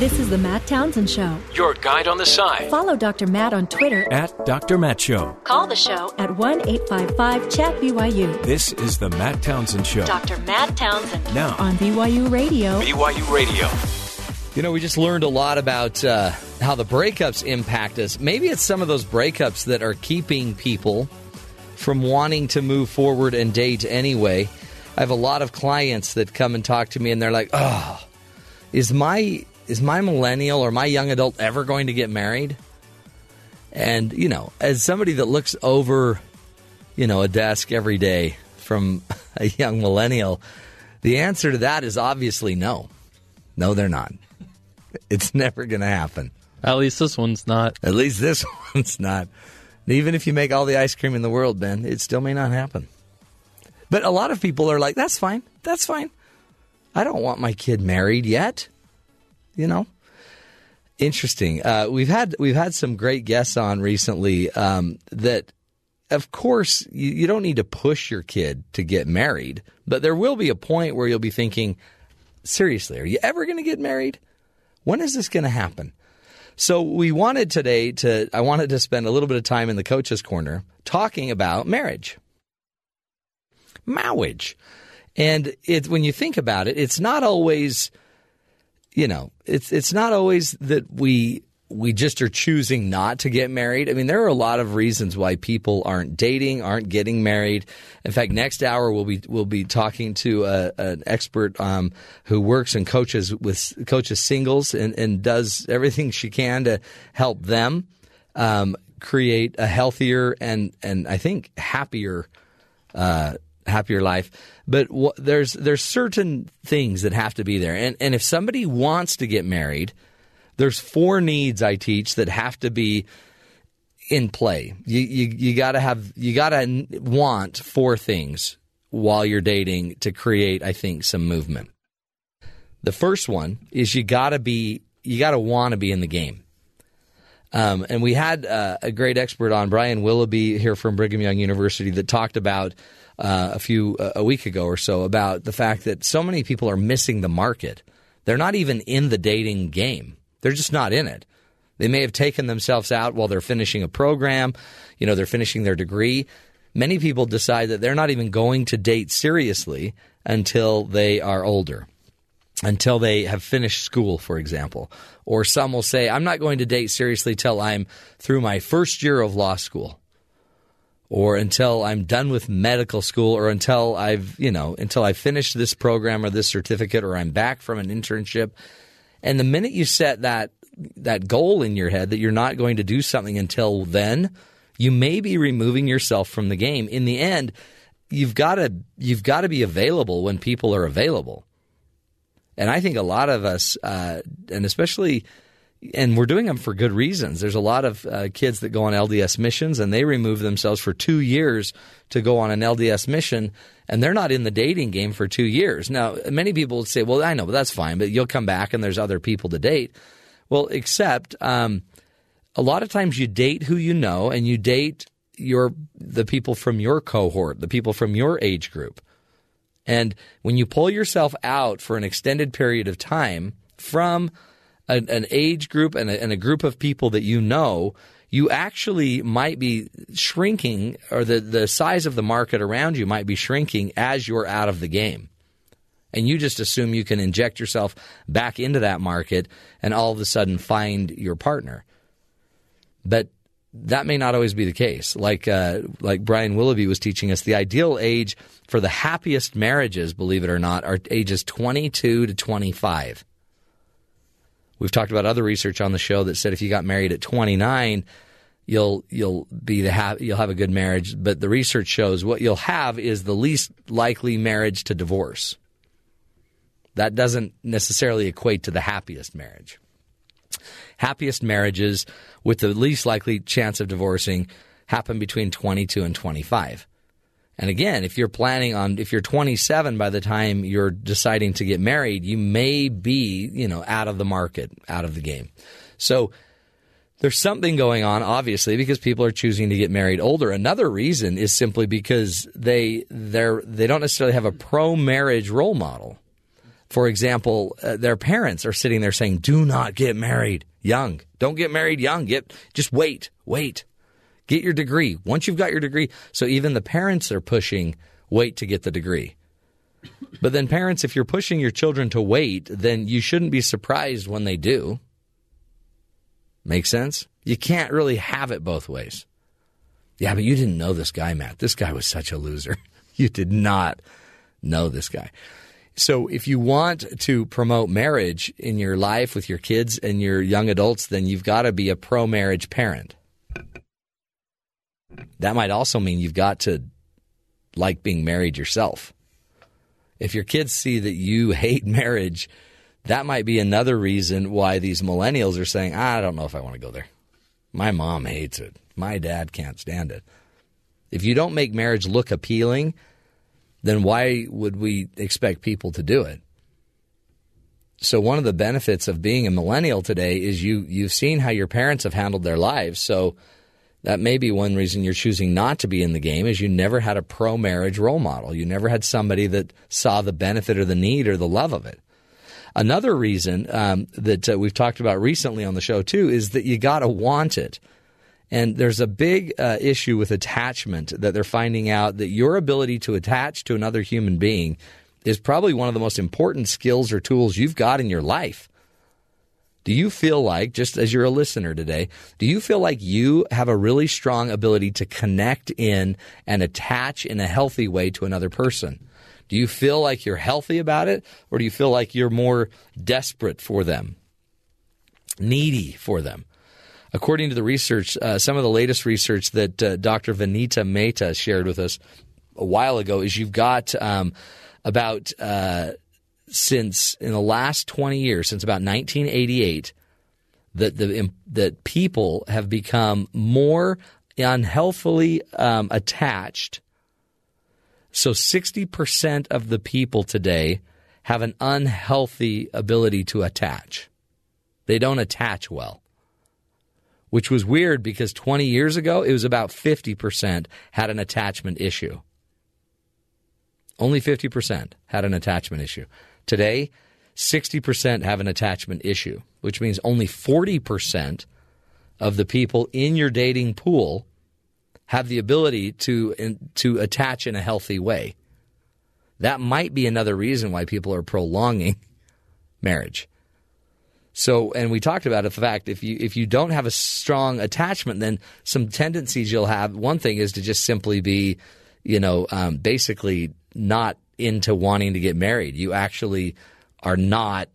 This is the Matt Townsend Show. Your guide on the side. Follow Dr. Matt on Twitter at Dr. Matt Show. Call the show at 1 855 Chat BYU. This is the Matt Townsend Show. Dr. Matt Townsend. Now on BYU Radio. BYU Radio. You know, we just learned a lot about uh, how the breakups impact us. Maybe it's some of those breakups that are keeping people from wanting to move forward and date anyway. I have a lot of clients that come and talk to me and they're like, "Oh, is my is my millennial or my young adult ever going to get married?" And, you know, as somebody that looks over, you know, a desk every day from a young millennial, the answer to that is obviously no. No, they're not. It's never going to happen. At least this one's not. At least this one's not. Even if you make all the ice cream in the world, Ben, it still may not happen. But a lot of people are like, that's fine. That's fine. I don't want my kid married yet. You know? Interesting. Uh, we've had we've had some great guests on recently um, that of course you, you don't need to push your kid to get married, but there will be a point where you'll be thinking, seriously, are you ever going to get married? When is this going to happen? So we wanted today to I wanted to spend a little bit of time in the coaches corner talking about marriage. Marriage. And it when you think about it, it's not always you know, it's it's not always that we we just are choosing not to get married. I mean, there are a lot of reasons why people aren't dating, aren't getting married. In fact, next hour we'll be we'll be talking to a, an expert um, who works and coaches with coaches singles and, and does everything she can to help them um, create a healthier and and I think happier. Uh, happier life. But there's there's certain things that have to be there, and and if somebody wants to get married, there's four needs I teach that have to be in play. You you, you got to have you got to want four things while you're dating to create, I think, some movement. The first one is you got to be you got to want to be in the game. Um, and we had uh, a great expert on Brian Willoughby here from Brigham Young University that talked about uh, a few uh, a week ago or so about the fact that so many people are missing the market. They're not even in the dating game. They're just not in it. They may have taken themselves out while they're finishing a program, you know, they're finishing their degree. Many people decide that they're not even going to date seriously until they are older, until they have finished school, for example. Or some will say, I'm not going to date seriously till I'm through my first year of law school or until I'm done with medical school or until I've, you know, until I finish this program or this certificate or I'm back from an internship. And the minute you set that that goal in your head that you're not going to do something until then, you may be removing yourself from the game. In the end, you've got to you've got to be available when people are available. And I think a lot of us, uh, and especially and we're doing them for good reasons. There's a lot of uh, kids that go on LDS missions and they remove themselves for two years to go on an LDS mission, and they're not in the dating game for two years. Now, many people would say, "Well, I know, but that's fine. But you'll come back, and there's other people to date." Well, except um, a lot of times you date who you know, and you date your the people from your cohort, the people from your age group. And when you pull yourself out for an extended period of time from an, an age group and a, and a group of people that you know, you actually might be shrinking, or the, the size of the market around you might be shrinking as you're out of the game. And you just assume you can inject yourself back into that market and all of a sudden find your partner. But that may not always be the case. Like uh, like Brian Willoughby was teaching us, the ideal age for the happiest marriages, believe it or not, are ages 22 to 25. We've talked about other research on the show that said if you got married at 29, you'll you'll be the ha- you'll have a good marriage. But the research shows what you'll have is the least likely marriage to divorce. That doesn't necessarily equate to the happiest marriage. Happiest marriages with the least likely chance of divorcing happen between 22 and 25. And again, if you're planning on, if you're 27 by the time you're deciding to get married, you may be, you know, out of the market, out of the game. So there's something going on, obviously, because people are choosing to get married older. Another reason is simply because they they're they don't necessarily have a pro marriage role model. For example, uh, their parents are sitting there saying, "Do not get married young. Don't get married young. Get just wait, wait. Get your degree. Once you've got your degree." So even the parents are pushing, "Wait to get the degree." But then parents, if you're pushing your children to wait, then you shouldn't be surprised when they do. Make sense? You can't really have it both ways. Yeah, but you didn't know this guy, Matt. This guy was such a loser. You did not know this guy. So if you want to promote marriage in your life with your kids and your young adults, then you've got to be a pro marriage parent. That might also mean you've got to like being married yourself. If your kids see that you hate marriage, that might be another reason why these millennials are saying, I don't know if I want to go there. My mom hates it. My dad can't stand it. If you don't make marriage look appealing, then why would we expect people to do it? So one of the benefits of being a millennial today is you you've seen how your parents have handled their lives. So that may be one reason you're choosing not to be in the game is you never had a pro marriage role model. You never had somebody that saw the benefit or the need or the love of it. Another reason um, that uh, we've talked about recently on the show too is that you got to want it. And there's a big uh, issue with attachment that they're finding out that your ability to attach to another human being is probably one of the most important skills or tools you've got in your life. Do you feel like, just as you're a listener today, do you feel like you have a really strong ability to connect in and attach in a healthy way to another person? Do you feel like you're healthy about it, or do you feel like you're more desperate for them, needy for them? According to the research, uh, some of the latest research that uh, Dr. Vanita Mehta shared with us a while ago is you've got um, about uh, since in the last 20 years, since about 1988, that the that people have become more unhealthily um, attached. So 60% of the people today have an unhealthy ability to attach. They don't attach well which was weird because 20 years ago, it was about 50% had an attachment issue. Only 50% had an attachment issue. Today, 60% have an attachment issue, which means only 40% of the people in your dating pool have the ability to, to attach in a healthy way. That might be another reason why people are prolonging marriage. So, and we talked about it, the fact if you if you don't have a strong attachment, then some tendencies you'll have. One thing is to just simply be, you know, um, basically not into wanting to get married. You actually are not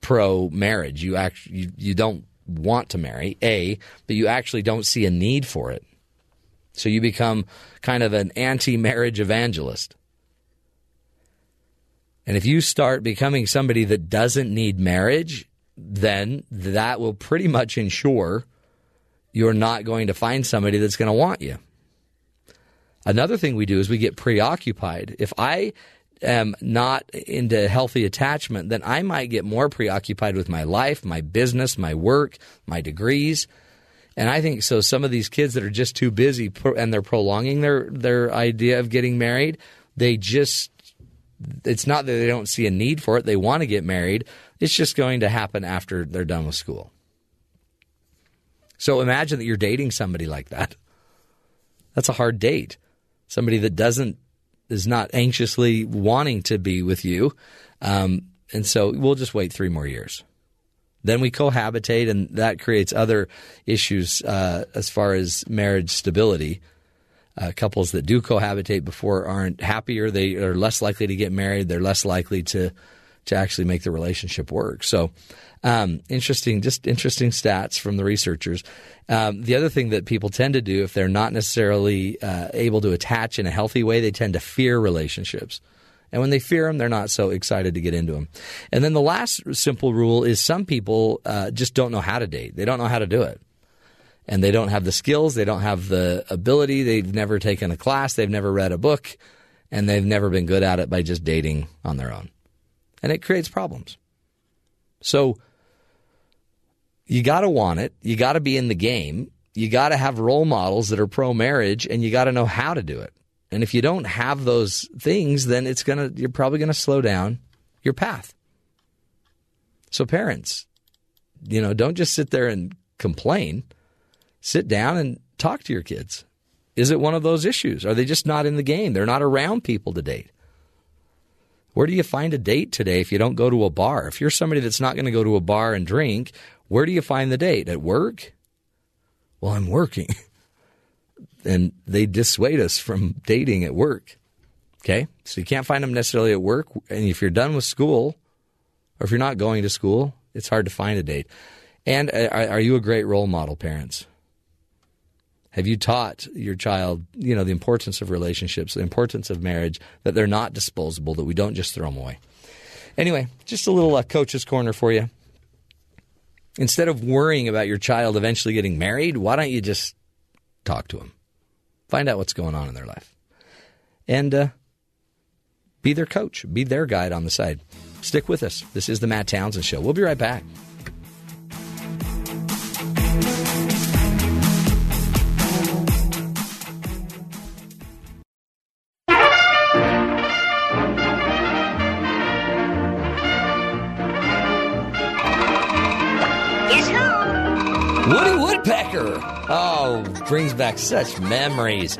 pro marriage. You actually you, you don't want to marry, a, but you actually don't see a need for it. So you become kind of an anti-marriage evangelist. And if you start becoming somebody that doesn't need marriage, then that will pretty much ensure you're not going to find somebody that's going to want you. Another thing we do is we get preoccupied. If I am not into healthy attachment, then I might get more preoccupied with my life, my business, my work, my degrees. And I think so. Some of these kids that are just too busy and they're prolonging their, their idea of getting married, they just, it's not that they don't see a need for it. They want to get married, it's just going to happen after they're done with school. So imagine that you're dating somebody like that. That's a hard date. Somebody that doesn't is not anxiously wanting to be with you. Um, and so we'll just wait three more years. Then we cohabitate, and that creates other issues uh, as far as marriage stability. Uh, couples that do cohabitate before aren't happier. They are less likely to get married. They're less likely to to actually make the relationship work. So, um, interesting, just interesting stats from the researchers. Um, the other thing that people tend to do if they're not necessarily uh, able to attach in a healthy way, they tend to fear relationships. And when they fear them, they're not so excited to get into them. And then the last simple rule is some people uh, just don't know how to date. They don't know how to do it. And they don't have the skills, they don't have the ability, they've never taken a class, they've never read a book, and they've never been good at it by just dating on their own and it creates problems. So you got to want it. You got to be in the game. You got to have role models that are pro marriage and you got to know how to do it. And if you don't have those things, then it's going to, you're probably going to slow down. your path. So, parents, you know, don't just sit there and complain. Sit down and talk to your kids. Is it one of those issues? Are they just not in the game? They're not around people to date. Where do you find a date today if you don't go to a bar? If you're somebody that's not going to go to a bar and drink, where do you find the date? At work? Well, I'm working. and they dissuade us from dating at work. Okay? So you can't find them necessarily at work. And if you're done with school, or if you're not going to school, it's hard to find a date. And uh, are you a great role model, parents? Have you taught your child, you know, the importance of relationships, the importance of marriage, that they're not disposable, that we don't just throw them away? Anyway, just a little uh, coach's corner for you. Instead of worrying about your child eventually getting married, why don't you just talk to them? Find out what's going on in their life. And uh, be their coach, be their guide on the side. Stick with us. This is the Matt Townsend Show. We'll be right back. Brings back such memories.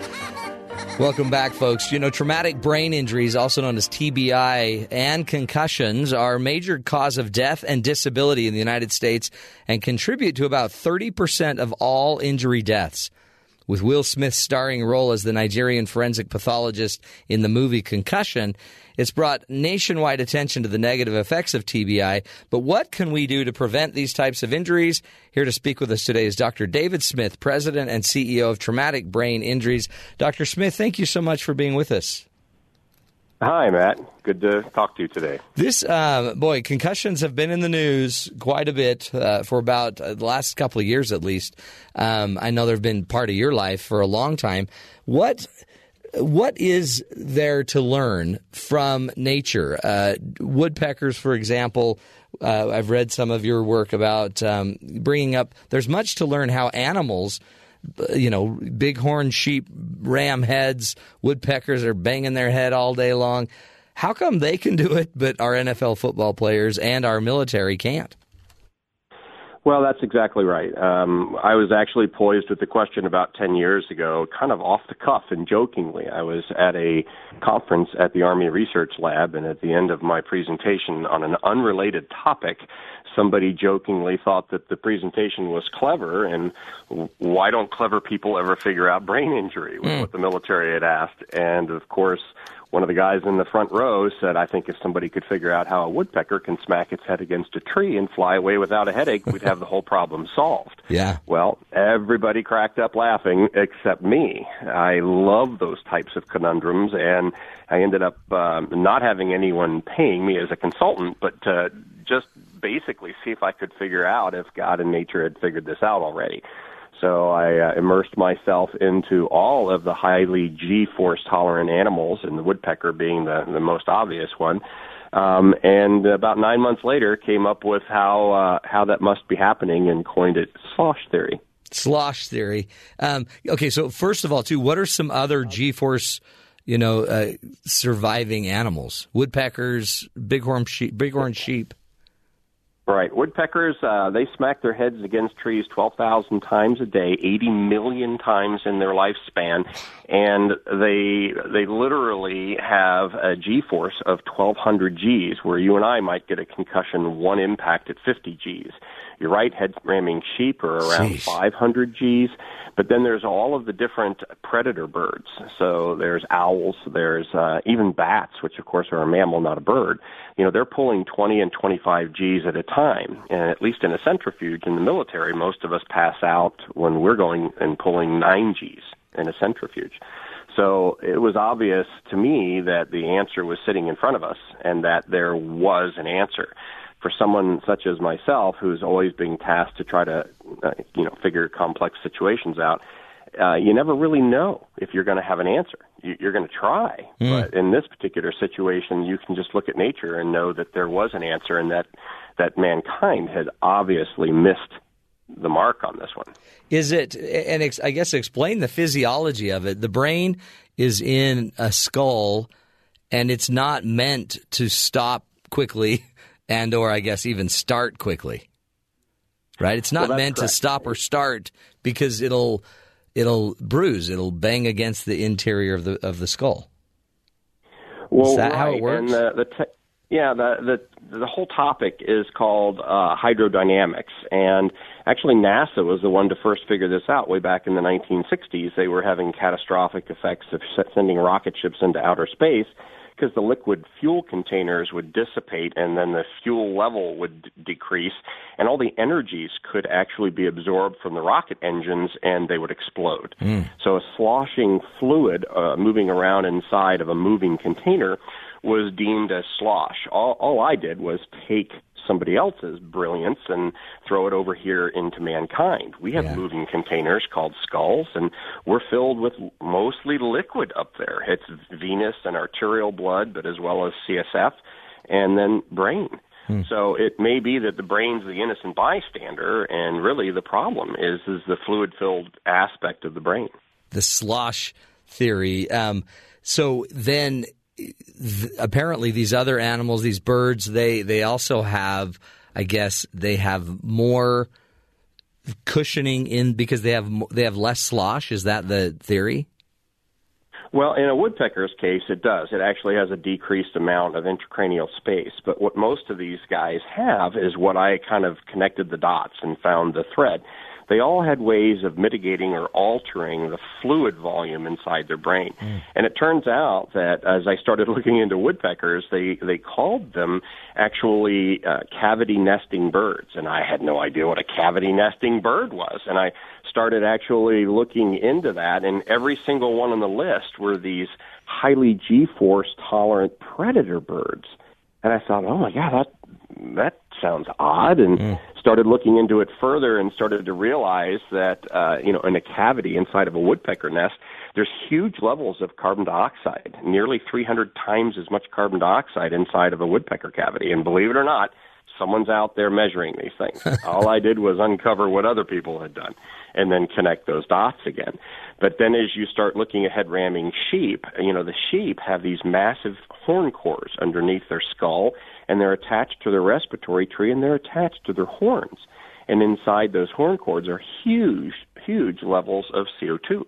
Welcome back, folks. You know, traumatic brain injuries, also known as TBI, and concussions are a major cause of death and disability in the United States and contribute to about 30% of all injury deaths. With Will Smith starring role as the Nigerian forensic pathologist in the movie Concussion, it's brought nationwide attention to the negative effects of TBI, but what can we do to prevent these types of injuries? Here to speak with us today is Dr. David Smith, President and CEO of Traumatic Brain Injuries. Dr. Smith, thank you so much for being with us. Hi, Matt. Good to talk to you today. This, uh, boy, concussions have been in the news quite a bit uh, for about uh, the last couple of years at least. Um, I know they've been part of your life for a long time. What what is there to learn from nature? Uh, woodpeckers, for example, uh, I've read some of your work about um, bringing up. There's much to learn how animals, you know, bighorn sheep, ram heads, woodpeckers are banging their head all day long. How come they can do it, but our NFL football players and our military can't? Well, that's exactly right. Um, I was actually poised with the question about 10 years ago, kind of off the cuff and jokingly. I was at a conference at the Army Research Lab, and at the end of my presentation on an unrelated topic, somebody jokingly thought that the presentation was clever, and why don't clever people ever figure out brain injury, was mm. what the military had asked. And of course, one of the guys in the front row said, I think if somebody could figure out how a woodpecker can smack its head against a tree and fly away without a headache, we'd have the whole problem solved. Yeah. Well, everybody cracked up laughing except me. I love those types of conundrums, and I ended up um, not having anyone paying me as a consultant, but uh, just basically see if I could figure out if God and nature had figured this out already. So I uh, immersed myself into all of the highly G-force tolerant animals, and the woodpecker being the, the most obvious one. Um, and about nine months later, came up with how uh, how that must be happening, and coined it slosh theory. Slosh theory. Um, okay, so first of all, too, what are some other G-force, you know, uh, surviving animals? Woodpeckers, bighorn sheep, bighorn sheep. Right. Woodpeckers, uh, they smack their heads against trees 12,000 times a day, 80 million times in their lifespan, and they they literally have a G-force of 1,200 Gs, where you and I might get a concussion one impact at 50 Gs. You're right, head ramming sheep are around Jeez. 500 Gs. But then there's all of the different predator birds. So there's owls, there's uh, even bats, which of course are a mammal, not a bird. You know, they're pulling 20 and 25 Gs at a time. And at least in a centrifuge in the military, most of us pass out when we're going and pulling 9 Gs in a centrifuge. So it was obvious to me that the answer was sitting in front of us and that there was an answer for someone such as myself, who's always being tasked to try to, uh, you know, figure complex situations out, uh, you never really know if you're going to have an answer. You, you're going to try, mm. but in this particular situation, you can just look at nature and know that there was an answer, and that that mankind had obviously missed the mark on this one. Is it? And ex- I guess explain the physiology of it. The brain is in a skull, and it's not meant to stop quickly and or I guess even start quickly. Right? It's not Well, meant correct. to stop or start because it'll it'll bruise, it'll bang against the interior of the of the skull. Well, that how it right. works? And the, the te- yeah, the, the the whole topic is called uh, hydrodynamics, and actually NASA was the one to first figure this out way back in the 1960s. They were having catastrophic effects of sending rocket ships into outer space because the liquid fuel containers would dissipate, and then the fuel level would d- decrease, and all the energies could actually be absorbed from the rocket engines, and they would explode. So a sloshing fluid uh, moving around inside of a moving container was deemed a slosh. All, all I did was take somebody else's brilliance and throw it over here into mankind. We have Yeah. moving containers called skulls, and we're filled with mostly liquid up there. It's venous and arterial blood, but as well as CSF, and then brain. So it may be that the brain's the innocent bystander, and really the problem is is the fluid-filled aspect of the brain. the slosh theory. Um, so then, th- apparently, these other animals, these birds, they they also have, I guess, they have more cushioning in because they have they have less slosh. Is that the theory? Well, in a woodpecker's case, it does. It actually has a decreased amount of intracranial space. But what most of these guys have is what I kind of connected the dots and found the thread. They all had ways of mitigating or altering the fluid volume inside their brain. And it turns out that as I started looking into woodpeckers, they, they called them actually uh, cavity nesting birds. And I had no idea what a cavity nesting bird was. And I started actually looking into that, and every single one on the list were these highly G-force tolerant predator birds. And I thought, oh my god, that that sounds odd, and started looking into it further, and started to realize that uh, you know, in a cavity inside of a woodpecker nest, there's huge levels of carbon dioxide, nearly 300 times as much carbon dioxide inside of a woodpecker cavity. And believe it or not, someone's out there measuring these things. All I did was uncover what other people had done and then connect those dots again. But then as you start looking at head ramming sheep, you know, the sheep have these massive horn cores underneath their skull and they're attached to their respiratory tree and they're attached to their horns. And inside those horn cores are huge, huge levels of CO2.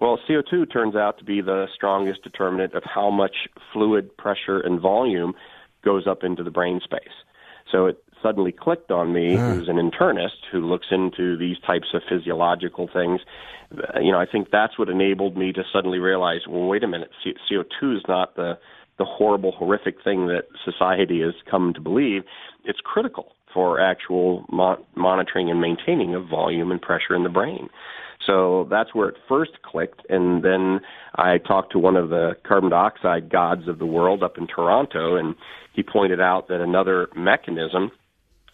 Well, CO2 turns out to be the strongest determinant of how much fluid pressure and volume goes up into the brain space. So it suddenly clicked on me, who's an internist who looks into these types of physiological things. Uh, You know, I think that's what enabled me to suddenly realize, well, wait a minute, CO2 is not the the horrible, horrific thing that society has come to believe. It's critical for actual mon- monitoring and maintaining of volume and pressure in the brain. So that's where it first clicked. And then I talked to one of the carbon dioxide gods of the world up in Toronto, and he pointed out that another mechanism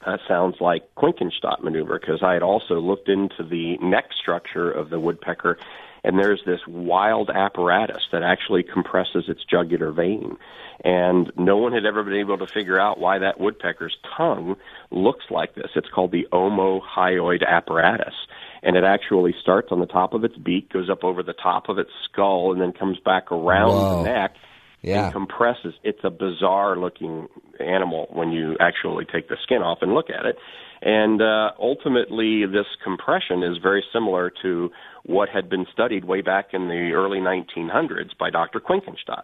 uh, sounds like Queckenstedt maneuver because I had also looked into the neck structure of the woodpecker, and there's this wild apparatus that actually compresses its jugular vein. And no one had ever been able to figure out why that woodpecker's tongue looks like this. It's called the omohyoid apparatus. And it actually starts on the top of its beak, goes up over the top of its skull, and then comes back around Whoa. the neck Yeah. and compresses. It's a bizarre looking animal when you actually take the skin off and look at it. And uh, ultimately, this compression is very similar to what had been studied way back in the early 1900s by Dr. Queckenstedt.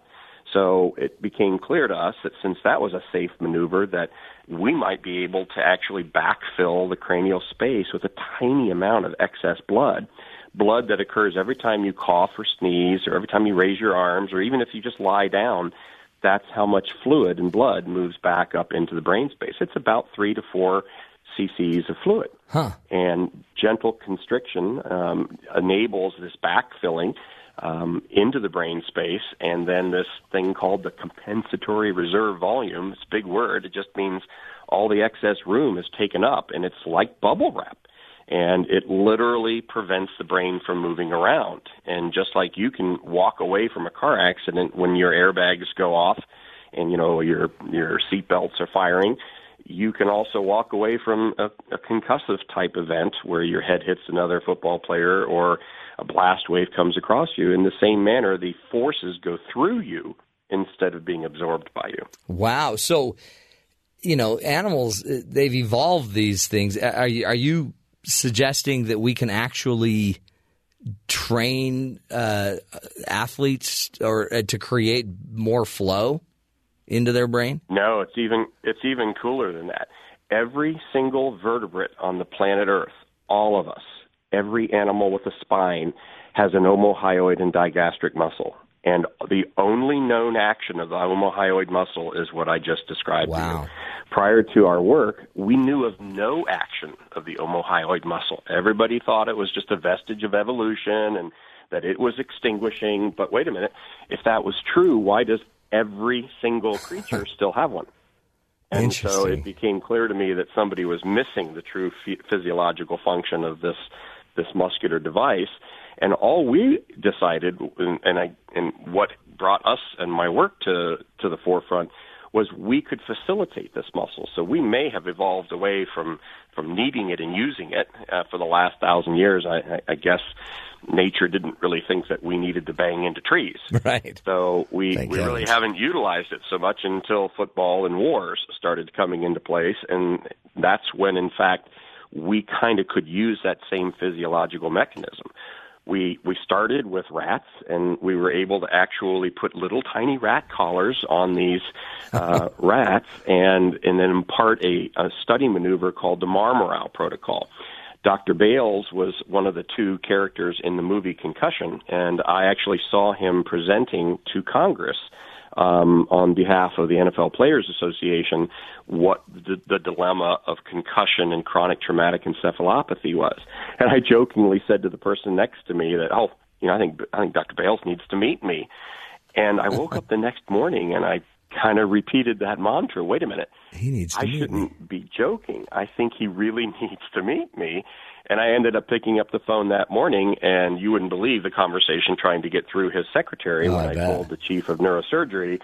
So it became clear to us that since that was a safe maneuver, that we might be able to actually backfill the cranial space with a tiny amount of excess blood. Blood that occurs every time you cough or sneeze or every time you raise your arms or even if you just lie down that's how much fluid and blood moves back up into the brain space. It's about 3 to 4 cc's of fluid. Huh. and gentle constriction um, enables this backfilling um, into the brain space, and then this thing called the compensatory reserve volume. It's a big word. It just means all the excess room is taken up, and it's like bubble wrap. And it literally prevents the brain from moving around. And just like you can walk away from a car accident when your airbags go off, and you know your your seatbelts are firing, you can also walk away from a, a concussive type event where your head hits another football player or a blast wave comes across you. In the same manner, the forces go through you instead of being absorbed by you. Wow. So you know, animals uh, they've evolved these things. Are you are you suggesting that we can actually train uh, athletes or uh, to create more flow into their brain? No, it's even it's even cooler than that. Every single vertebrate on the planet Earth, all of us, every animal with a spine has an omohyoid and digastric muscle. And the only known action of the omohyoid muscle is what I just described Wow. to you. Prior to our work, we knew of no action of the omohyoid muscle. Everybody thought it was just a vestige of evolution and that it was extinguishing. But wait a minute, if that was true, why does every single creature still have one? And so it became clear to me that somebody was missing the true phy- physiological function of this this muscular device. And all we decided, and, and I and what brought us and my work to to the forefront was we could facilitate this muscle. So we may have evolved away from from needing it and using it uh, for the last thousand years. I, I, guess nature didn't really think that we needed to bang into trees. Right. So we, Thank we really haven't utilized it so much until football and wars started coming into place, and that's when, in fact, we kind of could use that same physiological mechanism. We we started with rats, and we were able to actually put little tiny rat collars on these uh, rats, and and then impart a, a study maneuver called the Marmarou protocol. Dr. Bailes was one of the two characters in the movie Concussion, and I actually saw him presenting to Congress um, on behalf of the NFL Players Association what the, the dilemma of concussion and chronic traumatic encephalopathy was. And I jokingly said to the person next to me that, oh, you know, I think I think Dr. Bailes needs to meet me. And I woke up the next morning and I kind of repeated that mantra. Wait a minute. He needs to I shouldn't me. be joking. I think he really needs to meet me. And I ended up picking up the phone that morning, and you wouldn't believe the conversation trying to get through his secretary Oh, when I I, told the chief of neurosurgery,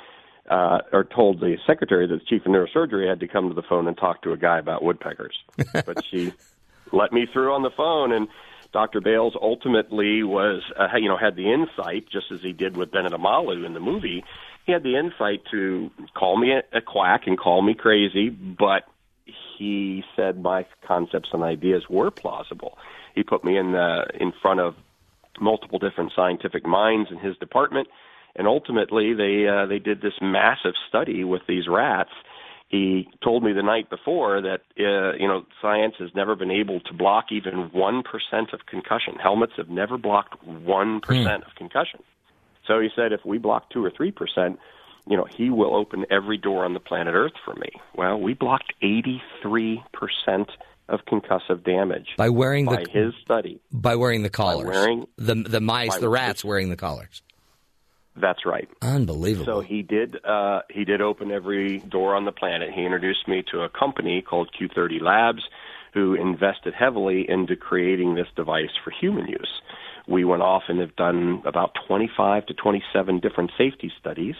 uh, or told the secretary that the chief of neurosurgery had to come to the phone and talk to a guy about woodpeckers. but she let me through on the phone, and Dr. Bailes ultimately was, uh, you know, had the insight, just as he did with Bennet Omalu in the movie. He had the insight to call me a, a quack and call me crazy, but he said my concepts and ideas were plausible. He put me in the, in front of multiple different scientific minds in his department, and ultimately they uh, they did this massive study with these rats. He told me the night before that uh, you know science has never been able to block even one percent of concussion. Helmets have never blocked one percent of concussion. So he said if we block two or three percent, you know, he will open every door on the planet Earth for me. Well, we blocked eighty three percent of concussive damage By wearing by the his study. by wearing the collars. wearing- the the mice, the rats wearing the collars. That's right. Unbelievable. So he did. Uh, he did open every door on the planet. He introduced me to a company called Q30 Labs, who invested heavily into creating this device for human use. We went off and have done about 25 to 27 different safety studies.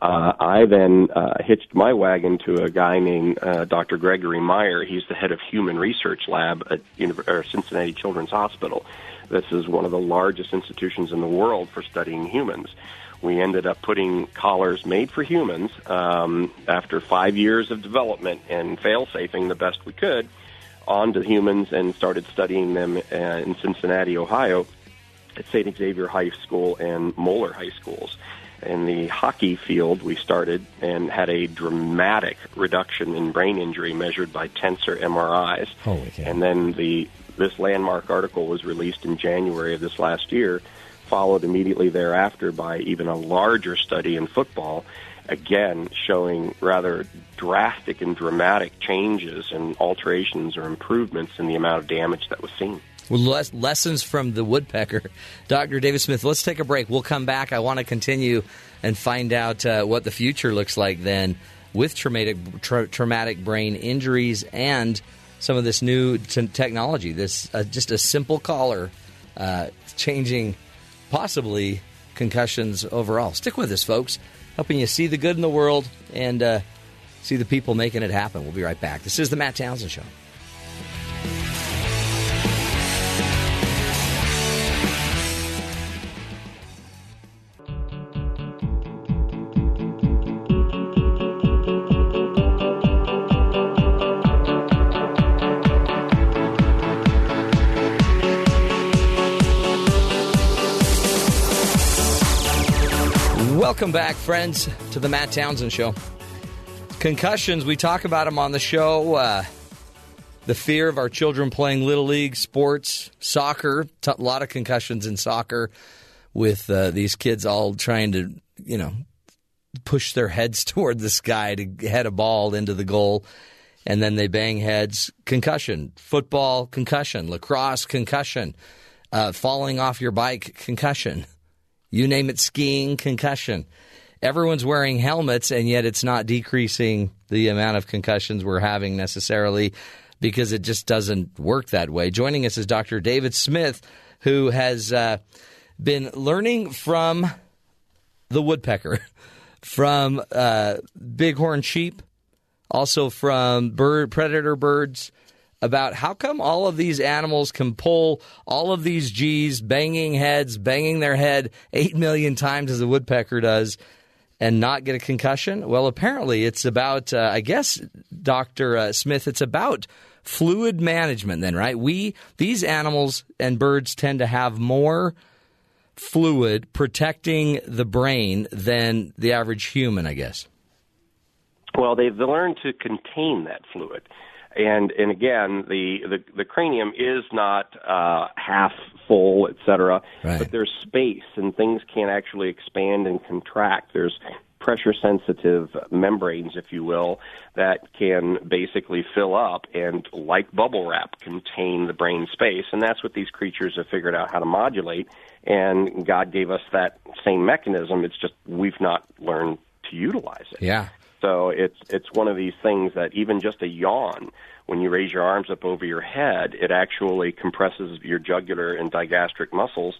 Uh, I then uh, hitched my wagon to a guy named uh, Dr. Gregory Myer. He's the head of Human Research Lab at Cincinnati Children's Hospital. This is one of the largest institutions in the world for studying humans we ended up putting collars made for humans um, after five years of development and fail safing the best we could onto humans and started studying them uh, in Cincinnati, Ohio, at St. Xavier High School and Moeller High Schools. In the hockey field, we started and had a dramatic reduction in brain injury measured by tensor MRIs. Holy cow. And then the this landmark article was released in January of this last year, followed immediately thereafter by even a larger study in football, again showing rather drastic and dramatic changes and alterations or improvements in the amount of damage that was seen. Lessons from the woodpecker. Dr. David Smith, let's take a break. We'll come back. I want to continue and find out uh, what the future looks like then with traumatic, tra- traumatic brain injuries and some of this new t- technology. This uh, just a simple collar uh, changing possibly concussions overall. Stick with us, folks, helping you see the good in the world and uh, see the people making it happen. We'll be right back. This is the Matt Townsend Show. Welcome back, friends, to the Matt Townsend Show. Concussions, we talk about them on the show. Uh, the fear of our children playing little league sports, soccer, a lot of concussions in soccer with uh, these kids all trying to, you know, push their heads toward the sky to head a ball into the goal and then they bang heads. Concussion, football, concussion, lacrosse, concussion, uh, falling off your bike, concussion. You name it, skiing, concussion. Everyone's wearing helmets, and yet it's not decreasing the amount of concussions we're having necessarily because it just doesn't work that way. Joining us is Dr. David Smith, who has uh, been learning from the woodpecker, from uh, bighorn sheep, also from bird predator birds about how come all of these animals can pull all of these G's, banging heads, banging their head eight million times as a woodpecker does, and not get a concussion? Well, apparently it's about, uh, I guess, Dr. Uh, Smith, it's about fluid management then, right? We, these animals and birds tend to have more fluid protecting the brain than the average human, I guess. Well, they've learned to contain that fluid. And and again, the the, the cranium is not uh, half full, et cetera, Right. but there's space and things can actually expand and contract. There's pressure sensitive membranes, if you will, that can basically fill up and, like bubble wrap, contain the brain space. And that's what these creatures have figured out how to modulate. And God gave us that same mechanism. It's just we've not learned to utilize it. Yeah. So it's it's one of these things that even just a yawn, when you raise your arms up over your head, it actually compresses your jugular and digastric muscles,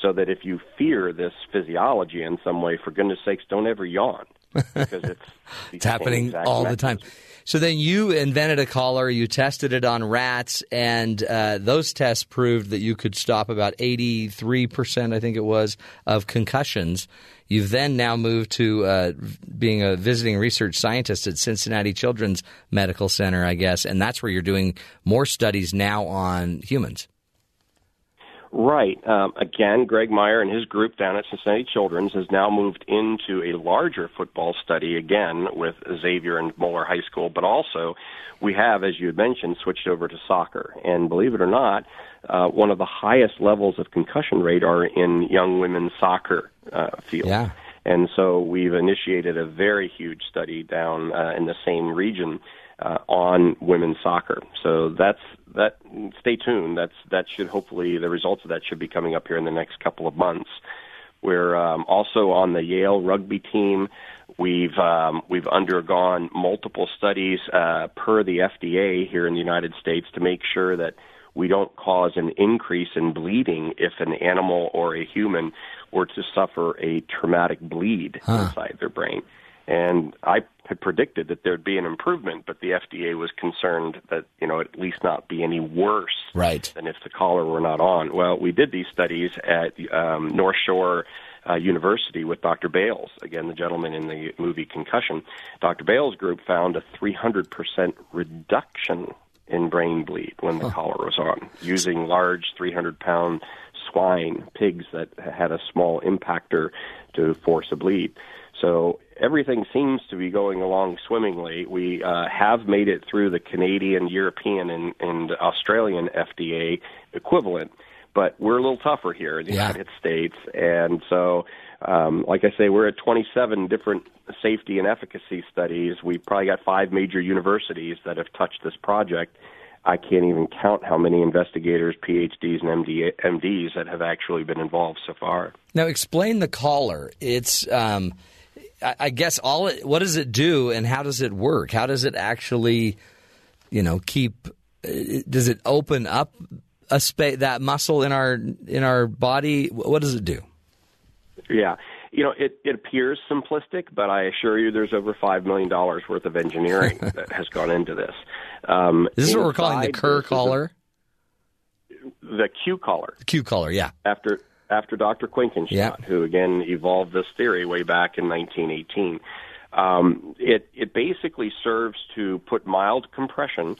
so that if you fear this physiology in some way, for goodness sakes, don't ever yawn because it's It's happening all the time. So then you invented a collar, you tested it on rats, and uh, those tests proved that you could stop about 83%, I think it was, of concussions. You've then now moved to uh, being a visiting research scientist at Cincinnati Children's Medical Center, I guess, and that's where you're doing more studies now on humans. Right. Um, again, Greg Myer and his group down at Cincinnati Children's has now moved into a larger football study again with Xavier and Moeller High School, but also we have, as you had mentioned, switched over to soccer. And believe it or not, uh, one of the highest levels of concussion rate are in young women's soccer uh, field. Yeah. And so we've initiated a very huge study down uh, in the same region uh, on women's soccer. So that's that. Stay tuned. That's that should hopefully the results of that should be coming up here in the next couple of months. We're um, also on the Yale rugby team. We've um, we've undergone multiple studies uh, per the FDA here in the United States to make sure that we don't cause an increase in bleeding if an animal or a human were to suffer a traumatic bleed inside their brain. And I had predicted that there'd be an improvement, but the FDA was concerned that you know at least not be any worse Right. than if the collar were not on. Well, we did these studies at um, North Shore uh, University with Dr. Bailes, again, the gentleman in the movie Concussion. Dr. Bailes' group found a 300% reduction in brain bleed when the collar was on, using large 300 pound swine, pigs that had a small impactor to force a bleed. So everything seems to be going along swimmingly. We uh, have made it through the Canadian, European, and, and Australian FDA equivalent, but we're a little tougher here in the Yeah. United States. And so, um, like I say, we're at 27 different safety and efficacy studies. We've probably got five major universities that have touched this project. I can't even count how many investigators, PhDs, and MD, MDs that have actually been involved so far. Now, explain the collar. It's, um, I, guess, all. It, what does it do, and how does it work? How does it actually, you know, keep? uh, Does it open up a space that muscle in our in our body? What does it do? Yeah. You know, it, it appears simplistic, but I assure you there's over $5 million worth of engineering that has gone into this. Um, Is what we're calling the Kerr this collar? the Q collar. The Q collar, yeah. after after Dr. Quinkenschott, Yeah. who again evolved this theory way back in 1918. Um, it it basically serves to put mild compression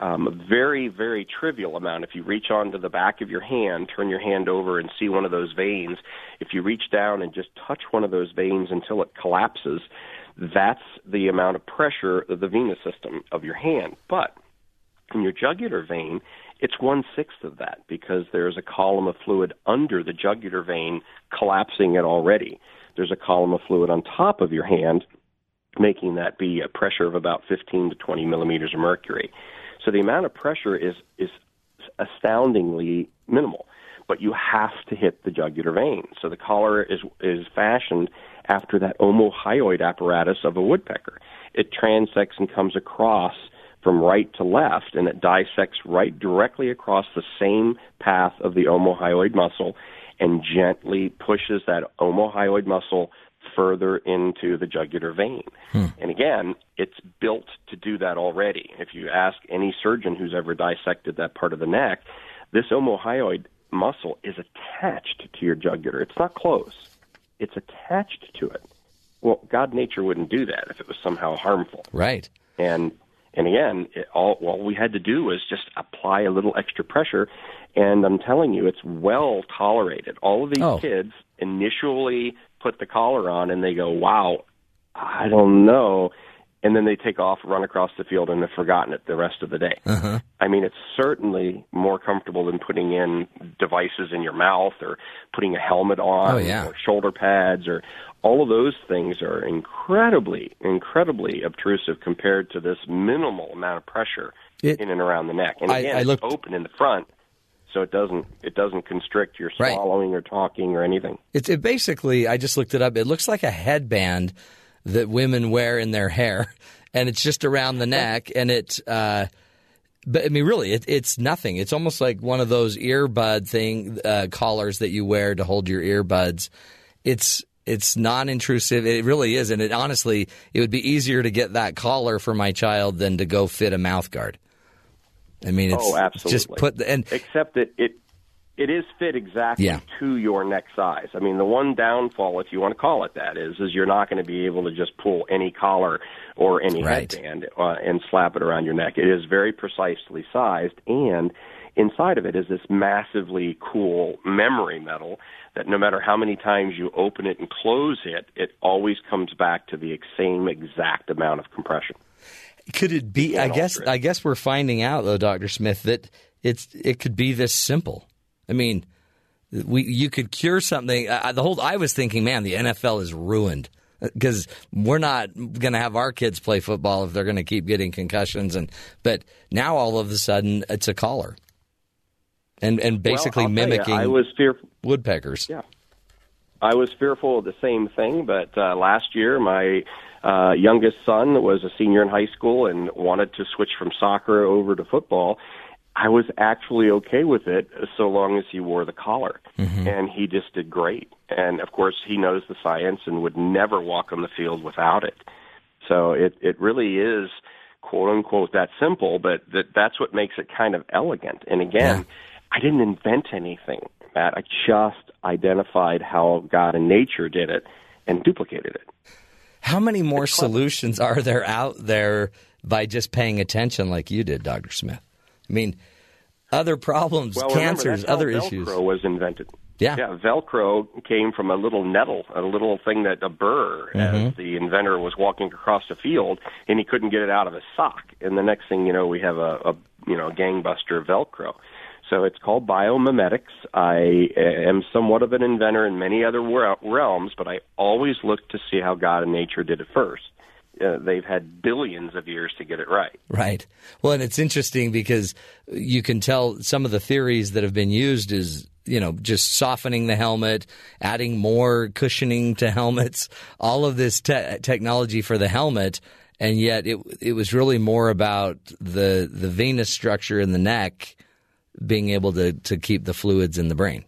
um, a very, very trivial amount. If you reach onto the back of your hand, turn your hand over and see one of those veins, if you reach down and just touch one of those veins until it collapses, that's the amount of pressure of the venous system of your hand. But in your jugular vein, it's one sixth of that because there's a column of fluid under the jugular vein collapsing it already. There's a column of fluid on top of your hand, making that be a pressure of about 15 to 20 millimeters of mercury. So the amount of pressure is is astoundingly minimal, but you have to hit the jugular vein. So the collar is is fashioned after that omohyoid apparatus of a woodpecker. It transects and comes across from right to left, and it dissects right directly across the same path of the omohyoid muscle and gently pushes that omohyoid muscle further into the jugular vein. Hmm. And again, it's built to do that already. If you ask any surgeon who's ever dissected that part of the neck, this omohyoid muscle is attached to your jugular. It's not close. It's attached to it. Well, God nature wouldn't do that if it was somehow harmful. Right. And and again, it, all all we had to do was just apply a little extra pressure, and I'm telling you, it's well tolerated. All of these oh. kids initially put the collar on, and they go, "Wow, I don't know," and then they take off, run across the field, and have forgotten it the rest of the day. Uh-huh. I mean, it's certainly more comfortable than putting in devices in your mouth or putting a helmet on, oh, yeah. or shoulder pads, or all of those things are incredibly, incredibly obtrusive compared to this minimal amount of pressure it, in and around the neck. And again, I, I looked, it's open in the front, so it doesn't it doesn't constrict your swallowing right. or talking or anything. It's it basically. I just looked it up. It looks like a headband that women wear in their hair, and it's just around the neck, and it. Uh, but I mean, really, it, it's nothing. It's almost like one of those earbud thing uh, collars that you wear to hold your earbuds. It's it's non-intrusive. It really is, and it honestly, it would be easier to get that collar for my child than to go fit a mouth guard. I mean, it's oh, absolutely. just put the, and except that it it is fit exactly yeah. to your neck size. I mean, the one downfall, if you want to call it that, is is you're not going to be able to just pull any collar or any right. headband uh, and slap it around your neck. It is very precisely sized, and inside of it is this massively cool memory metal that no matter how many times you open it and close it, it always comes back to the same exact amount of compression. Could it be? I guess. I guess we're finding out though, Doctor Smith, that it's it could be this simple. I mean, we you could cure something. Uh, the whole I was thinking, man, the NFL is ruined because we're not going to have our kids play football if they're going to keep getting concussions. And but now all of a sudden it's a collar and and basically well, mimicking you, I was fearful woodpeckers. Yeah, I was fearful of the same thing. But uh, last year, my uh, youngest son was a senior in high school and wanted to switch from soccer over to football. I was actually okay with it so long as he wore the collar, mm-hmm. and he just did great. And of course, he knows the science and would never walk on the field without it. So it it really is quote unquote that simple, but that that's what makes it kind of elegant. And again. Yeah I didn't invent anything, Matt. I just identified how God and nature did it and duplicated it. How many more solutions are there out there by just paying attention like you did, Dr. Smith? I mean, other problems, well, cancers, remember, other Velcro issues. Velcro was invented. Yeah. yeah, Velcro came from a little nettle, a little thing that a burr, mm-hmm. as the inventor was walking across the field, and he couldn't get it out of his sock. And the next thing you know, we have a, a you know gangbuster Velcro. So it's called biomimetics. I am somewhat of an inventor in many other realms, but I always look to see how God and nature did it first. Uh, they've had billions of years to get it right. Right. Well, and it's interesting because you can tell some of the theories that have been used is you know just softening the helmet, adding more cushioning to helmets, all of this te- technology for the helmet, and yet it it was really more about the the venous structure in the neck being able to, to keep the fluids in the brain.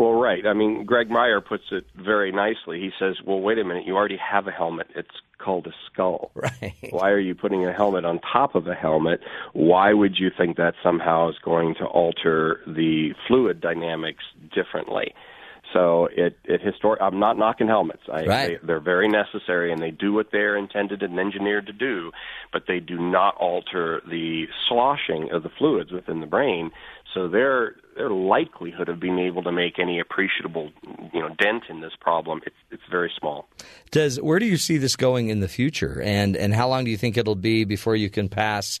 Well, right. I mean, Greg Myer puts it very nicely. He says, well, wait a minute, you already have a helmet. It's called a skull. Right. Why are you putting a helmet on top of a helmet? Why would you think that somehow is going to alter the fluid dynamics differently? So it it histor- I'm not knocking helmets. I, Right. they, they're very necessary and they do what they're intended and engineered to do, but they do not alter the sloshing of the fluids within the brain. So their their likelihood of being able to make any appreciable you know dent in this problem it's it's very small. Does where do you see this going in the future, and and how long do you think it'll be before you can pass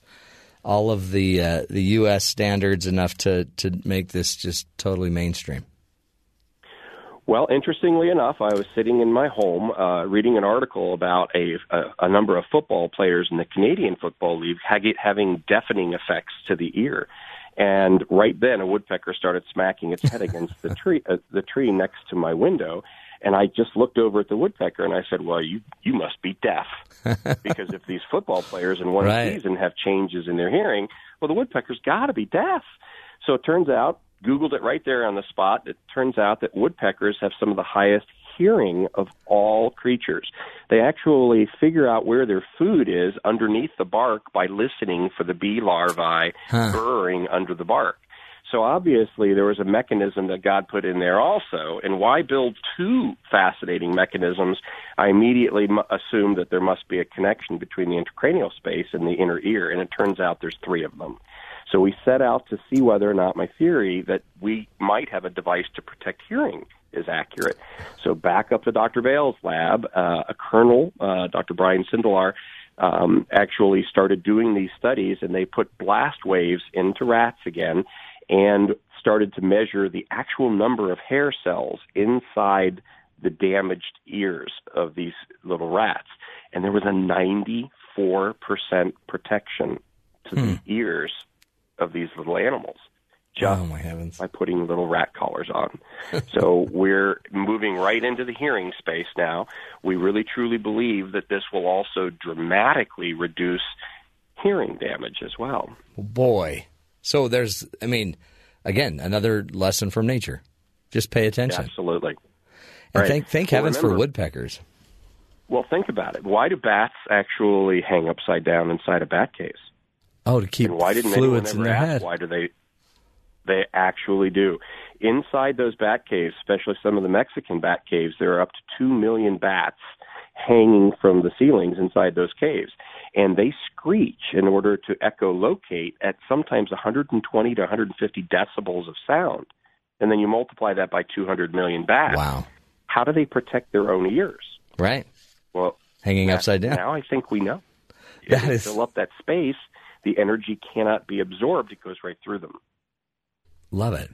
all of the uh, the U.S. standards enough to to make this just totally mainstream? Well, interestingly enough, I was sitting in my home uh, reading an article about a, a, a number of football players in the Canadian Football League having deafening effects to the ear. And right then, a woodpecker started smacking its head against the tree, uh, the tree next to my window. And I just looked over at the woodpecker and I said, "Well, you you must be deaf, because if these football players in one Right. season have changes in their hearing, well, the woodpecker's got to be deaf." So it turns out, Googled it right there on the spot. It turns out that woodpeckers have some of the highest hearing of all creatures. They actually figure out where their food is underneath the bark by listening for the bee larvae burrowing under the bark. So obviously there was a mechanism that God put in there also. And why build two fascinating mechanisms? I immediately m- assumed that there must be a connection between the intracranial space and the inner ear, and it turns out there's three of them. So we set out to see whether or not my theory that we might have a device to protect hearing is accurate. So back up to Dr. Bailes' lab, uh, a colonel, uh, Dr. Brian Sindelar, um, actually started doing these studies, and they put blast waves into rats again, and started to measure the actual number of hair cells inside the damaged ears of these little rats, and there was a 94% protection to the ears of these little animals just oh my heavens! by putting little rat collars on. so we're moving right into the hearing space now. We really truly believe that this will also dramatically reduce hearing damage as well. Boy, so there's, I mean, again, another lesson from nature. Just pay attention. Absolutely. And Right. thank thank Well, heavens for woodpeckers. Well, think about it. Why do bats actually hang upside down inside a bat case? Oh, to keep and why didn't anyone fluids in their ask head. why do they they actually do? Inside those bat caves especially some of the mexican bat caves there are up to two million bats hanging from the ceilings inside those caves. And they screech in order to echolocate at sometimes 120 to 150 decibels of sound. And then you multiply that by 200 million bats. Wow! how do they protect their own ears? Right, well hanging upside down. now i think we know. That is- fill up that space the energy cannot be absorbed it goes right through them Love it.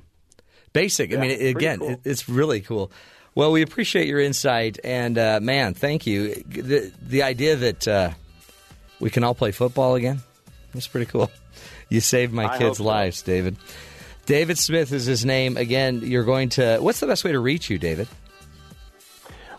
Basic. I mean, pretty again, cool. it, it's really cool. Well, we appreciate your insight, and uh, man, thank you. The the idea that uh, we can all play football again that's pretty cool. You saved my I kids' so. lives, David. David Smith is his name. Again, you're going to. What's the best way to reach you, David?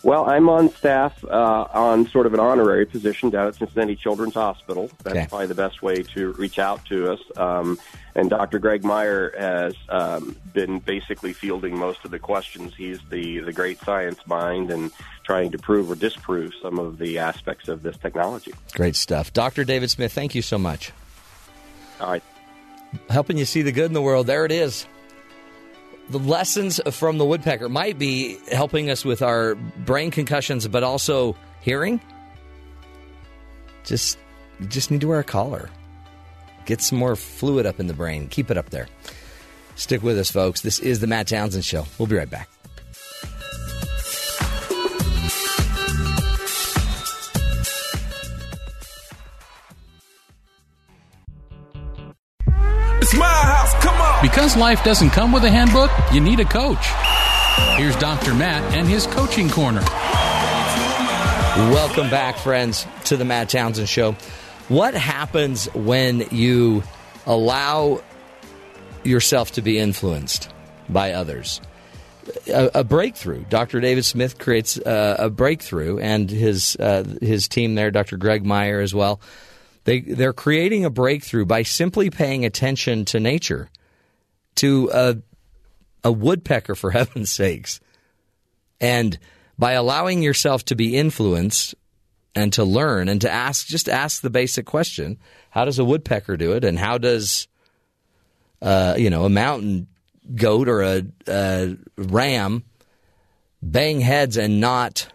Well, I'm on staff uh, on sort of an honorary position down at Cincinnati Children's Hospital. That's Okay. probably the best way to reach out to us. Um, and Dr. Greg Myer has um, been basically fielding most of the questions. He's the, the great science mind and trying to prove or disprove some of the aspects of this technology. Great stuff, Dr. David Smith. Thank you so much. All right. helping you see the good in the world. There it is. The lessons from the woodpecker might be helping us with our brain concussions, but also hearing. Just, just need to wear a collar. Get some more fluid up in the brain. Keep it up there. Stick with us, folks. This is the Matt Townsend Show. We'll be right back. It's Because life doesn't come with a handbook, you need a coach. Here's Dr. Matt and his coaching corner. Welcome back, friends, to the Matt Townsend Show. What happens when you allow yourself to be influenced by others? A, a breakthrough. Dr. David Smith creates uh, a breakthrough, and his uh, his team there, Dr. Greg Myer as well. They they're creating a breakthrough by simply paying attention to nature, to a a woodpecker, for heaven's sakes, and by allowing yourself to be influenced and to learn and to ask just ask the basic question how does a woodpecker do it and how does uh, you know a mountain goat or a, a ram bang heads and not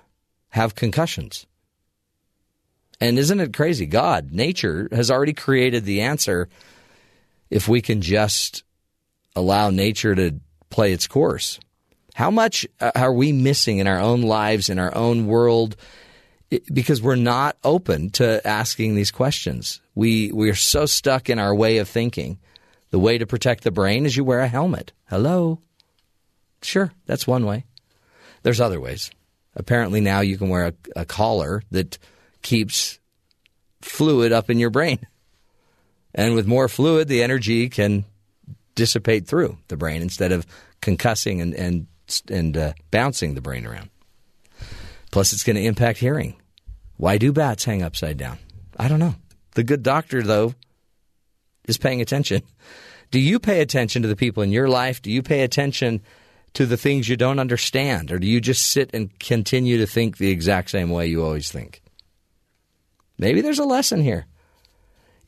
have concussions. And isn't it crazy? God, nature has already created the answer if we can just allow nature to play its course. How much uh, are we missing in our own lives, in our own world, because we're not open to asking these questions? We we're so stuck in our way of thinking. The way to protect the brain is you wear a helmet. Hello. Sure, that's one way. There's other ways. Apparently now you can wear a, a collar that keeps fluid up in your brain. And with more fluid, the energy can dissipate through the brain instead of concussing and and and uh, bouncing the brain around. Plus, it's going to impact hearing. Why do bats hang upside down? I don't know. The good doctor, though, is paying attention. Do you pay attention to the people in your life? Do you pay attention to the things you don't understand? Or do you just sit and continue to think the exact same way you always think? Maybe there's a lesson here.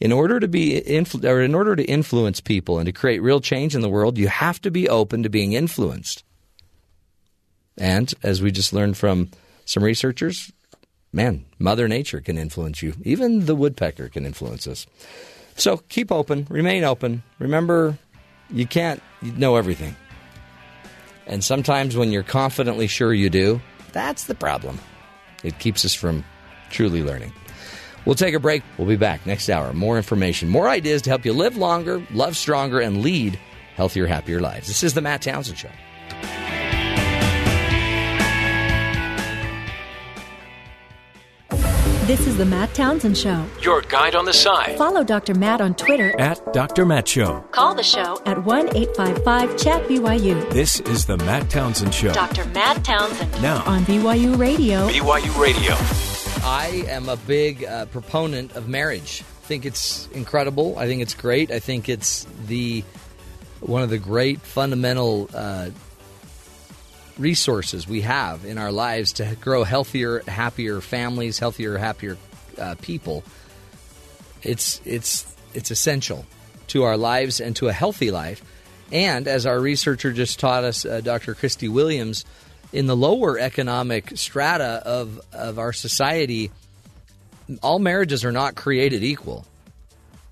In order to be influ- or in order to influence people and to create real change in the world, you have to be open to being influenced. And as we just learned from some researchers, man, Mother Nature can influence you. Even the woodpecker can influence us. So keep open, remain open. Remember, you can't know everything. And sometimes when you're confidently sure you do, that's the problem. It keeps us from truly learning. We'll take a break. We'll be back next hour. More information, more ideas to help you live longer, love stronger, and lead healthier, happier lives. This is the Matt Townsend Show. This is the Matt Townsend Show. Your guide on the side. Follow Dr. Matt on Twitter. At Dr. Matt Show. Call the show at 1 855 Chat BYU. This is the Matt Townsend Show. Dr. Matt Townsend. Now. On BYU Radio. BYU Radio. I am a big uh, proponent of marriage. I think it's incredible. I think it's great. I think it's the one of the great fundamental uh, resources we have in our lives to grow healthier, happier families, healthier, happier uh, people. It's it's it's essential to our lives and to a healthy life. And as our researcher just taught us, uh, Dr. Christy Williams, in the lower economic strata of of our society, all marriages are not created equal.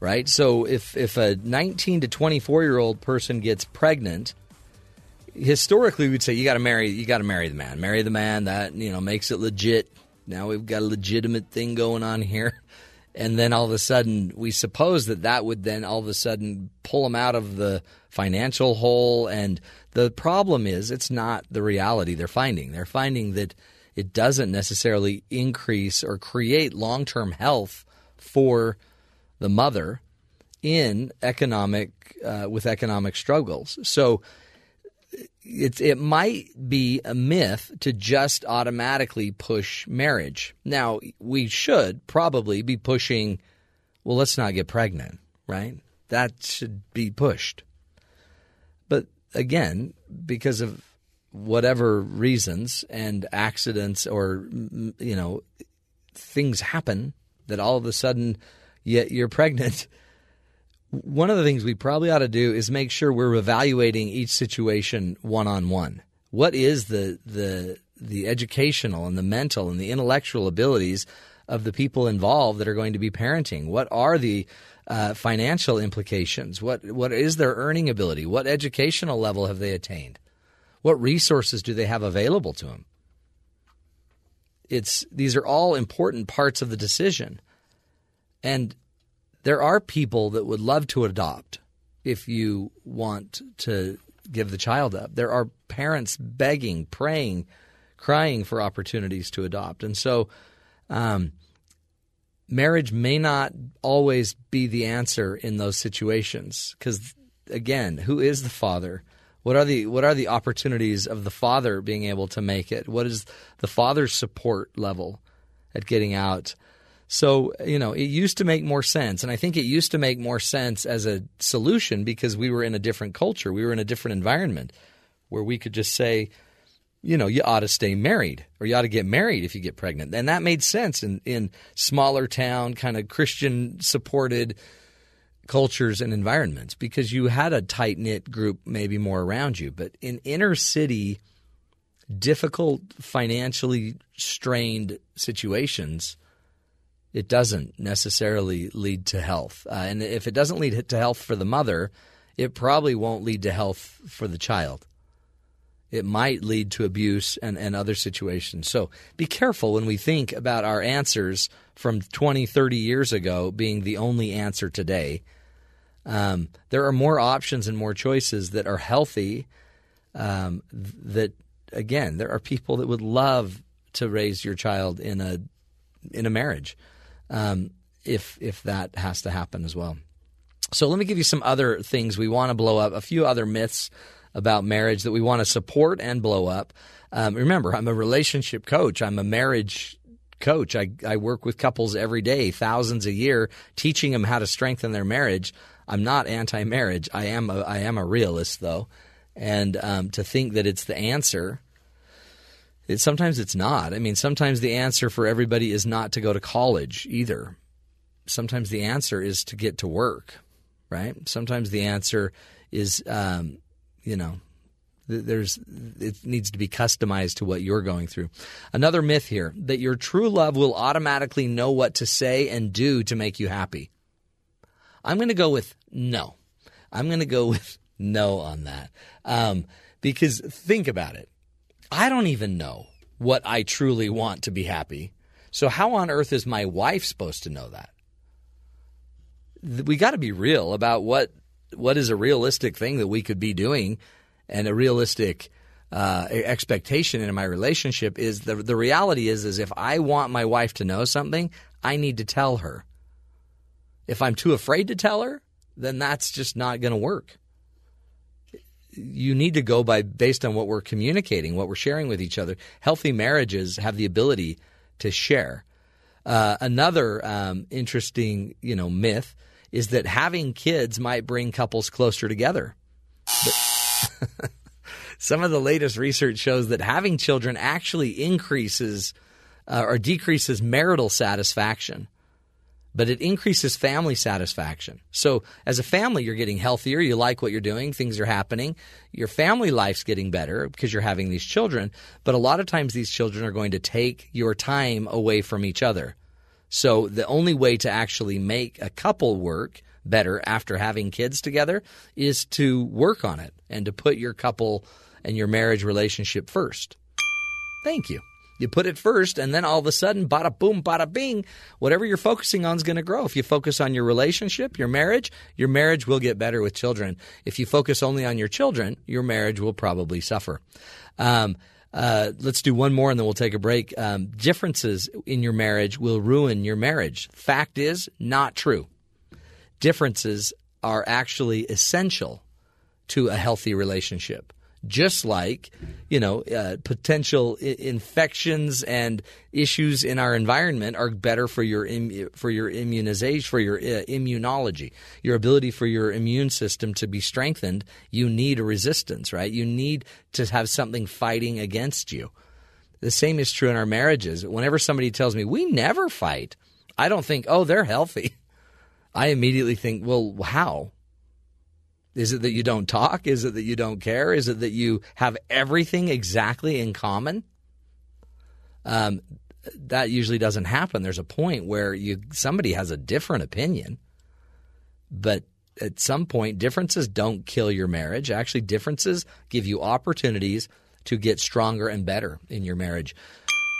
Right? So if if a 19 to 24 year old person gets pregnant, historically we'd say you got to marry you got to marry the man marry the man that you know makes it legit now we've got a legitimate thing going on here and then all of a sudden we suppose that that would then all of a sudden pull them out of the financial hole and the problem is it's not the reality they're finding they're finding that it doesn't necessarily increase or create long-term health for the mother in economic uh, with economic struggles so it, it might be a myth to just automatically push marriage. Now, we should probably be pushing, well, let's not get pregnant, right? That should be pushed. Again, because of whatever reasons and accidents or, mm, you know, things happen that all of a sudden yet you're pregnant one of the things we probably ought to do is make sure we're evaluating each situation one on one. What is the the the educational and the mental and the intellectual abilities of the people involved that are going to be parenting? What are the uh, financial implications? What what is their earning ability? What educational level have they attained? What resources do they have available to them? It's these are all important parts of the decision, and there are people that would love to adopt if you want to give the child up. There are parents begging, praying, crying for opportunities to adopt. And so, um, marriage may not always be the answer in those situations because, again, who is the father? What are the what are the opportunities of the father being able to make it? What is the father's support level at getting out? So, you know, it used to make more sense. And I think it used to make more sense as a solution because we were in a different culture. We were in a different environment where we could just say, you know, you ought to stay married or you ought to get married if you get pregnant. And that made sense in, in smaller town, kind of Christian supported cultures and environments because you had a tight knit group maybe more around you. But in inner city, difficult, financially strained situations, it doesn't necessarily lead to health. Uh, and if it doesn't lead to health for the mother, it probably won't lead to health for the child. It might lead to abuse and, and other situations. So be careful when we think about our answers from 20, 30 years ago being the only answer today. Um, there are more options and more choices that are healthy. Um, that again, there are people that would love to raise your child in a in a marriage, um, if if that has to happen as well. So let me give you some other things we want to blow up. A few other myths about marriage that we want to support and blow up. Um, remember, I'm a relationship coach. I'm a marriage coach. I, I work with couples every day, thousands a year, teaching them how to strengthen their marriage. I'm not anti-marriage. I am a, I am a realist though, and um, to think that it's the answer. It, sometimes it's not. I mean, sometimes the answer for everybody is not to go to college either. Sometimes the answer is to get to work, right? Sometimes the answer is, um, you know, there's it needs to be customized to what you're going through. Another myth here that your true love will automatically know what to say and do to make you happy. I'm going to go with no. I'm going to go with no on that. Um, because think about it. I don't even know what I truly want to be happy. So, how on earth is my wife supposed to know that? We got to be real about what what is a realistic thing that we could be doing and a realistic uh, expectation in my relationship is the the reality is is if I want my wife to know something, I need to tell her. If I'm too afraid to tell her, then that's just not going to work. You need to go by based on what we're communicating, what we're sharing with each other. Healthy marriages have the ability to share. Uh, another um, interesting, you know, myth is that having kids might bring couples closer together. But some of the latest research shows that having children actually increases uh, or decreases marital satisfaction but it increases family satisfaction. So, as a family, you're getting healthier. You like what you're doing. Things are happening. Your family life's getting better because you're having these children. But a lot of times, these children are going to take your time away from each other. So, the only way to actually make a couple work better after having kids together is to work on it and to put your couple and your marriage relationship first. Thank you. You put it first, and then all of a sudden, bada boom, bada bing, whatever you're focusing on is going to grow. If you focus on your relationship, your marriage, your marriage will get better with children. If you focus only on your children, your marriage will probably suffer. Um, uh, let's do one more and then we'll take a break. Um, differences in your marriage will ruin your marriage. Fact is, not true. Differences are actually essential to a healthy relationship just like you know uh, potential I- infections and issues in our environment are better for your Im- for your immunization for your uh, immunology. Your ability for your immune system to be strengthened you need a resistance right? You need to have something fighting against you. The same is true in our marriages. Whenever somebody tells me we never fight i don't think oh they're healthy. I immediately think well how is it that you don't talk? Is it that you don't care? Is it that you have everything exactly in common? Um, that usually doesn't happen. There's a point where you somebody has a different opinion, but at some point, differences don't kill your marriage. Actually, differences give you opportunities to get stronger and better in your marriage.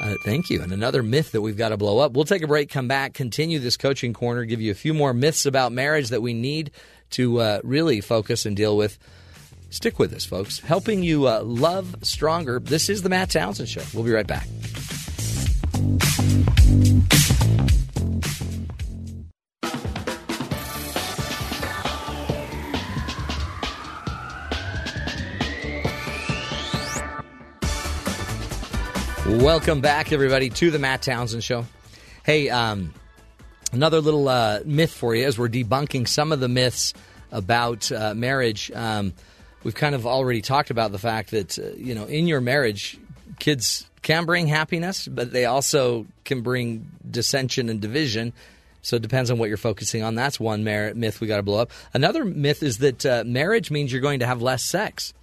Uh, thank you. And another myth that we've got to blow up. We'll take a break, come back, continue this coaching corner, give you a few more myths about marriage that we need to uh, really focus and deal with. Stick with us, folks. Helping you uh, love stronger. This is the Matt Townsend Show. We'll be right back. Welcome back, everybody, to the Matt Townsend Show. Hey, um, another little uh, myth for you as we're debunking some of the myths about uh, marriage. Um, we've kind of already talked about the fact that uh, you know in your marriage, kids can bring happiness, but they also can bring dissension and division. So it depends on what you're focusing on. That's one myth we got to blow up. Another myth is that uh, marriage means you're going to have less sex.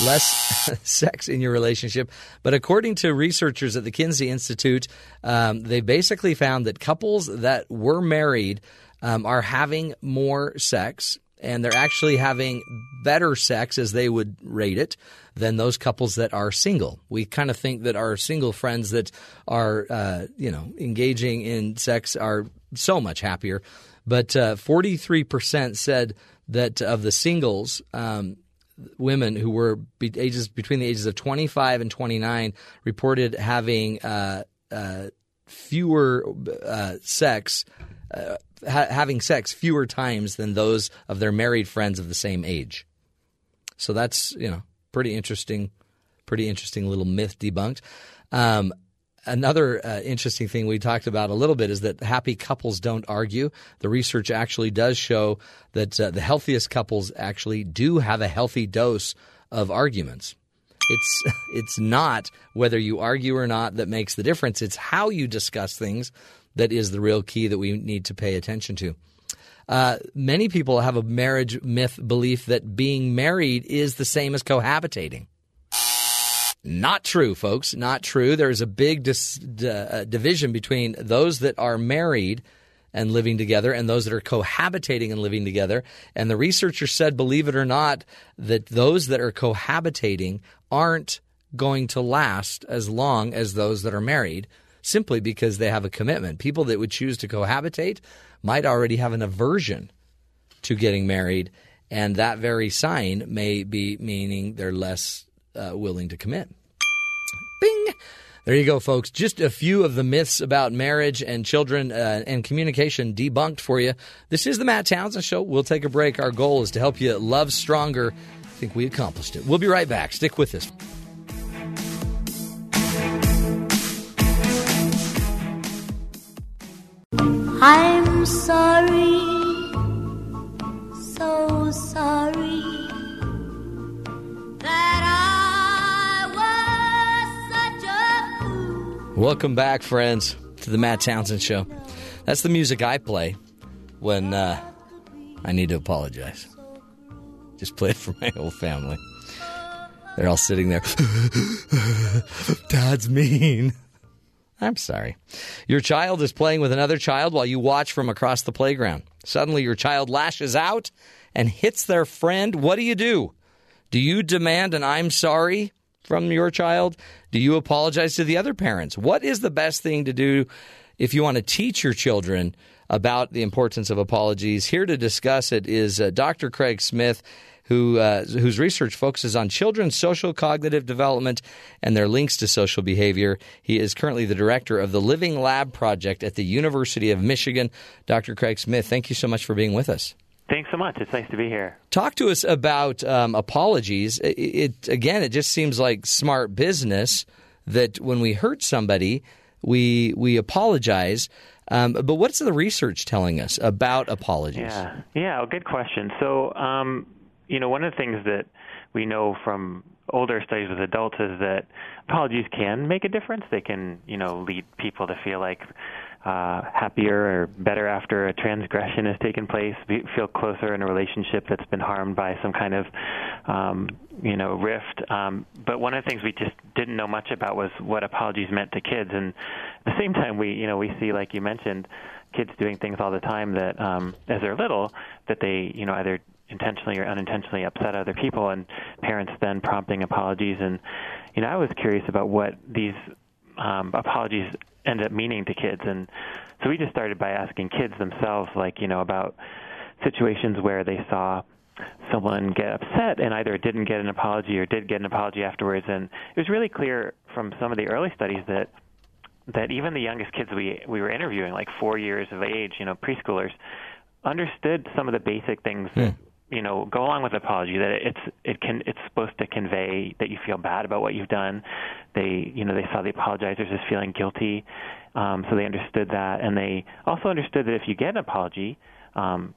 Less sex in your relationship. But according to researchers at the Kinsey Institute, um, they basically found that couples that were married um, are having more sex and they're actually having better sex as they would rate it than those couples that are single. We kind of think that our single friends that are, uh, you know, engaging in sex are so much happier. But uh, 43% said that of the singles, um, women who were be- ages between the ages of 25 and 29 reported having uh, uh, fewer uh, sex, uh, ha- having sex fewer times than those of their married friends of the same age. So that's you know pretty interesting, pretty interesting little myth debunked. Um, Another uh, interesting thing we talked about a little bit is that happy couples don't argue. The research actually does show that uh, the healthiest couples actually do have a healthy dose of arguments. It's it's not whether you argue or not that makes the difference. It's how you discuss things that is the real key that we need to pay attention to. Uh, many people have a marriage myth belief that being married is the same as cohabitating. Not true, folks. Not true. There's a big dis- d- uh, division between those that are married and living together and those that are cohabitating and living together. And the researcher said, believe it or not, that those that are cohabitating aren't going to last as long as those that are married simply because they have a commitment. People that would choose to cohabitate might already have an aversion to getting married, and that very sign may be meaning they're less uh, willing to commit. Bing! There you go, folks. Just a few of the myths about marriage and children uh, and communication debunked for you. This is the Matt Townsend Show. We'll take a break. Our goal is to help you love stronger. I think we accomplished it. We'll be right back. Stick with us. I'm sorry, so sorry Welcome back, friends, to the Matt Townsend Show. That's the music I play when uh, I need to apologize. Just play it for my whole family. They're all sitting there. Dad's mean. I'm sorry. Your child is playing with another child while you watch from across the playground. Suddenly, your child lashes out and hits their friend. What do you do? Do you demand an I'm sorry from your child? Do you apologize to the other parents? What is the best thing to do if you want to teach your children about the importance of apologies? Here to discuss it is uh, Dr. Craig Smith who uh, whose research focuses on children's social cognitive development and their links to social behavior. He is currently the director of the Living Lab Project at the University of Michigan. Dr. Craig Smith, thank you so much for being with us. Thanks so much. It's nice to be here. Talk to us about um, apologies. It, it again, it just seems like smart business that when we hurt somebody, we we apologize. Um, but what's the research telling us about apologies? Yeah, yeah, well, good question. So, um, you know, one of the things that we know from older studies with adults is that apologies can make a difference. They can, you know, lead people to feel like uh, happier or better after a transgression has taken place, be, feel closer in a relationship that's been harmed by some kind of, um, you know, rift. Um, but one of the things we just didn't know much about was what apologies meant to kids. And at the same time, we, you know, we see, like you mentioned, kids doing things all the time that, um, as they're little, that they, you know, either intentionally or unintentionally upset other people, and parents then prompting apologies. And you know, I was curious about what these um, apologies end up meaning to kids, and so we just started by asking kids themselves, like you know, about situations where they saw someone get upset and either didn't get an apology or did get an apology afterwards. And it was really clear from some of the early studies that that even the youngest kids we we were interviewing, like four years of age, you know, preschoolers, understood some of the basic things that you know go along with the apology that it's it can it's supposed to convey that you feel bad about what you've done. They you know they saw the apologizers as feeling guilty um, so they understood that. And they also understood that if you get an apology um,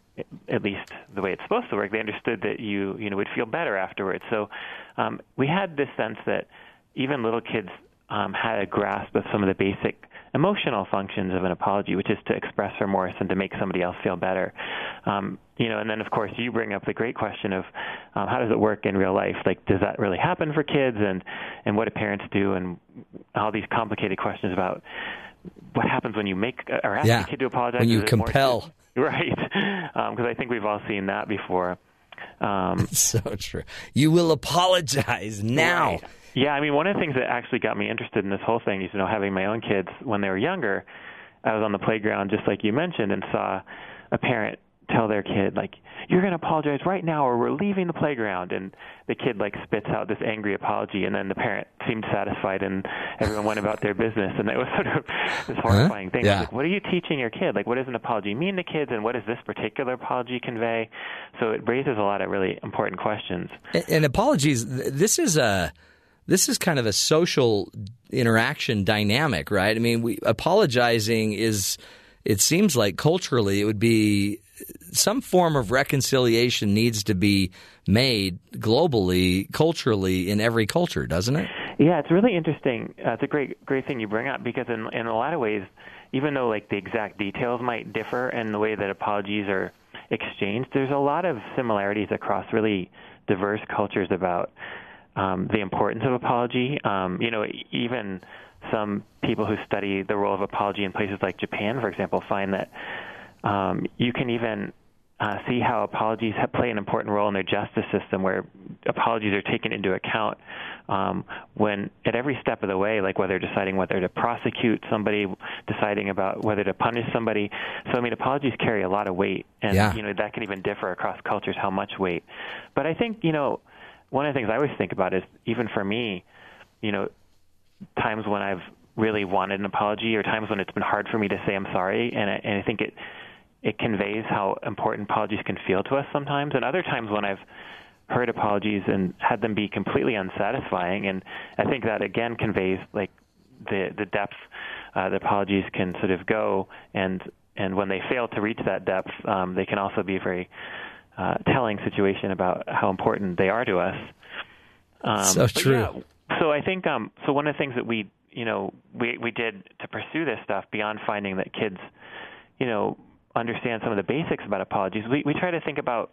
at least the way it's supposed to work they understood that you you know would feel better afterwards. So um, we had this sense that even little kids um, had a grasp of some of the basic emotional functions of an apology, which is to express remorse and to make somebody else feel better. Um, you know, and then of course you bring up the great question of um, how does it work in real life? Like, does that really happen for kids, and and what do parents do, and all these complicated questions about what happens when you make or ask Yeah. a kid to apologize. When you it more- compel. right? Because I think we've all seen that before. Um, so true. You will apologize now. Right. Yeah, I mean, one of the things that actually got me interested in this whole thing is, you know, having my own kids when they were younger. I was on the playground, just like you mentioned, and saw a parent tell their kid, like, "You're going to apologize right now, or we're leaving the playground." And the kid like spits out this angry apology, and then the parent seemed satisfied, and everyone went about their business. And it was sort of this horrifying thing. Yeah. Like, what are you teaching your kid? Like, what does an apology mean to kids, and what does this particular apology convey? So it raises a lot of really important questions. And, and apologies. This is a this is kind of a social interaction dynamic, right? I mean, we, apologizing is. It seems like culturally, it would be some form of reconciliation needs to be made globally, culturally, in every culture, doesn't it? Yeah, it's really interesting. Uh, it's a great, great thing you bring up because in in a lot of ways, even though like the exact details might differ in the way that apologies are exchanged, there's a lot of similarities across really diverse cultures about um, the importance of apology. Um, you know, even some people who study the role of apology in places like Japan, for example, find that um, you can even uh, see how apologies have, play an important role in their justice system, where apologies are taken into account um, when at every step of the way, like whether deciding whether to prosecute somebody, deciding about whether to punish somebody. So I mean, apologies carry a lot of weight, and Yeah. you know that can even differ across cultures how much weight. But I think you know one of the things I always think about is even for me, you know, times when I've really wanted an apology or times when it's been hard for me to say I'm sorry. And I, and I think it it conveys how important apologies can feel to us sometimes. And other times when I've heard apologies and had them be completely unsatisfying. And I think that again conveys like the the depth uh, that apologies can sort of go. And and when they fail to reach that depth um, they can also be very uh, telling situation about how important they are to us um, So true. yeah, so I think um, so. One of the things that we you know we we did to pursue this stuff beyond finding that kids you know understand some of the basics about apologies, we we try to think about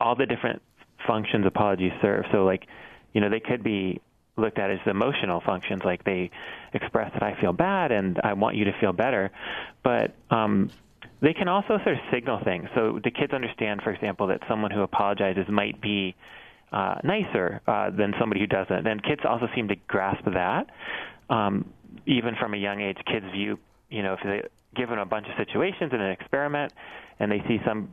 all the different functions apologies serve. So like you know they could be looked at as emotional functions, like they express that I feel bad and I want you to feel better, but um, they can also sort of signal things. So the kids understand, for example, that someone who apologizes might be uh, nicer uh, than somebody who doesn't. And kids also seem to grasp that. Um, even from a young age, kids view, you know, if they're given a bunch of situations in an experiment and they see some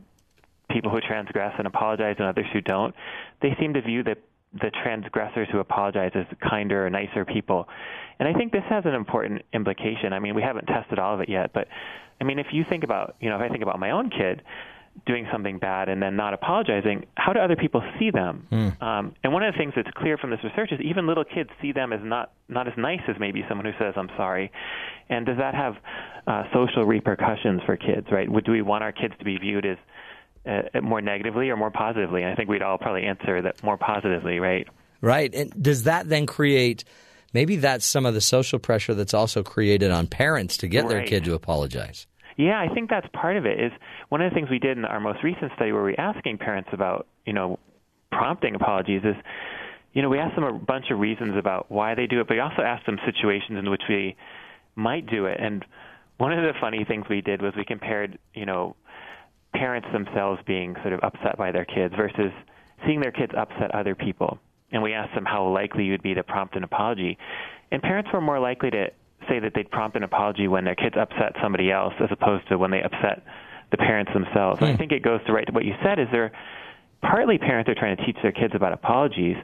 people who transgress and apologize and others who don't, they seem to view the the transgressors who apologize as kinder or nicer people. And I think this has an important implication. I mean, we haven't tested all of it yet, but I mean, if you think about, you know, if I think about my own kid doing something bad and then not apologizing, how do other people see them? Um, and one of the things that's clear from this research is even little kids see them as not not as nice as maybe someone who says I'm sorry. And does that have uh, social repercussions for kids? Right? Would do we want our kids to be viewed as uh, more negatively or more positively? And I think we'd all probably answer that more positively, right? Right. And does that then create maybe that's some of the social pressure that's also created on parents to get their kid to apologize? Yeah, I think that's part of it. Is one of the things we did in our most recent study, where we were asking parents about, you know, prompting apologies, is, you know, we asked them a bunch of reasons about why they do it, but we also asked them situations in which we might do it. And one of the funny things we did was we compared, you know, parents themselves being sort of upset by their kids versus seeing their kids upset other people. And we asked them how likely you'd be to prompt an apology. And parents were more likely to say that they'd prompt an apology when their kids upset somebody else as opposed to when they upset the parents themselves. And I think it goes to right to what you said is there partly parents are trying to teach their kids about apologies,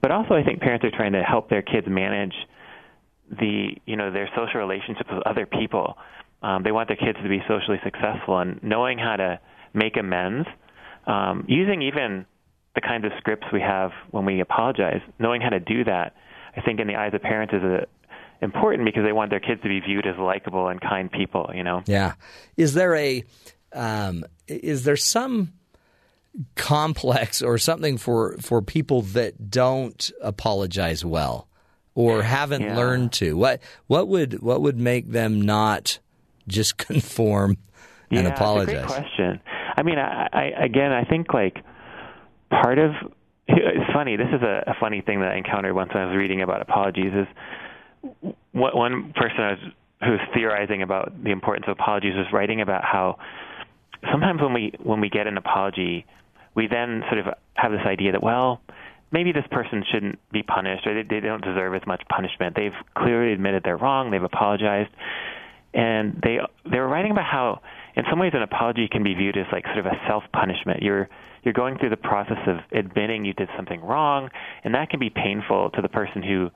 but also I think parents are trying to help their kids manage the you know their social relationships with other people. Um, they want their kids to be socially successful and knowing how to make amends, um, using even the kinds of scripts we have when we apologize, knowing how to do that, I think in the eyes of parents is a, important because they want their kids to be viewed as likable and kind people. You know. Yeah. Is there a um, is there some complex or something for for people that don't apologize well? or haven't Yeah. learned to? What what would what would make them not just conform and yeah, apologize? It's a great question. I mean, I, I again, I think like part of it's funny. This is a, a funny thing that I encountered once when I was reading about apologies. Is what one person I was, who was theorizing about the importance of apologies was writing about how sometimes when we when we get an apology, we then sort of have this idea that well, maybe this person shouldn't be punished or they, they don't deserve as much punishment. They've clearly admitted they're wrong. They've apologized, and they they were writing about how in some ways an apology can be viewed as like sort of a self punishment. You're you're going through the process of admitting you did something wrong, and that can be painful to the person who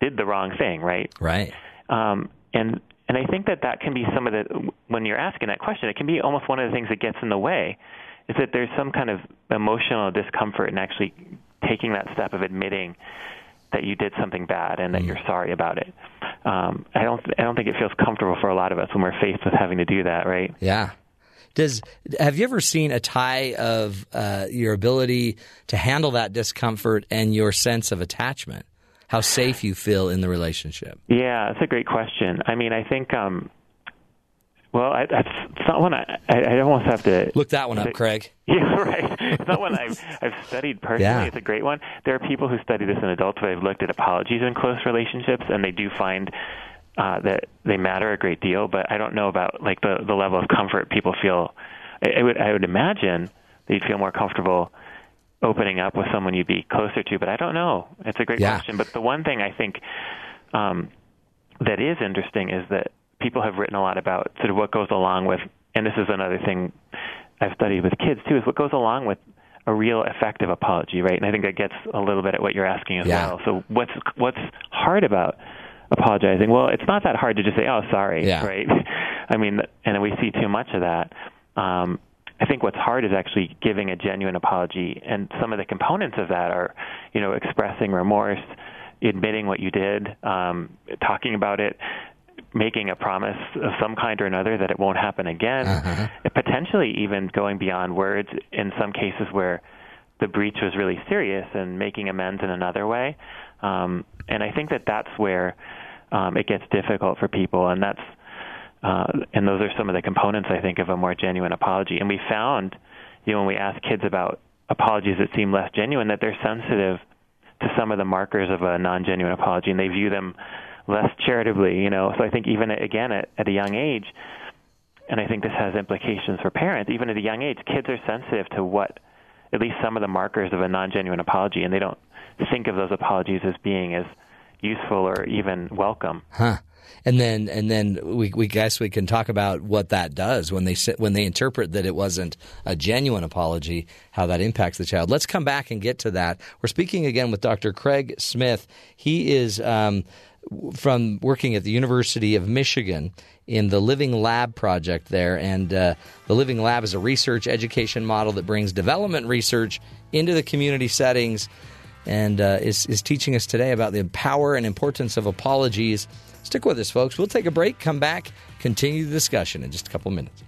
did the wrong thing, right? Right. Um, and and I think that that can be some of the when you're asking that question, it can be almost one of the things that gets in the way, is that there's some kind of emotional discomfort in actually taking that step of admitting that you did something bad and that you're sorry about it. Um, I don't I don't think it feels comfortable for a lot of us when we're faced with having to do that, right? Yeah. Does have you ever seen a tie of uh, your ability to handle that discomfort and your sense of attachment? How safe you feel in the relationship? Yeah, that's a great question. I mean, I think, um, well, I, that's it's not one I, I, I almost have to Look that one up, Craig. Yeah, right. It's not one I've I've studied personally. Yeah. It's a great one. There are people who study this in adulthood. I've looked at apologies in close relationships, and they do find uh, that they matter a great deal. But I don't know about like the the level of comfort people feel. I, I would I would imagine they'd feel more comfortable opening up with someone you'd be closer to. But I don't know. It's a great Yeah. question. But the one thing I think um, that is interesting is that people have written a lot about sort of what goes along with, and this is another thing I've studied with kids too, is what goes along with a real effective apology, right? And I think that gets a little bit at what you're asking as Yeah. well. So what's what's hard about apologizing? Well, it's not that hard to just say, "Oh, sorry," Yeah. right? I mean, and we see too much of that. Um, I think what's hard is actually giving a genuine apology, and some of the components of that are, you know, expressing remorse, admitting what you did, um, talking about it, making a promise of some kind or another that it won't happen again, Uh-huh. potentially even going beyond words in some cases where the breach was really serious and making amends in another way. Um, and I think that that's where um, it gets difficult for people, and that's uh, and those are some of the components I think of a more genuine apology. And we found, you know, when we ask kids about apologies that seem less genuine, that they're sensitive to some of the markers of a non-genuine apology, and they view them less charitably. You know, so I think even again at, at a young age, and I think this has implications for parents. Even at a young age, kids are sensitive to what at least some of the markers of a non-genuine apology, and they don't think of those apologies as being as useful or even welcome. Huh. And then, and then we, we guess we can talk about what that does when they when they interpret that it wasn't a genuine apology, how that impacts the child. Let's come back and get to that. We're speaking again with Dr. Craig Smith. He is um, from working at the University of Michigan in the Living Lab project there, and uh, the Living Lab is a research education model that brings development research into the community settings and uh, is, is teaching us today about the power and importance of apologies. Stick with us, folks. We'll take a break, come back, continue the discussion in just a couple minutes.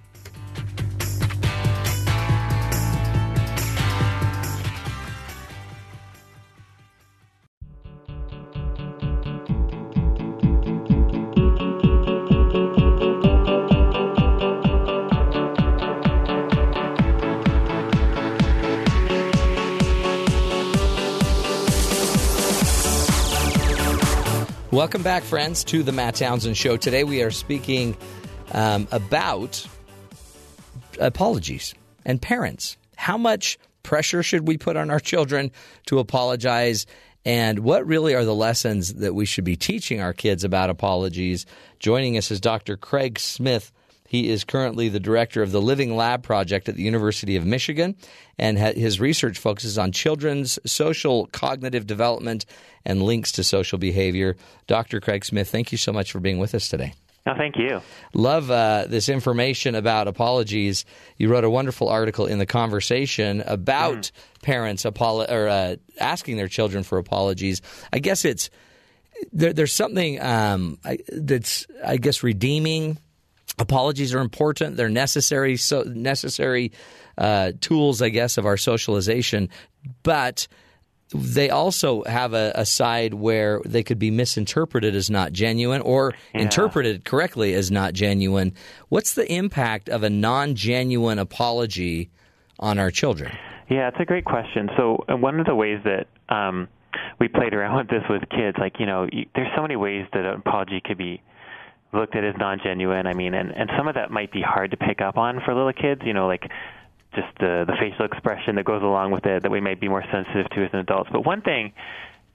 Welcome back, friends, to the Matt Townsend Show. Today we are speaking um, about apologies and parents. How much pressure should we put on our children to apologize? And what really are the lessons that we should be teaching our kids about apologies? Joining us is Dr. Craig Smith. He is currently the director of the Living Lab Project at the University of Michigan, and ha- his research focuses on children's social cognitive development and links to social behavior. Dr. Craig Smith, thank you so much for being with us today. No, thank you. Love uh, this information about apologies. You wrote a wonderful article in the conversation about parents apolo- or uh, asking their children for apologies. I guess it's there, there's something um, I, that's I guess redeeming. Apologies are important. They're necessary so necessary uh, tools, I guess, of our socialization. But they also have a, a side where they could be misinterpreted as not genuine or Yeah. interpreted correctly as not genuine. What's the impact of a non genuine apology on our children? Yeah, it's a great question. So, one of the ways that um, we played around with this with kids, like you know, there's so many ways that an apology could be looked at as non-genuine. I mean, and and some of that might be hard to pick up on for little kids. You know, like just the the facial expression that goes along with it that we might be more sensitive to as an adults. But one thing,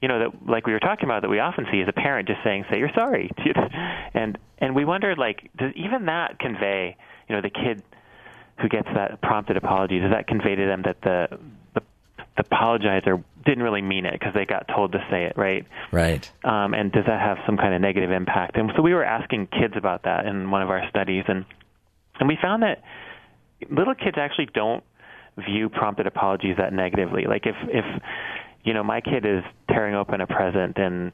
you know, that like we were talking about that we often see is a parent just saying, "Say you're sorry," and and we wondered like, does even that convey, you know, the kid who gets that prompted apology, does that convey to them that the the, apologizer didn't really mean it because they got told to say it, right? Right. Um, and does that have some kind of negative impact? And so we were asking kids about that in one of our studies, and and we found that little kids actually don't view prompted apologies that negatively. Like if if you know my kid is tearing open a present and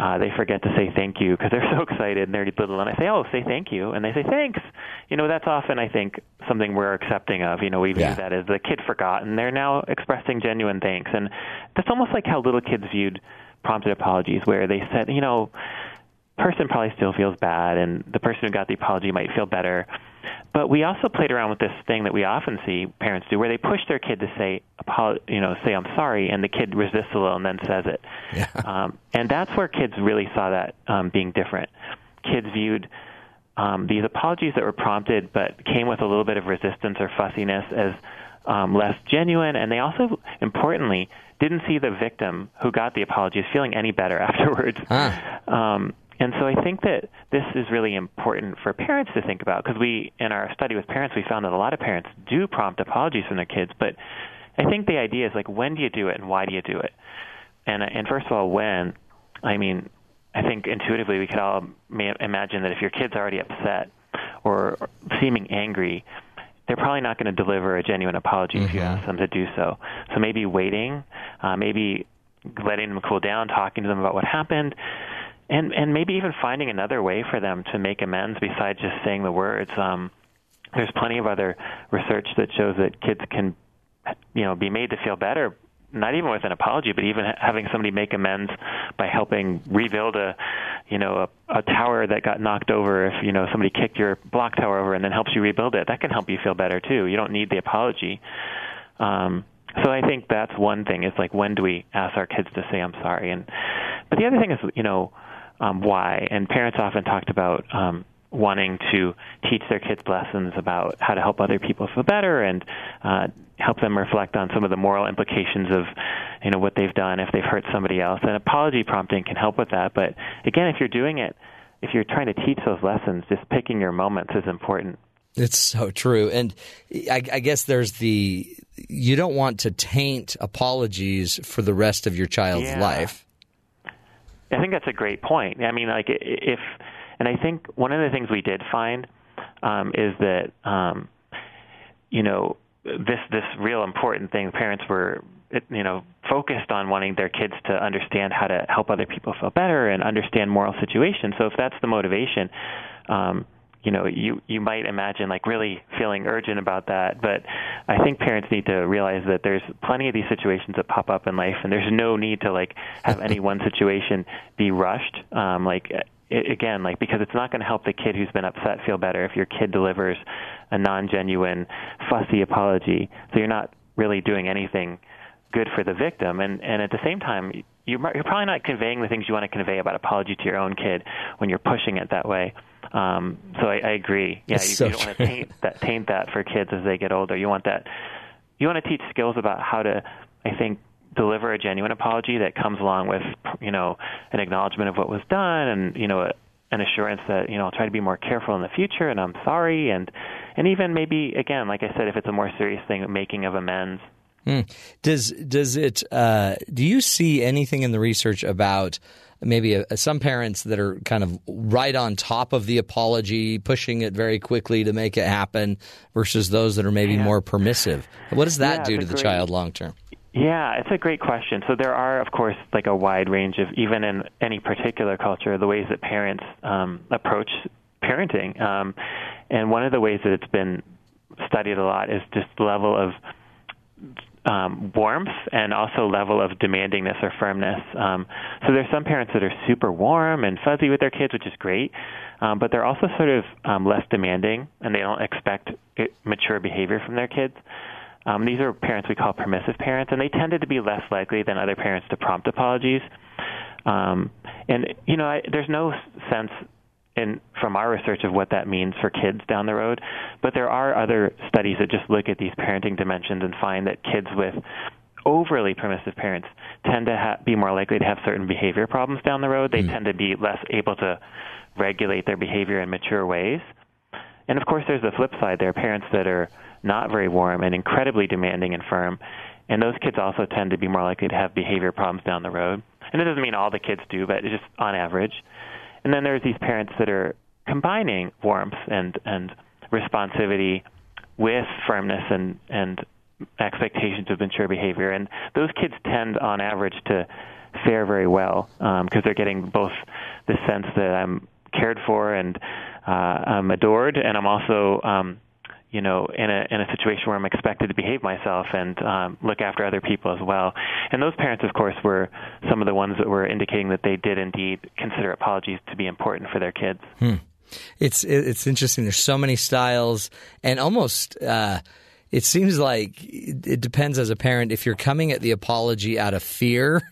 uh, they forget to say thank you because they're so excited and they're little, and I say, "Oh, say thank you," and they say thanks. You know, that's often I think something we're accepting of. You know, we view Yeah. that as the kid forgot, and they're now expressing genuine thanks, and that's almost like how little kids viewed prompted apologies, where they said, you know, person probably still feels bad, and the person who got the apology might feel better. But we also played around with this thing that we often see parents do, where they push their kid to say, you know, say I'm sorry, and the kid resists a little and then says it. Yeah. Um, and that's where kids really saw that um, being different. Kids viewed um, these apologies that were prompted but came with a little bit of resistance or fussiness as um, less genuine, and they also, importantly, didn't see the victim who got the apologies feeling any better afterwards. Um, and so I think that this is really important for parents to think about because we, in our study with parents, we found that a lot of parents do prompt apologies from their kids. But I think the idea is like, when do you do it and why do you do it? And and first of all, when? I mean, I think intuitively we could all ma- imagine that if your kid's are already upset or seeming angry, they're probably not going to deliver a genuine apology if you ask them to do so. So maybe waiting, uh, maybe letting them cool down, talking to them about what happened, and and maybe even finding another way for them to make amends besides just saying the words. Um, there's plenty of other research that shows that kids can, you know, be made to feel better. Not even with an apology, but even having somebody make amends by helping rebuild a, you know, a, a tower that got knocked over. If you know somebody kicked your block tower over and then helps you rebuild it, that can help you feel better too. You don't need the apology. Um, so I think that's one thing. Is like when do we ask our kids to say I'm sorry? And but the other thing is you know um, why. And parents often talked about um, wanting to teach their kids lessons about how to help other people feel better and uh, help them reflect on some of the moral implications of you know what they've done if they've hurt somebody else. And apology prompting can help with that. But again, if you're doing it, if you're trying to teach those lessons, just picking your moments is important. It's so true. And I, I guess there's the you don't want to taint apologies for the rest of your child's Yeah. life. I think that's a great point. I mean, like if, and I think one of the things we did find um, is that, um, you know, this this real important thing. Parents were, you know, focused on wanting their kids to understand how to help other people feel better and understand moral situations. So if that's the motivation. Um, you know, you you might imagine like really feeling urgent about that, but I think parents need to realize that there's plenty of these situations that pop up in life, and there's no need to like have any one situation be rushed. Um, like i again, like because it's not going to help the kid who's been upset feel better if your kid delivers a non-genuine, fussy apology. So you're not really doing anything good for the victim, and and at the same time. You, you're probably not conveying the things you want to convey about apology to your own kid when you're pushing it that way. Um, so I, I agree. Yeah, That's you, so you don't want to taint that taint that for kids as they get older. You want that. You want to teach skills about how to, I think, deliver a genuine apology that comes along with, you know, an acknowledgement of what was done, and you know, a, an assurance that you know, I'll try to be more careful in the future, and I'm sorry, and and even maybe again, like I said, if it's a more serious thing, making of amends. Does does it? Uh, do you see anything in the research about maybe uh some parents that are kind of right on top of the apology, pushing it very quickly to make it happen, versus those that are maybe more permissive? What does that Yeah, do to the great- child long term? Yeah, it's a great question. So there are, of course, like a wide range of even in any particular culture, the ways that parents um, approach parenting. Um, and one of the ways that it's been studied a lot is just the level of um, warmth and also level of demandingness or firmness. Um, so there's some parents that are super warm and fuzzy with their kids, which is great, um, but they're also sort of um, less demanding and they don't expect mature behavior from their kids. Um, these are parents we call permissive parents, and they tended to be less likely than other parents to prompt apologies. Um, and you know, I, there's no sense in from our research of what that means for kids down the road. But there are other studies that just look at these parenting dimensions and find that kids with overly permissive parents tend to ha- be more likely to have certain behavior problems down the road. They mm. tend to be less able to regulate their behavior in mature ways. And of course, there's the flip side. There are parents that are not very warm and incredibly demanding and firm, and those kids also tend to be more likely to have behavior problems down the road. And it doesn't mean all the kids do, but just on average. And then there's these parents that are combining warmth and and responsivity with firmness and and expectations of mature behavior. And those kids tend, on average, to fare very well because um, they're getting both the sense that I'm cared for and uh, I'm adored, and I'm also um, you know, in a in a situation where I'm expected to behave myself and um, look after other people as well. And those parents, of course, were some of the ones that were indicating that they did indeed consider apologies to be important for their kids. Hmm. It's it's interesting. There's so many styles, and almost uh, it seems like it depends as a parent if you're coming at the apology out of fear,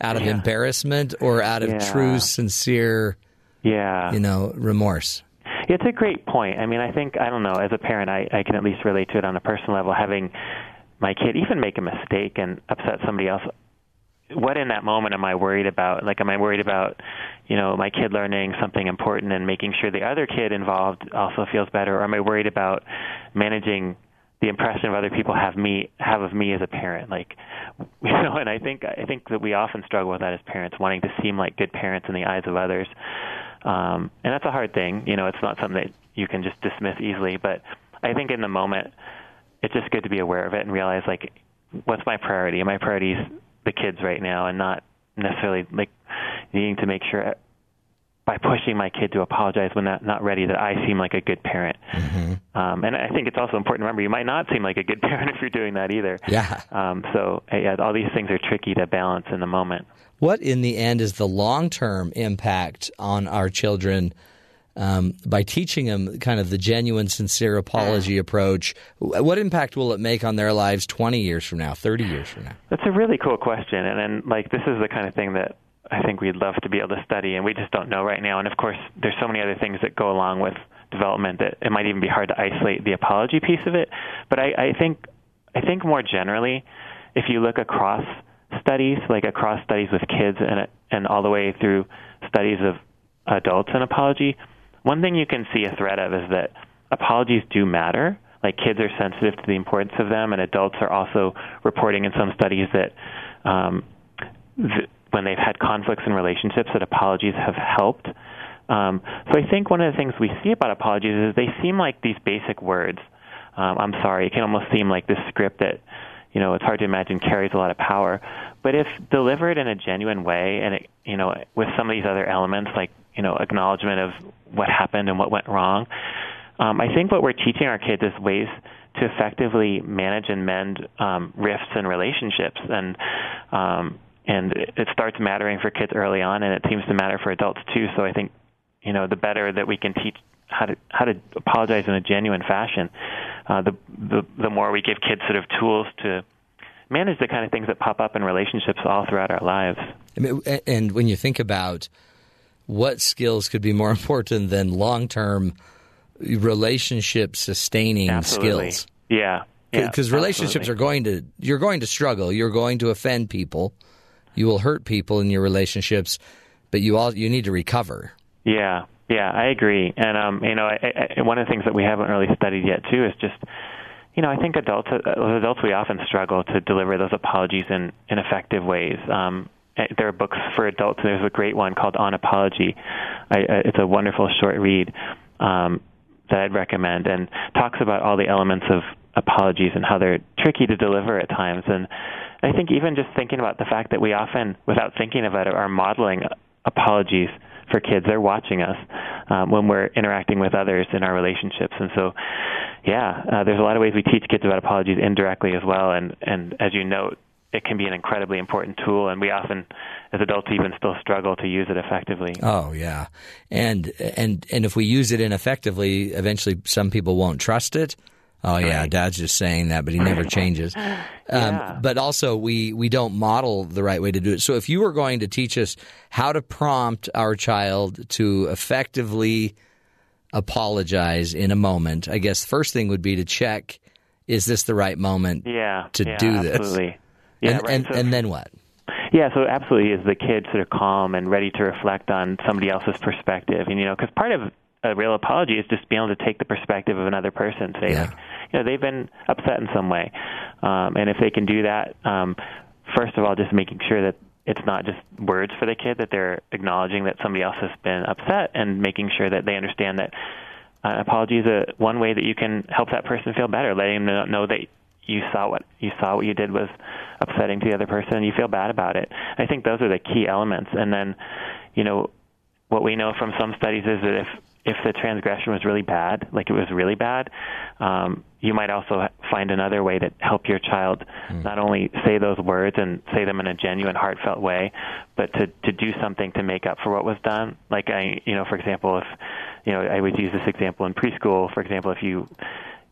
out of yeah. embarrassment, or out of yeah. true, sincere, yeah, you know, remorse. It's a great point. I mean, I think I don't know. As a parent, I, I can at least relate to it on a personal level. Having my kid even make a mistake and upset somebody else. What in that moment am I worried about? Like, am I worried about, you know, my kid learning something important and making sure the other kid involved also feels better, or am I worried about managing the impression of other people have me have of me as a parent like you know and i think i think that we often struggle with that as parents wanting to seem like good parents in the eyes of others um, and that's a hard thing. You know, it's not something that you can just dismiss easily. But I think in the moment, it's just good to be aware of it and realize like, what's my priority? My priority is the kids right now, and not necessarily like needing to make sure by pushing my kid to apologize when not not ready that I seem like a good parent. Mm-hmm. Um, and I think it's also important to remember you might not seem like a good parent if you're doing that either. Yeah. Um, so yeah, all these things are tricky to balance in the moment. What in the end is the long term impact on our children? Um, by teaching them kind of the genuine, sincere apology mm. approach, what impact will it make on their lives 20 years from now, 30 years from now? That's a really cool question. And then, like, this is the kind of thing that I think we'd love to be able to study, and we just don't know right now. And of course, there's so many other things that go along with development that it might even be hard to isolate the apology piece of it. But I, I think I think more generally, if you look across studies, like across studies with kids and and all the way through studies of adults and apology, one thing you can see a thread of is that apologies do matter. Like kids are sensitive to the importance of them, and adults are also reporting in some studies that um, th- when they've had conflicts in relationships that apologies have helped. Um, so I think one of the things we see about apologies is they seem like these basic words. Um, I'm sorry. It can almost seem like this script that, you know, it's hard to imagine carries a lot of power. But if delivered in a genuine way, and it, you know, with some of these other elements like, you know, acknowledgement of what happened and what went wrong, um, I think what we're teaching our kids is ways to effectively manage and mend um, rifts in relationships and um, and it starts mattering for kids early on, and it seems to matter for adults too. So I think, you know, the better that we can teach how to how to apologize in a genuine fashion, uh, the, the the more we give kids sort of tools to manage the kind of things that pop up in relationships all throughout our lives. I mean, and when you think about what skills could be more important than long term relationship sustaining Absolutely. skills? Yeah. Because yeah, relationships absolutely. are going to you're going to struggle. You're going to offend people you will hurt people in your relationships, but you all you need to recover. Yeah, yeah, I agree. And um, you know, I, I, one of the things that we haven't really studied yet too is just, you know, I think adults uh, adults we often struggle to deliver those apologies in in effective ways. Um, eh, there are books for adults. There's a great one called On Apology. I, it's a wonderful short read um, that I'd recommend, and talks about all the elements of apologies and how they're tricky to deliver at times. And I think even just thinking about the fact that we often, without thinking about it, are modeling apologies for kids. They're watching us. um, when we're interacting with others in our relationships. And so, yeah, uh, there's a lot of ways we teach kids about apologies indirectly as well. And and as you note, it can be an incredibly important tool, and we often, as adults, even still struggle to use it effectively. Oh yeah, and and and if we use it ineffectively, eventually some people won't trust it. Oh yeah, Right. Dad's just saying that, but he never changes. Um, But also, we we don't model the right way to do it. So if you were going to teach us how to prompt our child to effectively apologize in a moment, I guess the first thing would be to check: is this the right moment? Yeah, To yeah, do this. absolutely. Yeah, and right. and, So- and then what? Yeah, so absolutely is the kid sort of calm and ready to reflect on somebody else's perspective, and you know, because part of a real apology is just being able to take the perspective of another person, say Yeah. like, you know, they've been upset in some way, um, and if they can do that, um, first of all, just making sure that it's not just words for the kid that they're acknowledging that somebody else has been upset, and making sure that they understand that uh, apology is a one way that you can help that person feel better, letting them know, that you saw what you saw what you did was upsetting to the other person and you feel bad about it. I think those are the key elements. And then, you know, what we know from some studies is that if if the transgression was really bad, like it was really bad, um, you might also find another way to help your child not only say those words and say them in a genuine, heartfelt way, but to to do something to make up for what was done. Like I, you know, for example, if you know, I would use this example in preschool. For example, if you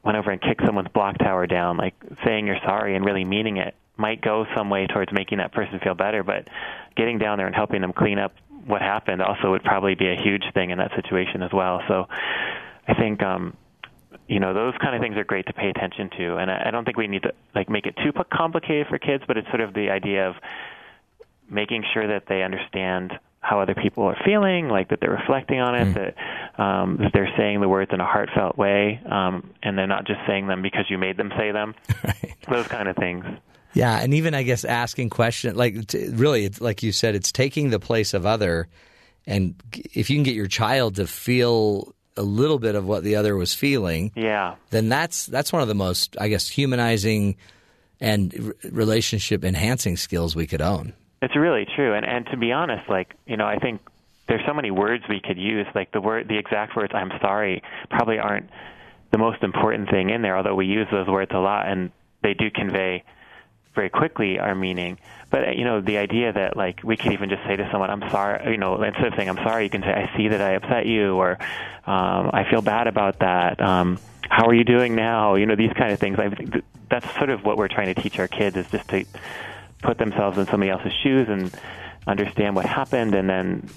went over and kicked someone's block tower down, like saying you're sorry and really meaning it might go some way towards making that person feel better, but getting down there and helping them clean up what happened also would probably be a huge thing in that situation as well. So I think um you know those kind of things are great to pay attention to and I I don't think we need to like make it too complicated for kids, but it's sort of the idea of making sure that they understand how other people are feeling, like that they're reflecting on it, that um, that they're saying the words in a heartfelt way, um, and they're not just saying them because you made them say them. Those kind of things. Yeah, and even I guess asking questions like t- really, it's like you said, it's taking the place of other, and if you can get your child to feel a little bit of what the other was feeling, Yeah. then that's that's one of the most I guess humanizing and r- relationship enhancing skills we could own. It's really true, and and to be honest, like you know, I think there's so many words we could use. Like the word, the exact words "I'm sorry" probably aren't the most important thing in there, although we use those words a lot, and they do convey very quickly our meaning. But you know, the idea that like we could even just say to someone, "I'm sorry," you know, instead of saying "I'm sorry," you can say, "I see that I upset you," or um, "I feel bad about that." Um, how are you doing now? You know, these kind of things. I think that's sort of what we're trying to teach our kids is just to put themselves in somebody else's shoes and understand what happened, and then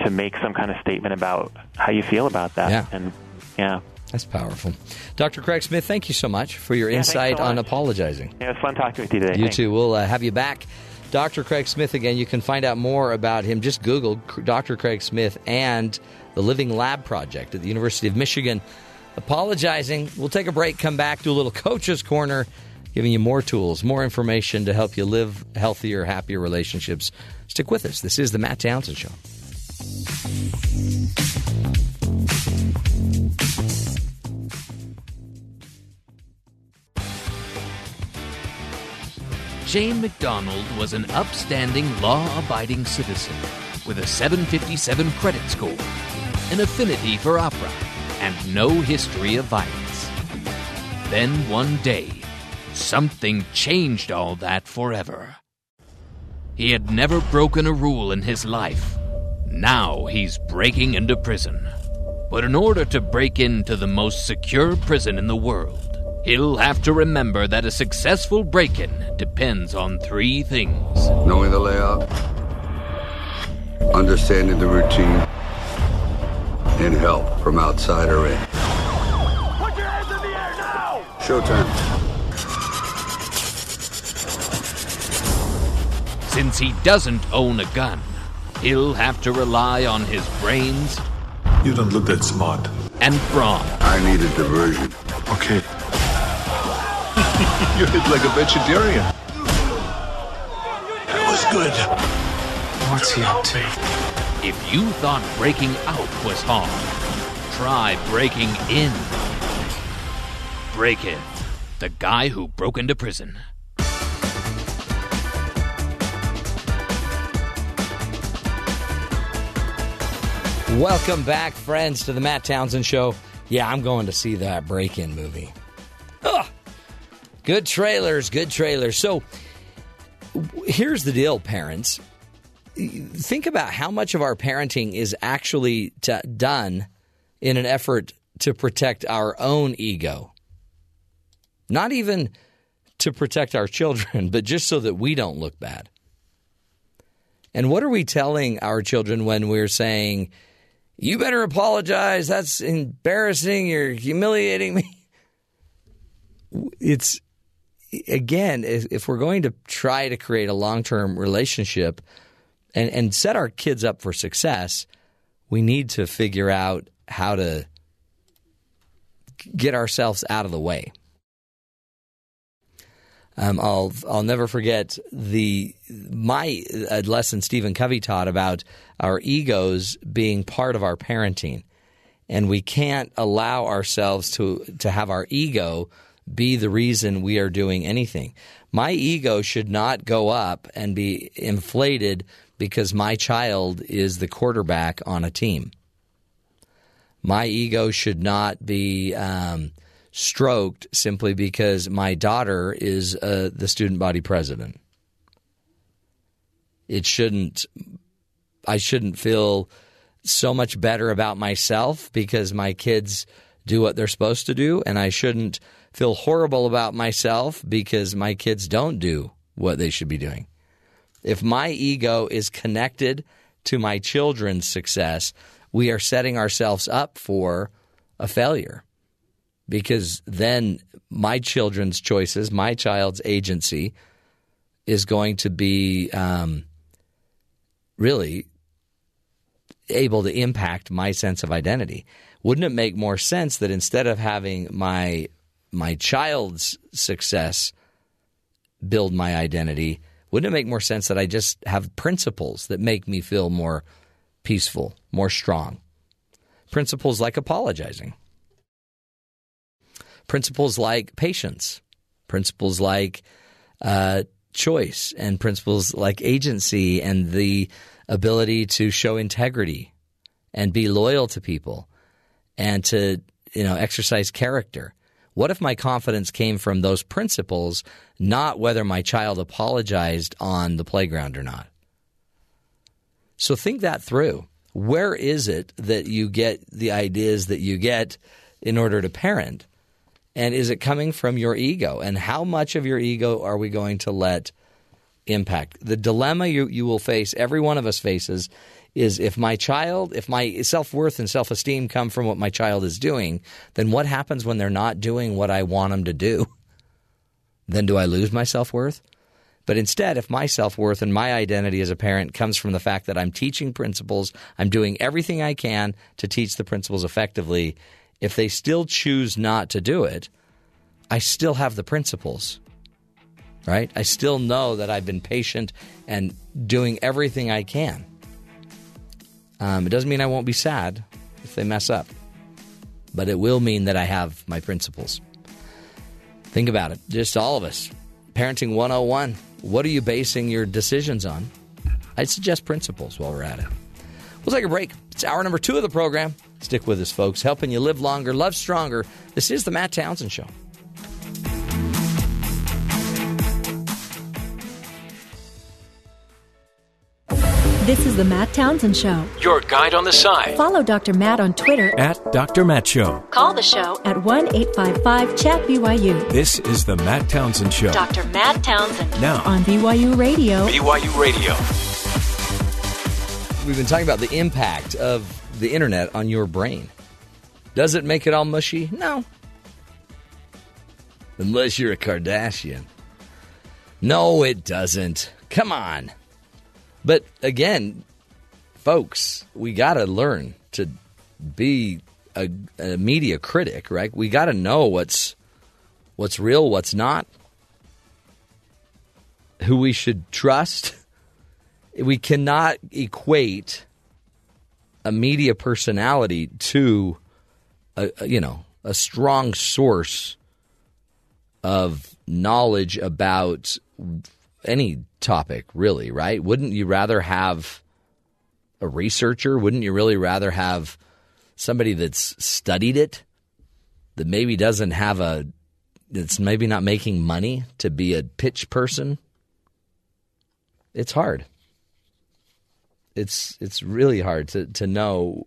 to make some kind of statement about how you feel about that. Yeah. And yeah, That's powerful, Dr. Craig Smith. Thank you so much for your Yeah, insight so on apologizing. yeah, it was fun talking with you today. You Thanks. too. We'll uh, have you back. Dr. Craig Smith again. You can find out more about him. Just Google Dr. Craig Smith and the Living Lab Project at the University of Michigan. Apologizing. We'll take a break, come back, do a little coach's corner, giving you more tools, more information to help you live healthier, happier relationships. Stick with us. This is the Matt Townsend Show. Jane McDonald was an upstanding, law abiding citizen with a 757 credit score, an affinity for opera, and no history of violence. Then one day, something changed all that forever. He had never broken a rule in his life. Now he's breaking into prison. But in order to break into the most secure prison in the world, he'll have to remember that a successful break in depends on three things. Knowing the layout, understanding the routine, and help from outside or in. Put your hands in the air now! Showtime. Since he doesn't own a gun, he'll have to rely on his brains You don't look that smart. and brawn. I need a diversion. Okay. you hit like a vegetarian. That was good. What's he up to? If you thought breaking out was hard, try breaking in. Break In, the guy who broke into prison. Welcome back, friends, to the Matt Townsend Show. Yeah, I'm going to see that break in movie. Ugh. Good trailers, good trailers. So here's the deal, parents. Think about how much of our parenting is actually t- done in an effort to protect our own ego. Not even to protect our children, but just so that we don't look bad. And what are we telling our children when we're saying, you better apologize. That's embarrassing. You're humiliating me. It's again, if we're going to try to create a long term relationship and, and set our kids up for success, we need to figure out how to get ourselves out of the way. Um, I'll I'll never forget the my uh, lesson Stephen Covey taught about our egos being part of our parenting, and we can't allow ourselves to to have our ego be the reason we are doing anything. My ego should not go up and be inflated because my child is the quarterback on a team. My ego should not be. Um, stroked simply because my daughter is uh, the student body president. It shouldn't. I shouldn't feel so much better about myself because my kids do what they're supposed to do, and I shouldn't feel horrible about myself because my kids don't do what they should be doing. If my ego is connected to my children's success, we are setting ourselves up for a failure because then my children's choices, my child's agency, is going to be um, really able to impact my sense of identity. Wouldn't it make more sense that instead of having my my child's success build my identity, wouldn't it make more sense that I just have principles that make me feel more peaceful, more strong? Principles like apologizing principles like patience, principles like uh, choice, and principles like agency and the ability to show integrity and be loyal to people and to you know exercise character. What if my confidence came from those principles, not whether my child apologized on the playground or not? So think that through. Where is it that you get the ideas that you get in order to parent? And is it coming from your ego? And how much of your ego are we going to let impact? The dilemma you, you will face, every one of us faces, is if my child, if my self worth and self esteem come from what my child is doing, then what happens when they're not doing what I want them to do? Then do I lose my self worth? But instead, if my self worth and my identity as a parent comes from the fact that I'm teaching principles, I'm doing everything I can to teach the principles effectively, if they still choose not to do it, I still have the principles, right? I still know that I've been patient and doing everything I can. Um, it doesn't mean I won't be sad if they mess up, but it will mean that I have my principles. Think about it, just all of us. Parenting 101. What are you basing your decisions on? I'd suggest principles while we're at it. We'll take a break. It's hour number two of the program. Stick with us, folks, helping you live longer, love stronger. This is the Matt Townsend Show. This is the Matt Townsend Show. Your guide on the side Follow Dr. Matt on Twitter. at Dr. Matt Show. Call the show at 1 855 Chat BYU. This is the Matt Townsend Show. Dr. Matt Townsend Now, on BYU Radio. BYU Radio. We've been talking about the impact of the internet on your brain. Does it make it all mushy? No. Unless you're a Kardashian. No, it doesn't. Come on. But again, folks, we got to learn to be a, a media critic, right? We got to know what's what's real, what's not, who we should trust. We cannot equate a media personality to a, a, you know a strong source of knowledge about any topic really right wouldn't you rather have a researcher? Wouldn't you really rather have somebody that's studied it, that maybe doesn't have a, that's maybe not making money to be a pitch person? It's hard. It's it's really hard to to know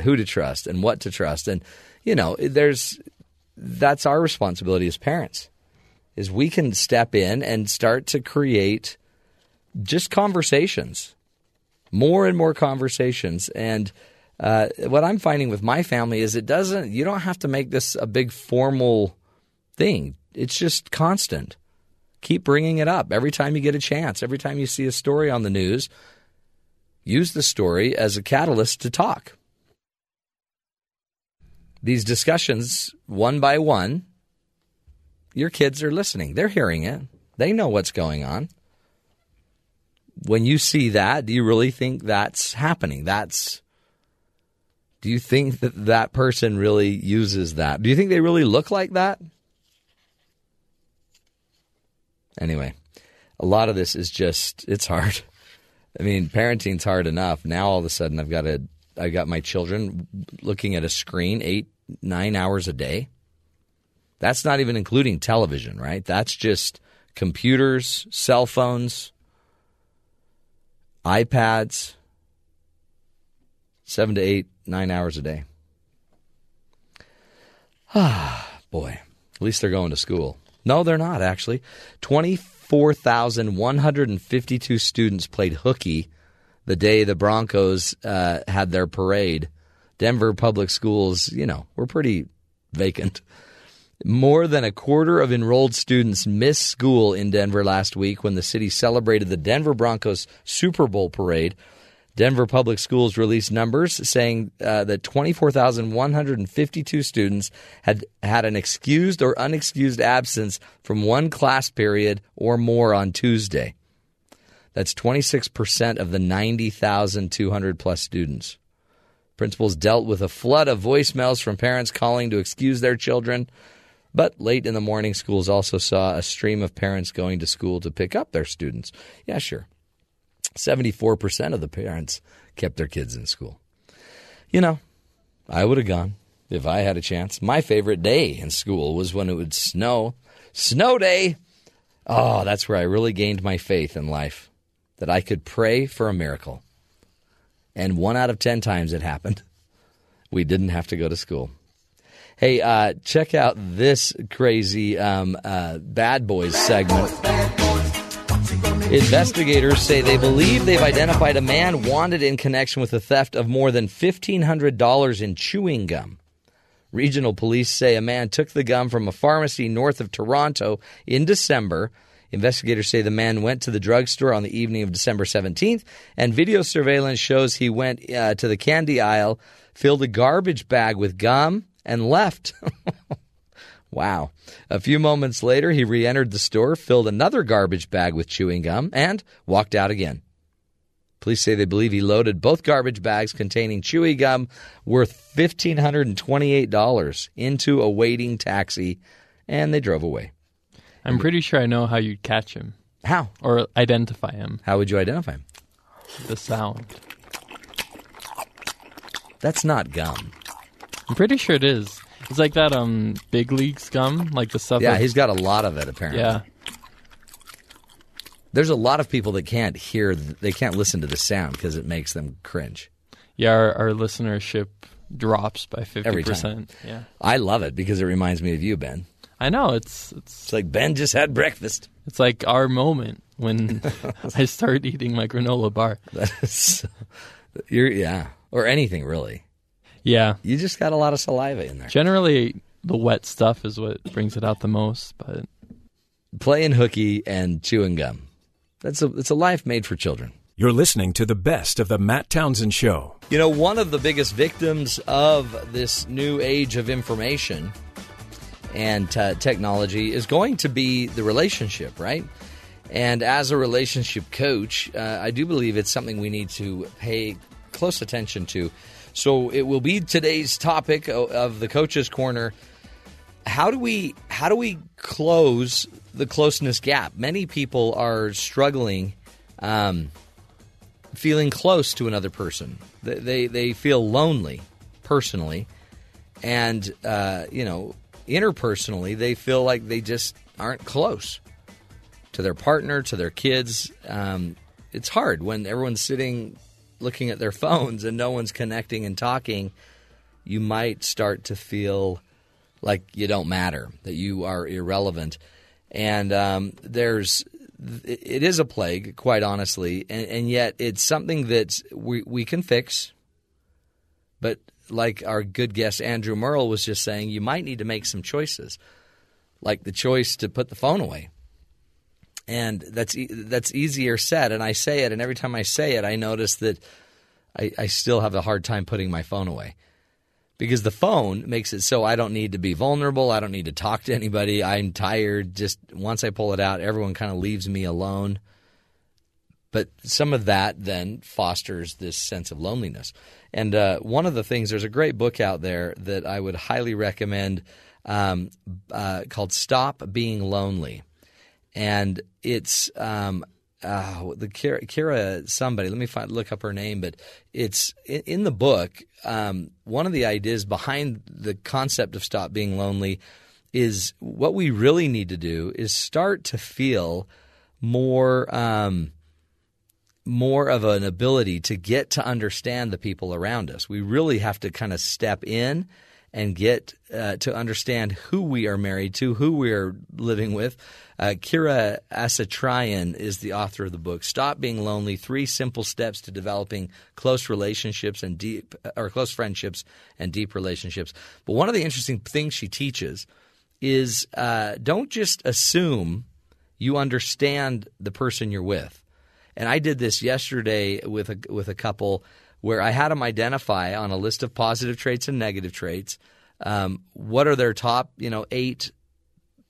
who to trust and what to trust, and you know, there's that's our responsibility as parents is we can step in and start to create just conversations, more and more conversations. And uh, what I'm finding with my family is it doesn't, you don't have to make this a big formal thing. It's just constant. Keep bringing it up every time you get a chance, every time you see a story on the news. Use the story as a catalyst to talk. These discussions, one by one, your kids are listening. They're hearing it. They know what's going on. When you see that, do you really think that's happening? That's do you think that that person really uses that? Do you think they really look like that? Anyway, a lot of this is just it's hard. I mean, parenting's hard enough. Now all of a sudden I've got to I got my children looking at a screen 8 9 hours a day. That's not even including television, right? That's just computers, cell phones, iPads, seven to eight, nine hours a day. Ah, boy. At least they're going to school. No, they're not, actually. 24,152 students played hooky the day the Broncos uh, had their parade. Denver public schools, you know, were pretty vacant. More than a quarter of enrolled students missed school in Denver last week when the city celebrated the Denver Broncos Super Bowl parade. Denver Public Schools released numbers saying uh, that 24,152 students had had an excused or unexcused absence from one class period or more on Tuesday. That's 26% of the 90,200 plus students. Principals dealt with a flood of voicemails from parents calling to excuse their children. But late in the morning, schools also saw a stream of parents going to school to pick up their students. Yeah, sure. 74% of the parents kept their kids in school. You know, I would have gone if I had a chance. My favorite day in school was when it would snow. Snow day! Oh, that's where I really gained my faith in life that I could pray for a miracle. And one out of 10 times it happened. We didn't have to go to school. Hey, uh, check out this crazy um, uh, Bad Boys segment. Investigators say they believe they've identified a man wanted in connection with the theft of more than $1,500 in chewing gum. Regional police say a man took the gum from a pharmacy north of Toronto in December. Investigators say the man went to the drugstore on the evening of December 17th, and video surveillance shows he went uh, to the candy aisle, filled a garbage bag with gum, and left. wow. A few moments later, he re entered the store, filled another garbage bag with chewing gum, and walked out again. Police say they believe he loaded both garbage bags containing chewy gum worth $1,528 into a waiting taxi, and they drove away. I'm pretty sure I know how you'd catch him. How? Or identify him. How would you identify him? The sound. That's not gum. I'm pretty sure it is. It's like that um big league scum, like the stuff. Yeah, that- he's got a lot of it apparently. Yeah. There's a lot of people that can't hear, they can't listen to the sound because it makes them cringe. Yeah, our, our listenership drops by fifty Every time. percent. Yeah. I love it because it reminds me of you, Ben. I know it's it's It's like Ben just had breakfast. it's like our moment when I start eating my granola bar. That's, you're yeah, or anything really. Yeah. You just got a lot of saliva in there. Generally the wet stuff is what brings it out the most, but Playing hooky and chewing gum. That's a it's a life made for children. You're listening to the best of the Matt Townsend Show. You know, one of the biggest victims of this new age of information and uh, technology is going to be the relationship, right? And as a relationship coach, uh, I do believe it's something we need to pay close attention to. So it will be today's topic of the coach's corner. How do we how do we close the closeness gap? Many people are struggling um, feeling close to another person. They they, they feel lonely personally, and uh, you know interpersonally they feel like they just aren't close to their partner, to their kids. Um, it's hard when everyone's sitting looking at their phones and no one's connecting and talking. You might start to feel like you don't matter, that you are irrelevant. And um, there's, it is a plague, quite honestly, and, and yet it's something that we, we can fix. But like our good guest Andrew Merle was just saying, you might need to make some choices, like the choice to put the phone away. And that's e- that's easier said, and I say it, and every time I say it, I notice that I, I still have a hard time putting my phone away because the phone makes it so I don't need to be vulnerable. I don't need to talk to anybody. I'm tired. Just once I pull it out, everyone kind of leaves me alone. But some of that then fosters this sense of loneliness. And uh, one of the things, there's a great book out there that I would highly recommend um, uh, called Stop Being Lonely. And it's um, uh, the Kira, Kira somebody. Let me find look up her name, but it's in, in the book. Um, one of the ideas behind the concept of stop being lonely is what we really need to do is start to feel more. Um, more of an ability to get to understand the people around us. We really have to kind of step in and get uh, to understand who we are married to, who we are living with. Uh, Kira Asatryan is the author of the book "Stop Being Lonely: Three Simple Steps to Developing Close Relationships and Deep or Close Friendships and Deep Relationships." But one of the interesting things she teaches is uh, don't just assume you understand the person you're with. And I did this yesterday with a with a couple where I had them identify on a list of positive traits and negative traits. Um, what are their top, you know, eight,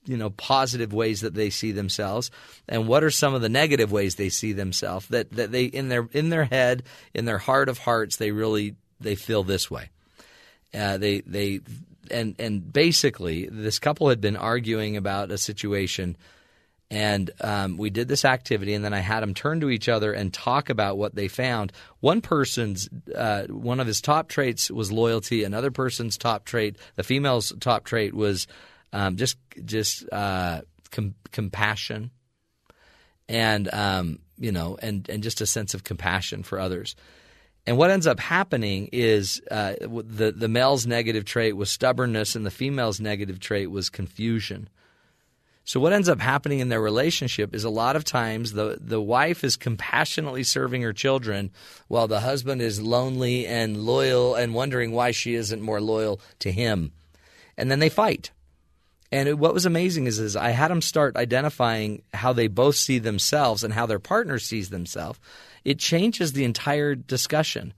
you know, positive ways that they see themselves, and what are some of the negative ways they see themselves that that they in their in their head, in their heart of hearts, they really they feel this way. Uh, they they and and basically, this couple had been arguing about a situation and um, we did this activity, and then I had them turn to each other and talk about what they found. One person's, uh, one of his top traits was loyalty. Another person's top trait, the female's top trait was um, just just uh, com- compassion, and um, you know, and and just a sense of compassion for others. And what ends up happening is uh, the the male's negative trait was stubbornness, and the female's negative trait was confusion. So what ends up happening in their relationship is a lot of times the the wife is compassionately serving her children while the husband is lonely and loyal and wondering why she isn't more loyal to him. And then they fight. And what was amazing is, is I had them start identifying how they both see themselves and how their partner sees themselves. It changes the entire discussion.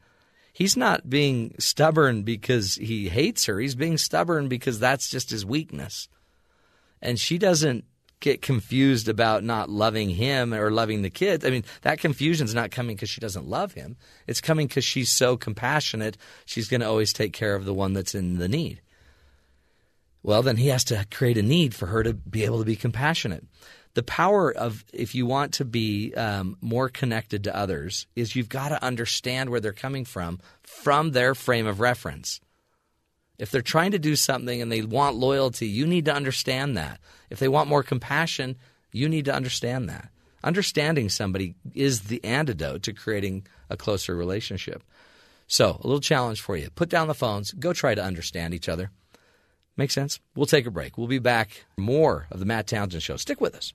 He's not being stubborn because he hates her. He's being stubborn because that's just his weakness and she doesn't get confused about not loving him or loving the kids. I mean, that confusion's not coming because she doesn't love him. It's coming because she's so compassionate. She's going to always take care of the one that's in the need. Well, then he has to create a need for her to be able to be compassionate. The power of, if you want to be um, more connected to others, is you've got to understand where they're coming from, from their frame of reference. If they're trying to do something and they want loyalty, you need to understand that. If they want more compassion, you need to understand that. Understanding somebody is the antidote to creating a closer relationship. So, a little challenge for you. Put down the phones, go try to understand each other. Make sense? We'll take a break. We'll be back. More of the Matt Townsend Show. Stick with us.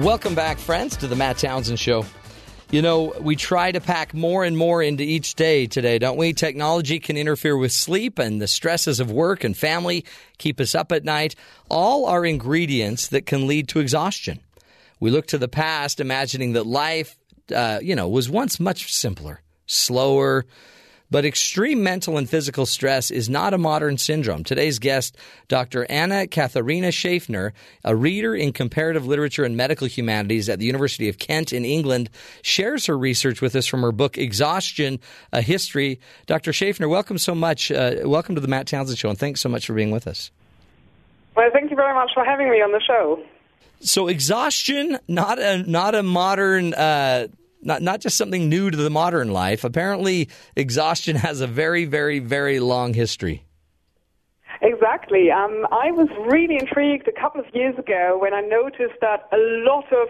Welcome back, friends, to the Matt Townsend Show. You know, we try to pack more and more into each day today, don't we? Technology can interfere with sleep, and the stresses of work and family keep us up at night. All are ingredients that can lead to exhaustion. We look to the past, imagining that life, uh, you know, was once much simpler, slower, But extreme mental and physical stress is not a modern syndrome. Today's guest, Dr. Anna Katharina Schaffner, a reader in comparative literature and medical humanities at the University of Kent in England, shares her research with us from her book Exhaustion: A History. Dr. Schaffner, welcome so much. Uh, welcome to the Matt Townsend Show, and thanks so much for being with us. Well, thank you very much for having me on the show. So exhaustion, not a not a modern, uh, not not just something new to the modern life. Apparently, exhaustion has a very, very, very long history. Exactly. Um, I was really intrigued a couple of years ago when I noticed that a lot of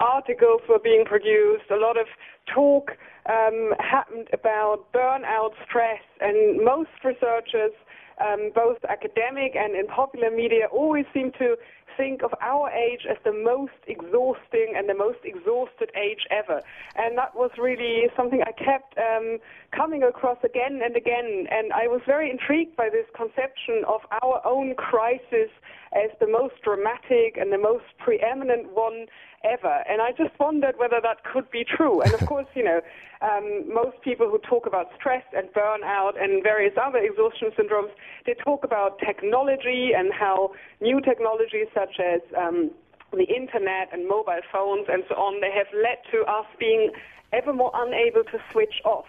articles were being produced, a lot of talk um, happened about burnout, stress, and most researchers um, both academic and in popular media, always seem to think of our age as the most exhausting and the most exhausted age ever. And that was really something I kept um, coming across again and again. And I was very intrigued by this conception of our own crisis as the most dramatic and the most preeminent one ever. And I just wondered whether that could be true. And of course, you know, um, most people who talk about stress and burnout and various other exhaustion syndromes, they talk about technology and how new technologies such as um, the internet and mobile phones and so on, they have led to us being ever more unable to switch off.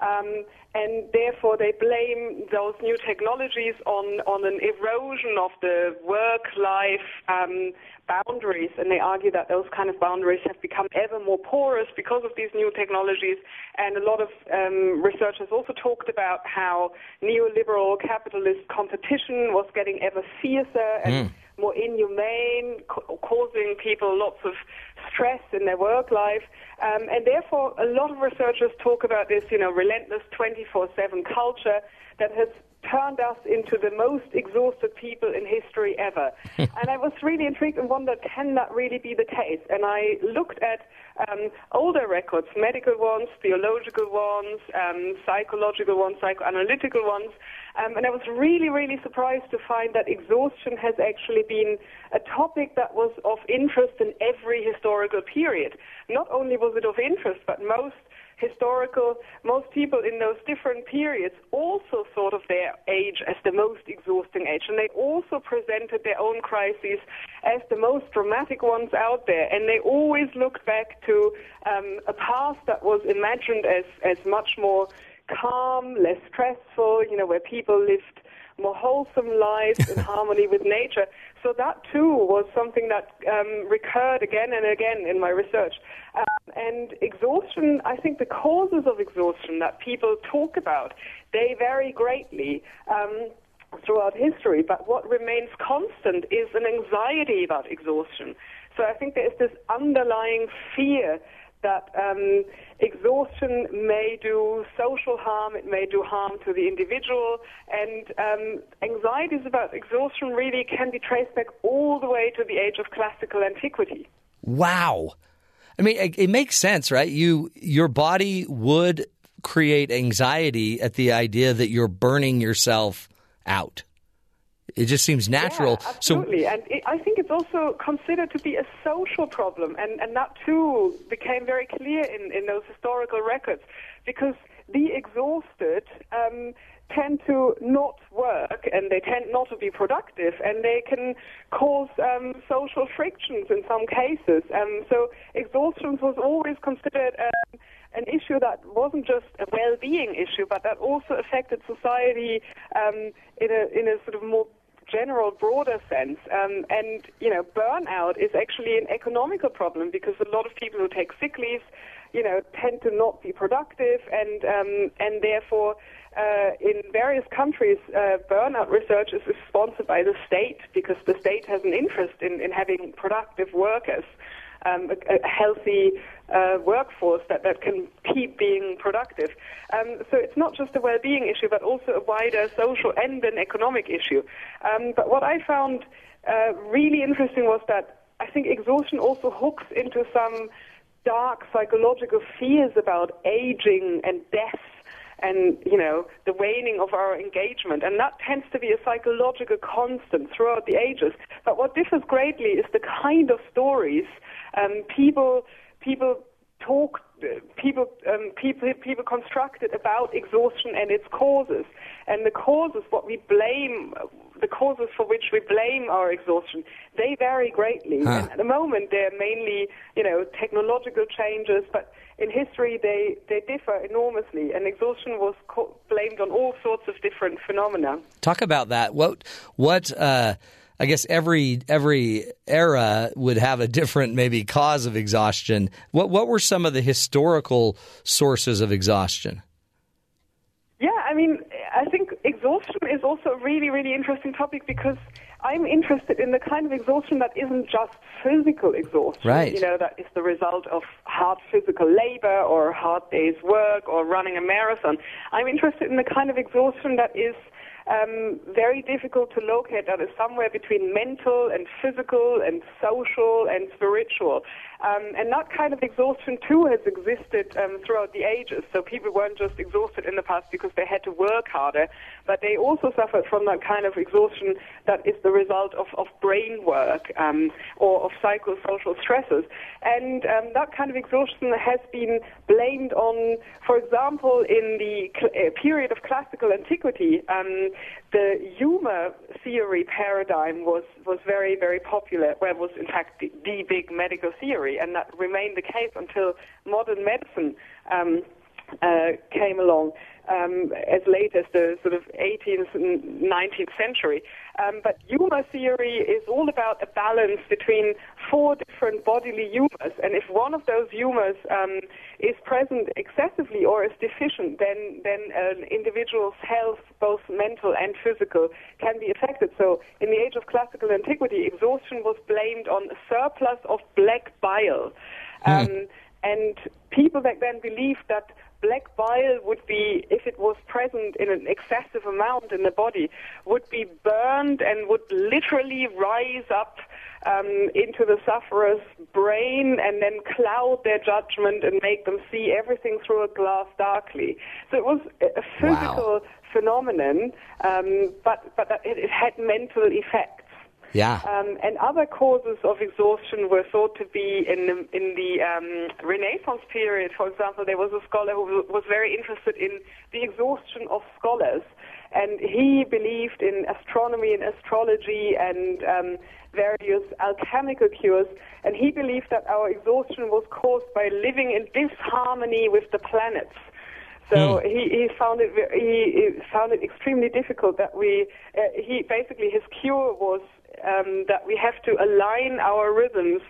Um, and therefore they blame those new technologies on, on an erosion of the work-life um, boundaries, and they argue that those kind of boundaries have become ever more porous because of these new technologies. And a lot of um, researchers also talked about how neoliberal capitalist competition was getting ever fiercer and mm. More inhumane, causing people lots of stress in their work life. Um, and therefore, a lot of researchers talk about this, you know, relentless 24/7 culture that has turned us into the most exhausted people in history ever. and I was really intrigued and wondered, can that really be the case? And I looked at um, older records, medical ones, theological ones, um, psychological ones, psychoanalytical ones, um, and I was really, really surprised to find that exhaustion has actually been a topic that was of interest in every historical period. Not only was it of interest, but most historical, most people in those different periods also thought of their age as the most exhausting age, and they also presented their own crises as the most dramatic ones out there, and they always looked back to um, a past that was imagined as, as much more calm, less stressful, you know, where people lived more wholesome lives in harmony with nature. So that too was something that um, recurred again and again in my research. Um, and exhaustion, I think the causes of exhaustion that people talk about, they vary greatly. Um, throughout history, but what remains constant is an anxiety about exhaustion. So I think there is this underlying fear that um, exhaustion may do social harm, it may do harm to the individual, and um, anxieties about exhaustion really can be traced back all the way to the age of classical antiquity. Wow. I mean, it, it makes sense, right? You, your body would create anxiety at the idea that you're burning yourself out. It just seems natural. Yeah, absolutely. So, and it, I think it's also considered to be a social problem, and, and that too became very clear in, in those historical records, because the exhausted um, tend to not work and they tend not to be productive, and they can cause um, social frictions in some cases. Um, so exhaustion was always considered. Um, an issue that wasn't just a well-being issue, but that also affected society um, in a in a sort of more general, broader sense. Um, and, you know, burnout is actually an economical problem because a lot of people who take sick leave, you know, tend to not be productive and, um, and therefore, uh, in various countries, uh, burnout research is sponsored by the state because the state has an interest in, in having productive workers um, a, a, healthy uh, workforce that, that can keep being productive. Um, so it's not just a well-being issue, but also a wider social and an economic issue. Um, but what I found uh, really interesting was that I think exhaustion also hooks into some dark psychological fears about aging and death and you know the waning of our engagement and that tends to be a psychological constant throughout the ages but what differs greatly is the kind of stories um, people people talk people um, people people constructed about exhaustion and its causes and the causes what we blame the causes for which we blame our exhaustion they vary greatly Huh. and at the moment they're mainly you know technological changes but in history they they differ enormously and exhaustion was co- blamed on all sorts of different phenomena Talk about that. What what uh, I guess every every era would have a different maybe cause of exhaustion. What what were some of the historical sources of exhaustion? Yeah, I mean, I think exhaustion is also a really, really interesting topic because I'm interested in the kind of exhaustion that isn't just physical exhaustion. Right. You know, that is the result of hard physical labor or hard day's work or running a marathon. I'm interested in the kind of exhaustion that is um, very difficult to locate, that is somewhere between mental and physical and social and spiritual. Um, and that kind of exhaustion, too, has existed um, throughout the ages. So people weren't just exhausted in the past because they had to work harder, but they also suffered from that kind of exhaustion that is the result of, of brain work um, or of psychosocial stresses. And um, that kind of exhaustion has been blamed on, for example, in the cl- uh, period of classical antiquity, um, the humor theory paradigm was, was very, very popular, it was, in fact, the, the big medical theory, and that remained the case until modern medicine um, uh, came along um, as late as the sort of 18th and 19th century. Um, but humor theory is all about a balance between four different bodily humors, and if one of those humors um, is present excessively or is deficient, then then an individual's health, both mental and physical, can be affected. So, in the age of classical antiquity, exhaustion was blamed on a surplus of black bile. Um, and people back then believed that black bile would be, if it was present in an excessive amount in the body, would be burned and would literally rise up um, into the sufferer's brain and then cloud their judgment and make them see everything through a glass darkly. So it was a physical phenomenon, um, but, but it, it had mental effects. Yeah. Um, and other causes of exhaustion were thought to be in the, in the um, Renaissance period. For example, there was a scholar who was very interested in the exhaustion of scholars, and he believed in astronomy and astrology and um, various alchemical cures. And he believed that our exhaustion was caused by living in disharmony with the planets. So Hmm. he, he found it he, he found it extremely difficult that we uh, he basically his cure was um, that we have to align our rhythms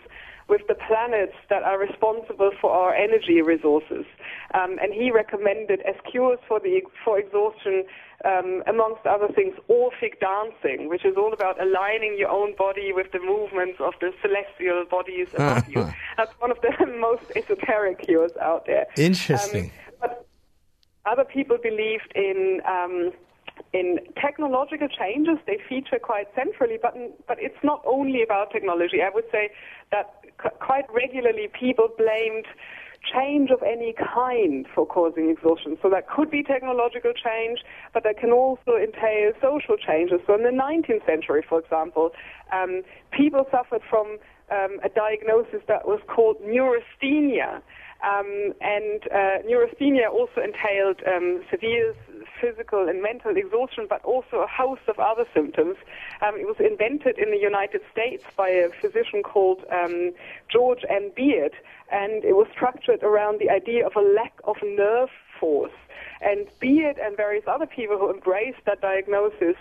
with the planets that are responsible for our energy resources. Um, and he recommended as cures for the for exhaustion, um, amongst other things, Orphic dancing, which is all about aligning your own body with the movements of the celestial bodies above you. That's one of the most esoteric cures out there. Interesting. Um, but other people believed in um, in technological changes. They feature quite centrally, but but it's not only about technology. I would say that c- quite regularly people blamed change of any kind for causing exhaustion. So that could be technological change, but that can also entail social changes. So in the 19th century, for example, um, people suffered from um, a diagnosis that was called neurasthenia. Um, and uh, neurasthenia also entailed um, severe physical and mental exhaustion, but also a host of other symptoms. Um, it was invented in the United States by a physician called um, George M. Beard, and it was structured around the idea of a lack of nerve force. And Beard and various other people who embraced that diagnosis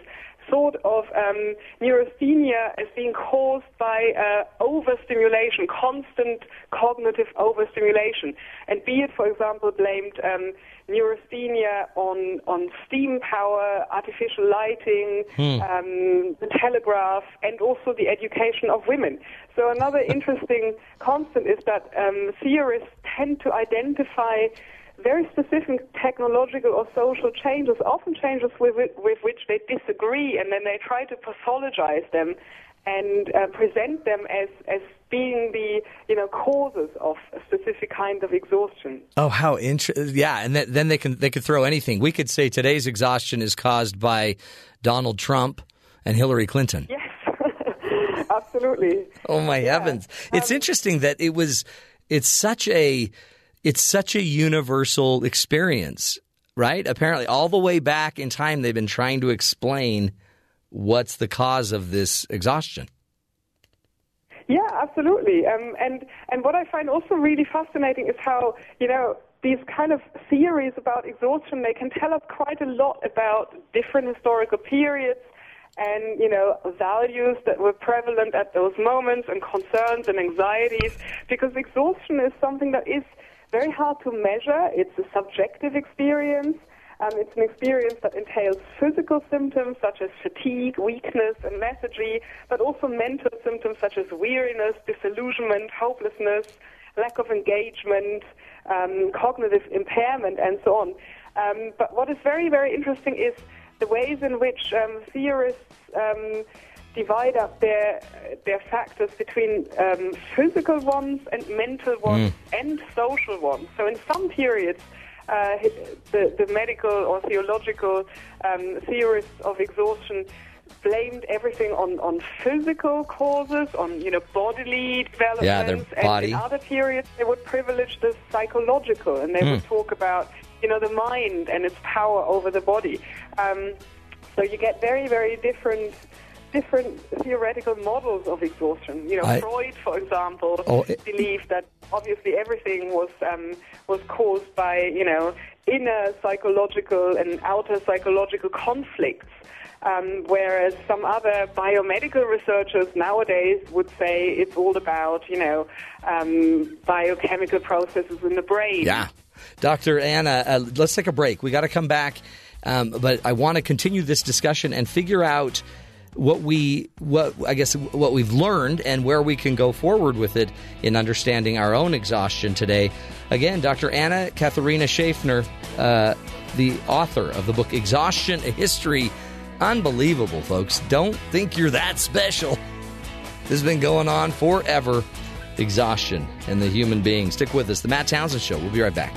thought of um, neurasthenia as being caused by uh, overstimulation, constant cognitive overstimulation. And Beard, for example, blamed um, neurasthenia on, on steam power, artificial lighting, Hmm. um, the telegraph, and also the education of women. So another interesting constant is that um, theorists tend to identify very specific technological or social changes, often changes with, with which they disagree, and then they try to pathologize them and uh, present them as, as being the you know causes of a specific kind of exhaustion. Oh, how interesting! Yeah, and th- then they can they could throw anything. We could say today's exhaustion is caused by Donald Trump and Hillary Clinton. Yes, absolutely. Oh my heavens! It's interesting that it was. It's such a it's such a universal experience, right? Apparently, all the way back in time, they've been trying to explain what's the cause of this exhaustion. Yeah, absolutely. Um, and and what I find also really fascinating is how you know these kind of theories about exhaustion they can tell us quite a lot about different historical periods and you know values that were prevalent at those moments and concerns and anxieties because exhaustion is something that is very hard to measure. It's a subjective experience. Um, it's an experience that entails physical symptoms such as fatigue, weakness, and lethargy, but also mental symptoms such as weariness, disillusionment, hopelessness, lack of engagement, um, cognitive impairment, and so on. Um, but what is very, very interesting is the ways in which um, theorists um, divide up their their factors between um, physical ones and mental ones and social ones. So in some periods, uh, the, the medical or theological um, theorists of exhaustion blamed everything on, on physical causes, on you know bodily developments, Yeah, their body. and in other periods they would privilege the psychological, and they Hmm. would talk about you know the mind and its power over the body. Um, so you get very very different different theoretical models of exhaustion. You know, I- Freud, for example, Oh, it- believed that obviously everything was um, was caused by you know inner psychological and outer psychological conflicts. Um, whereas some other biomedical researchers nowadays would say it's all about, you know, um, biochemical processes in the brain. Yeah. Dr. Anna, uh, let's take a break. We got to come back, um, but I want to continue this discussion and figure out what we what I guess what we've learned and where we can go forward with it in understanding our own exhaustion today. Again, Dr. Anna Katharina Schaffner, uh, the author of the book Exhaustion: A History. Unbelievable, folks. Don't think you're that special. This has been going on forever. Exhaustion in the human being. Stick with us. The Matt Townsend Show. We'll be right back.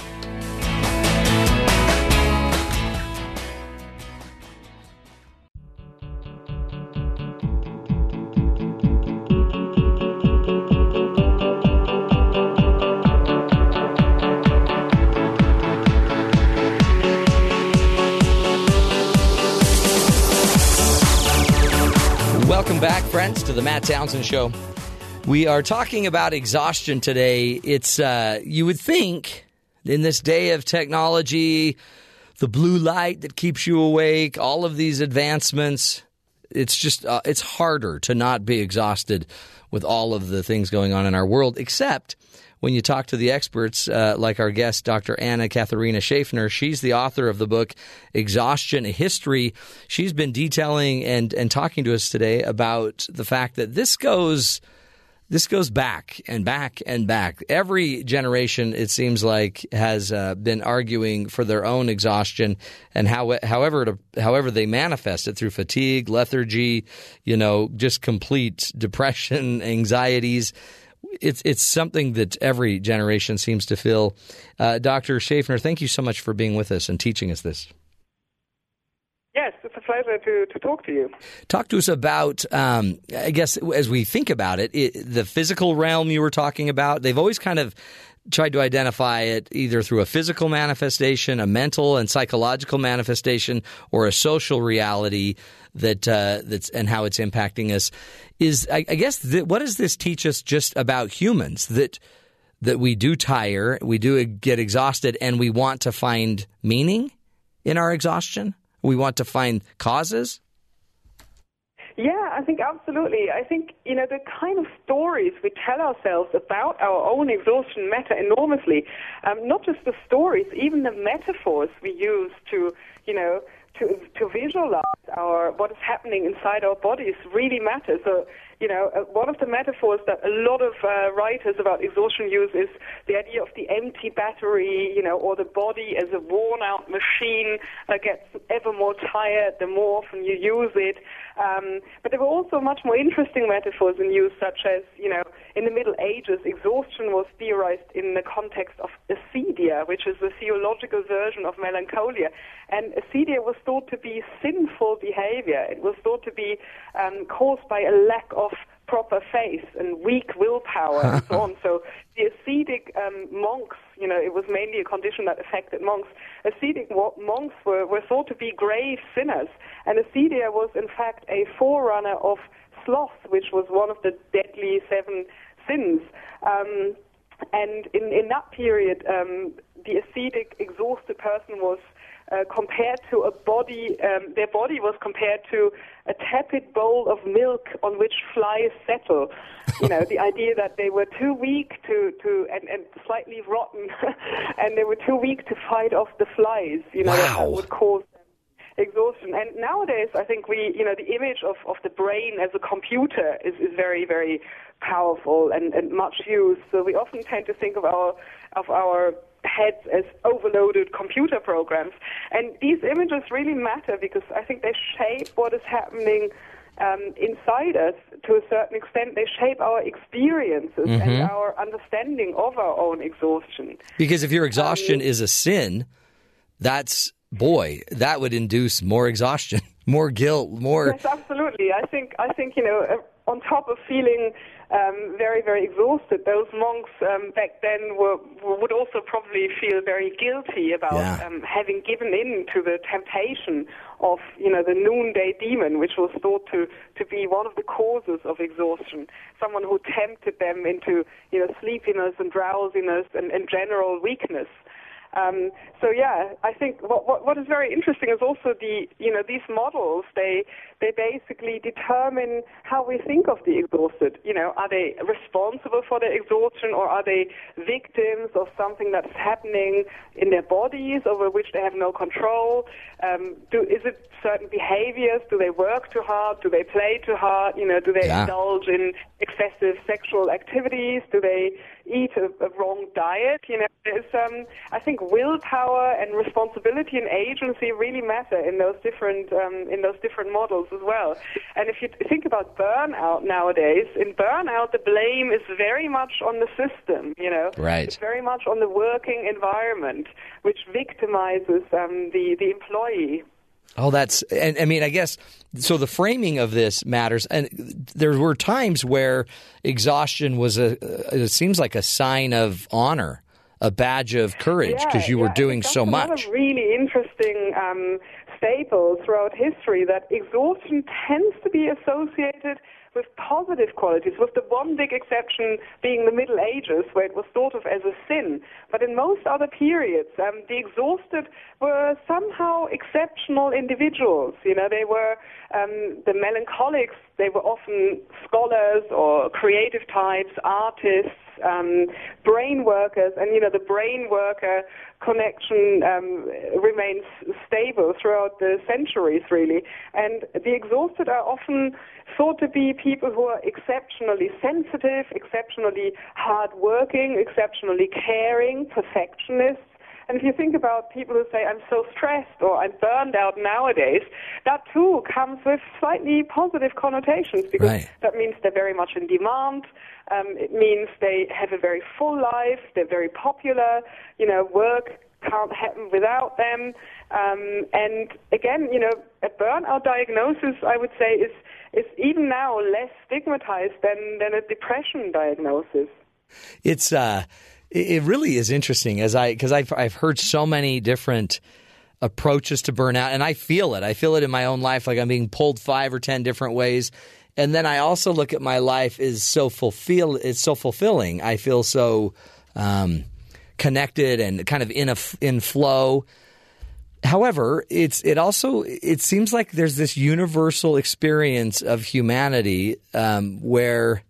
Matt Townsend Show. We are talking about exhaustion today. It's uh, you would think in this day of technology, the blue light that keeps you awake, all of these advancements, it's just uh, it's harder to not be exhausted with all of the things going on in our world. Except when you talk to the experts, uh, like our guest, Dr. Anna Katharina Schaffner, she's the author of the book Exhaustion: A History. She's been detailing and and talking to us today about the fact that this goes this goes back and back and back. Every generation, it seems like, has uh, been arguing for their own exhaustion and how, however, to, however they manifest it through fatigue, lethargy, you know, just complete depression, anxieties. It's it's something that every generation seems to feel. Uh, Dr. Schaffner, thank you so much for being with us and teaching us this. Yes, it's a pleasure to, to talk to you. Talk to us about, um, I guess, as we think about it, it, the physical realm you were talking about. They've always kind of tried to identify it either through a physical manifestation, a mental and psychological manifestation, or a social reality that uh, that's and how it's impacting us. Is I, I guess what does this teach us just about humans that that we do tire, we do get exhausted, and we want to find meaning in our exhaustion? We want to find causes. Yeah, I think absolutely. I think, you know, the kind of stories we tell ourselves about our own exhaustion matter enormously. Um, not just the stories, even the metaphors we use to, you know, to, to visualize our what is happening inside our bodies really matter. So, you know, uh, one of the metaphors that a lot of uh, writers about exhaustion use is the idea of the empty battery, you know, or the body as a worn-out machine that gets ever more tired the more often you use it. Um, but there were also much more interesting metaphors in use, such as, you know, in the Middle Ages, exhaustion was theorized in the context of acedia, which is the theological version of melancholia. And acedia was thought to be sinful behavior. It was thought to be um, caused by a lack of proper faith and weak willpower and so on. So the ascetic um, monks You know, it was mainly a condition that affected monks. Ascetic wa- monks were, were thought to be grave sinners, and acedia was in fact a forerunner of sloth, which was one of the deadly seven sins. Um, and in, in that period, um, the ascetic, exhausted person was uh, compared to a body, um, their body was compared to a tepid bowl of milk on which flies settle. You know, the idea that they were too weak to, to and, and slightly rotten, and they were too weak to fight off the flies, you know, that, that would cause exhaustion. And nowadays, I think we, you know, the image of, of the brain as a computer is, is very, very powerful and, and much used. So we often tend to think of our of our heads as overloaded computer programs. And these images really matter because I think they shape what is happening um, inside us to a certain extent. They shape our experiences and Mhm. our understanding of our own exhaustion. Because if your exhaustion is a sin, that's boy, that would induce more exhaustion, more guilt, more. Yes, absolutely. I think I think you know, uh, on top of feeling um, very very exhausted, those monks um, back then were would also probably feel very guilty about Yeah. um, having given in to the temptation of you know the noonday demon, which was thought to to be one of the causes of exhaustion. Someone who tempted them into you know sleepiness and drowsiness and, and general weakness. Um, so yeah, I think what, what what is very interesting is also the you know these models they they basically determine how we think of the exhausted. You know, are they responsible for their exhaustion or are they victims of something that's happening in their bodies over which they have no control? Um, do is it certain behaviors? Do they work too hard? Do they play too hard? You know, do they Yeah. indulge in excessive sexual activities? Do they eat a, a wrong diet? You know, there's um, I think willpower and responsibility and agency really matter in those different um, in those different models as well. And if you think about burnout nowadays, in burnout the blame is very much on the system. You know, Right. It's very much on the working environment, which victimizes um, the the employee. Oh, that's, and I mean, I guess, so the framing of this matters. And there were times where exhaustion was a, it seems like a sign of honor, a badge of courage because Yeah, you were yeah, I doing so much. Really interesting um, staple throughout history that exhaustion tends to be associated with positive qualities, with the one big exception being the Middle Ages, where it was thought of as a sin. But in most other periods, um, the exhausted were somehow exceptional individuals. You know, they were um, the melancholics. They were often scholars or creative types, artists, um, brain workers, and you know the brain worker connection um, remains stable throughout the centuries, really. And the exhausted are often thought to be people who are exceptionally sensitive, exceptionally hardworking, exceptionally caring, perfectionists. And if you think about people who say, I'm so stressed or I'm burned out nowadays, that too comes with slightly positive connotations because Right. that means they're very much in demand. Um, it means they have a very full life, they're very popular, you know, work can't happen without them. Um, and again, you know, a burnout diagnosis, I would say, is, is even now less stigmatized than, than a depression diagnosis. It's, uh, it really is interesting as I, because I've, I've heard so many different approaches to burnout and I feel it. I feel it in my own life, like I'm being pulled five or 10 different ways. And then I also look at my life is so fulfill. It's so fulfilling. I feel so um, connected and kind of in a in flow. However, it's it also it seems like there's this universal experience of humanity um, where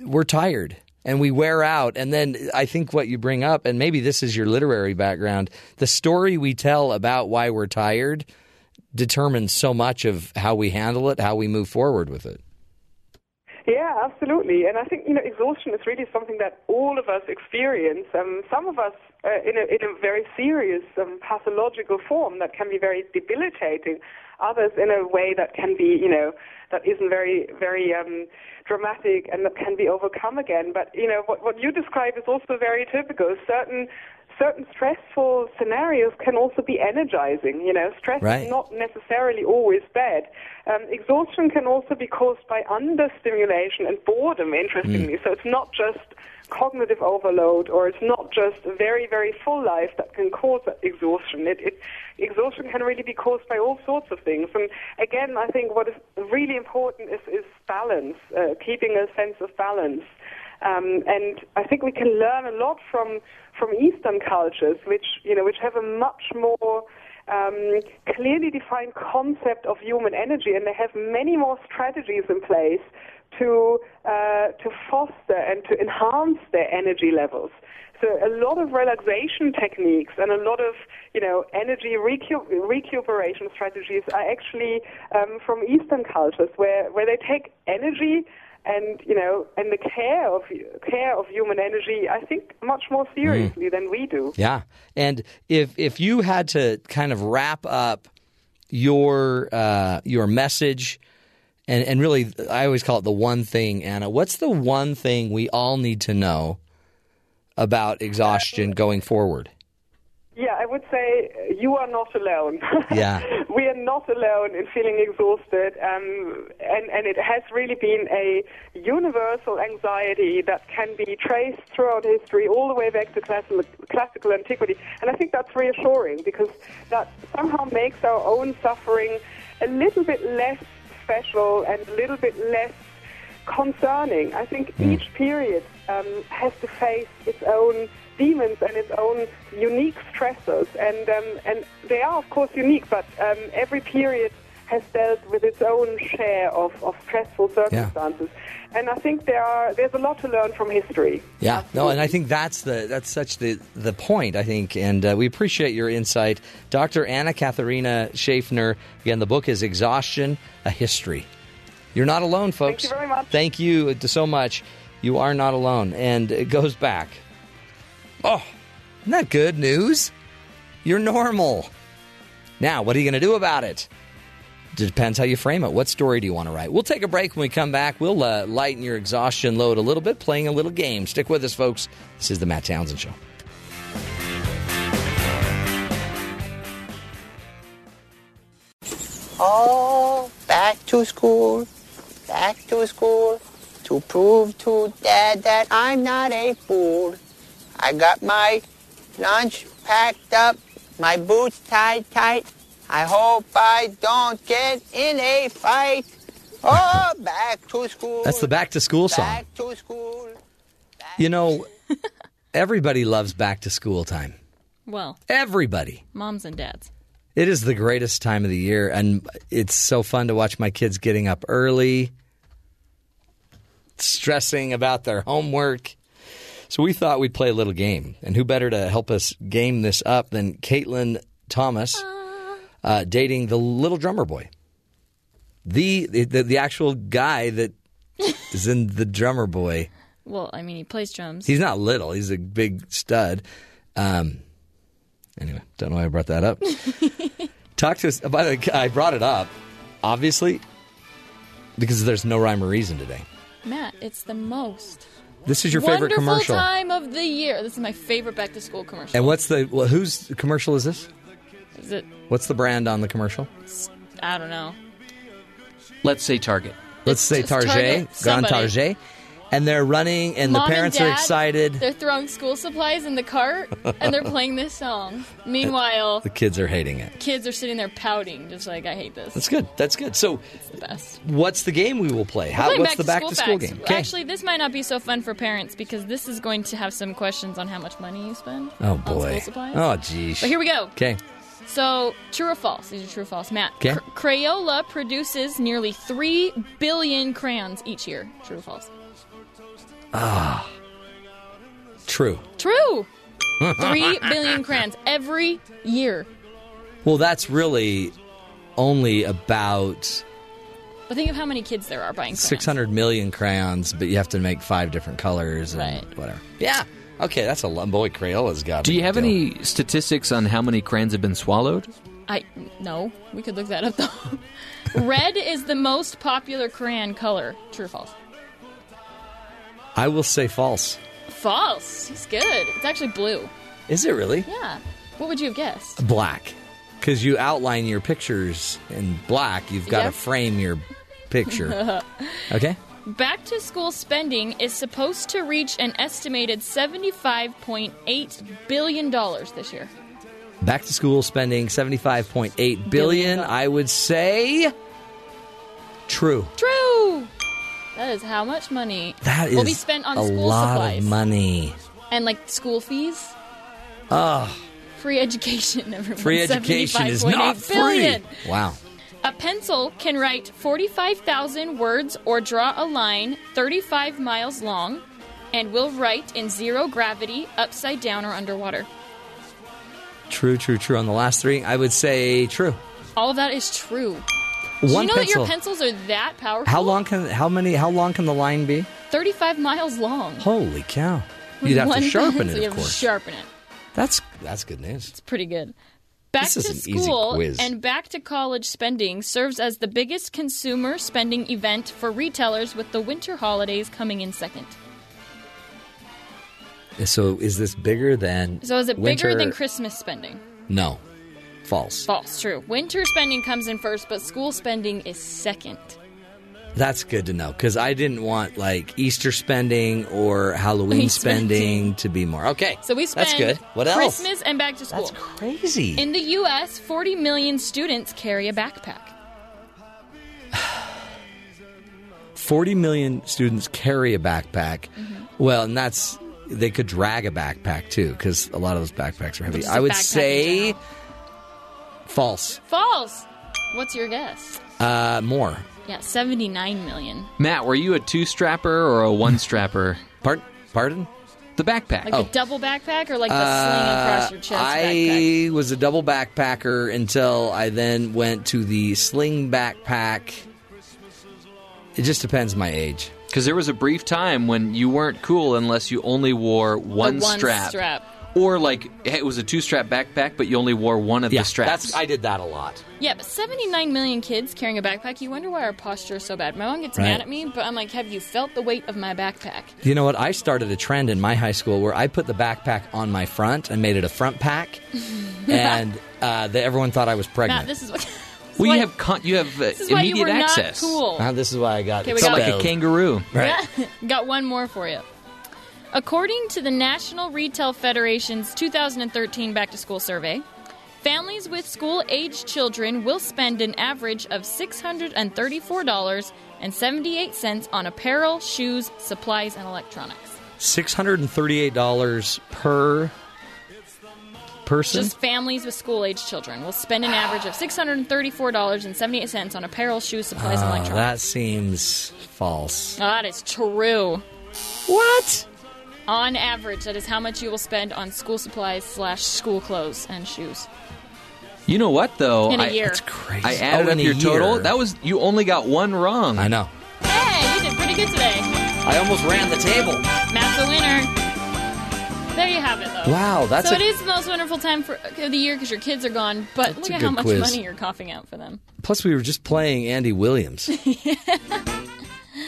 we're tired and we wear out. And then I think what you bring up, and maybe this is your literary background, the story we tell about why we're tired determines so much of how we handle it, how we move forward with it. Yeah, absolutely. And I think you know exhaustion is really something that all of us experience. Um, some of us uh, in a in a very serious um, pathological form that can be very debilitating. Others in a way that can be you know that isn't very very um, dramatic and that can be overcome again. But you know what what you describe is also very typical. Certain certain stressful scenarios can also be energizing. You know, stress Right. is not necessarily always bad. Um, exhaustion can also be caused by understimulation and boredom, interestingly. So it's not just cognitive overload or it's not just a very, very full life that can cause exhaustion. It, it, exhaustion can really be caused by all sorts of things. And again, I think what is really important is, is balance, uh, keeping a sense of balance. Um, and I think we can learn a lot from from Eastern cultures, which you know, which have a much more um, clearly defined concept of human energy, and they have many more strategies in place to uh, to foster and to enhance their energy levels. So a lot of relaxation techniques and a lot of you know energy recu- recuperation strategies are actually um, from Eastern cultures, where where they take energy and you know and the care of care of human energy, I think much more seriously than we do. Yeah. And if if you had to kind of wrap up your uh, your message and and really I always call it the one thing, Anna, what's the one thing we all need to know about exhaustion going forward? Yeah, I would say you are not alone. Yeah. we are not alone in feeling exhausted, um, and, and it has really been a universal anxiety that can be traced throughout history, all the way back to classical, classical antiquity. And I think that's reassuring because that somehow makes our own suffering a little bit less special and a little bit less concerning. I think each period um, has to face its own demons and its own unique stressors, and um, and they are of course unique, but um, every period has dealt with its own share of, of stressful circumstances. And I think there are there's a lot to learn from history. Yeah, no, and I think that's the that's such the the point. I think, and uh, we appreciate your insight, Dr. Anna Katharina Schaffner. Again, the book is Exhaustion: A History. You're not alone, folks. Thank you very much. Thank you so much. You are not alone, and it goes back. Oh, isn't that good news? You're normal. Now, what are you going to do about it? Depends how you frame it. What story do you want to write? We'll take a break. When we come back, we'll uh, lighten your exhaustion load a little bit, playing a little game. Stick with us, folks. This is the Matt Townsend Show. Oh, back to school, back to school, to prove to Dad that I'm not a fool. I got my lunch packed up, my boots tied tight. I hope I don't get in a fight. Oh, back to school. That's the back to school song. Back to school. You know, everybody loves back to school time. Well, Everybody. moms and dads. It is the greatest time of the year, and it's so fun to watch my kids getting up early, stressing about their homework. So we thought we'd play a little game, and who better to help us game this up than Caitlin Thomas, uh, dating the little drummer boy, the the, the actual guy that is in the drummer boy. Well, I mean, he plays drums. He's not little; he's a big stud. Um, anyway, don't know why I brought that up. Talk to us. By the way, I brought it up, obviously, because there's no rhyme or reason today. Matt, it's the most. This is your favorite wonderful commercial. time of the year. This is my favorite back to school commercial. And what's the well, whose commercial is this? Is it? What's the brand on the commercial? I don't know. Let's say Target. Let's say just Target, Target, Grand somebody. Target, and they're running, and Mom the parents and are excited. They're throwing school supplies in the cart and they're playing this song. Meanwhile, The kids are hating it. kids are sitting there pouting, just like I hate this. That's good. That's good. So, the best. what's the game we will play? How, what's the back to school facts. game? Okay. Actually, this might not be so fun for parents because this is going to have some questions on how much money you spend. oh on boy. school supplies. Oh geez. But here we go. Okay. So, true or false? These are true or false. Matt, Okay. Cr- Crayola produces nearly 3 billion crayons each year. True or false? Ah. True. True! 3 billion crayons every year. Well, that's really only about But think of how many kids there are buying crayons. 600 million crayons, but you have to make five different colors and whatever. Yeah. Okay, that's a lot. Boy, Crayola's got. Do you have any statistics on how many crayons have been swallowed? I no, we could look that up though. Red is the most popular crayon color. True or false? I will say false. False. He's good. It's actually blue. Is it really? Yeah. What would you have guessed? Black. Because you outline your pictures in black. You've got to frame your picture. okay? Back to school spending is supposed to reach an estimated $75.8 billion this year. Back to school spending 75.8 billion. I would say true. True! That is how much money That will be spent on a school lot supplies of money. and like school fees. Oh, Free education, everyone. free education is not $75.8 billion. free. Wow. A pencil can write 45,000 words or draw a line 35 miles long and will write in zero gravity, upside down, or underwater. True, true, true. On the last three, I would say true. All of that is true. Do One you know pencil. that your pencils are that powerful? How long can how many how long can the line be? 35 miles long. Holy cow! You'd have one to sharpen it, you of have to course. Sharpen it. That's that's good news. It's pretty good. Back This is to school quiz. and back to college spending serves as the biggest consumer spending event for retailers with the winter holidays coming in second. So is this bigger than? So is it bigger than Christmas spending? No, false. False, true. Winter spending comes in first, but school spending is second. That's good to know because I didn't want like Easter spending or Halloween spending to be more. Okay, So we spend that's good. What else? Christmas and back to school. That's crazy. In the U.S., 40 million students carry a backpack. Forty million students carry a backpack. Mm-hmm. Well, and that's they could drag a backpack too because a lot of those backpacks are heavy. I would say false. False. What's your guess? Uh, more. Yeah, 79 million. Matt, were you a two strapper or a one strapper? Pardon? Pardon? The backpack. Like a double backpack or like the sling across your chest Uh, I backpack? was a double backpacker until I then went to the sling backpack. It just depends my age. Because there was a brief time when you weren't cool unless you only wore one, one strap. strap. Or like it was a two strap backpack, but you only wore one of Yeah, the straps. that's I did that a lot. Yeah, but 79 million kids carrying a backpack. You wonder why our posture is so bad. My mom gets Right. mad at me, but I'm like, have you felt the weight of my backpack? You know what? I started a trend in my high school where I put the backpack on my front and made it a front pack, and uh, the, everyone thought I was pregnant. Matt, this is what. well, why- you have con- you have uh, This is why you immediate were not access. cool. Uh, this is why I got Okay, we Felt got- like a kangaroo. Right. Got one more for you. According to the National Retail Federation's 2013 Back to School survey, families with school aged children will spend an average of $634.78 on apparel, shoes, supplies, and electronics. Six hundred and thirty-eight dollars per person. Just families with school aged children will spend an average of $634.78 on apparel, shoes, supplies, and Oh, electronics. that seems false. Oh, that is true. What? On average, that is how much you will spend on school supplies slash school clothes and shoes. You know what though? In a I, year. That's crazy. I added Oh, up in a your total. year. That was you only got one wrong. I know. Hey, you did pretty good today. I almost ran the table. Matt's a winner. There you have it, though. Wow, that's so a- it is the most wonderful time for, of the year because your kids are gone. But look a at how good much quiz. money you're coughing out for them. Plus, we were just playing Andy Williams.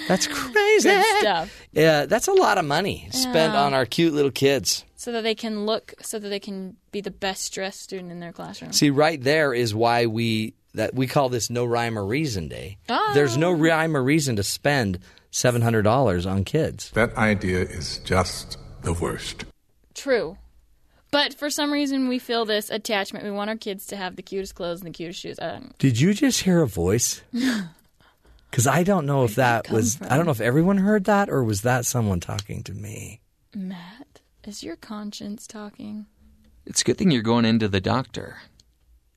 That's crazy. Good stuff. Yeah, that's a lot of money spent Yeah. on our cute little kids. So that they can look, so that they can be the best dressed student in their classroom. See, right there is why we that we call this no rhyme or reason day. Ah. There's no rhyme or reason to spend seven hundred dollars on kids. That idea is just the worst. True. But for some reason, we feel this attachment. We want our kids to have the cutest clothes and the cutest shoes. I don't Did you just hear a voice? Because I don't know if that come was. from? I don't know if everyone heard that or was that someone talking to me. Matt, is your conscience talking? It's a good thing you're going into the doctor.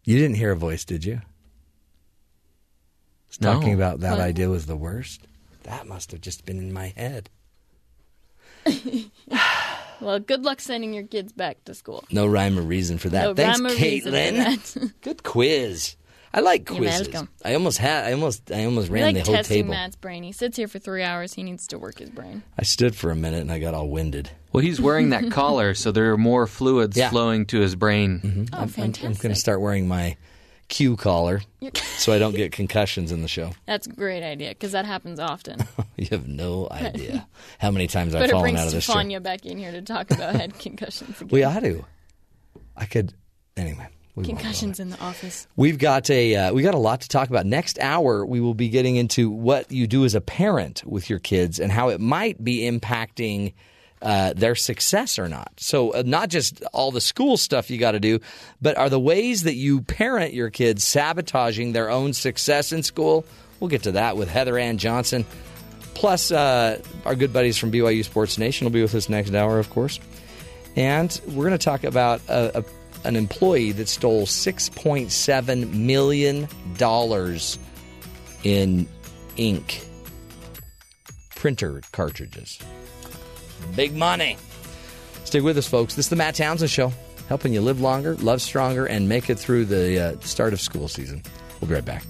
You didn't hear a voice, did you? It's No. talking about that What? idea was the worst. That must have just been in my head. Well, good luck sending your kids back to school. No rhyme or reason for that. No Thanks, rhyme or reason for Caitlin. that. Good quiz. I like You're quizzes. welcome. I almost had. I almost. I almost ran like the whole testing table. Matt's brain. He sits here for three hours. He needs to work his brain. I stood for a minute and I got all winded. Well, he's wearing that collar, so there are more fluids Yeah. flowing to his brain. Mm-hmm. Oh, I'm, I'm, I'm fantastic. going to start wearing my Q collar so I don't get concussions in the show. That's a great idea because that happens often. You have no idea how many times I've Better fallen out of this chair. Stefania back in here to talk about head concussions again. We ought to. I could anyway. We Concussions in the office. We've got a uh, we got a lot to talk about. Next hour, we will be getting into what you do as a parent with your kids and how it might be impacting uh, their success or not. So, uh, not just all the school stuff you got to do, but are the ways that you parent your kids sabotaging their own success in school? We'll get to that with Heather Ann Johnson. Plus, uh, our good buddies from BYU Sports Nation will be with us next hour, of course. And we're going to talk about a, a, an employee that stole $6.7 million in ink printer cartridges. Big money. Stick with us, folks. This is the Matt Townsend Show, helping you live longer, love stronger, and make it through the uh, start of school season. We'll be right back.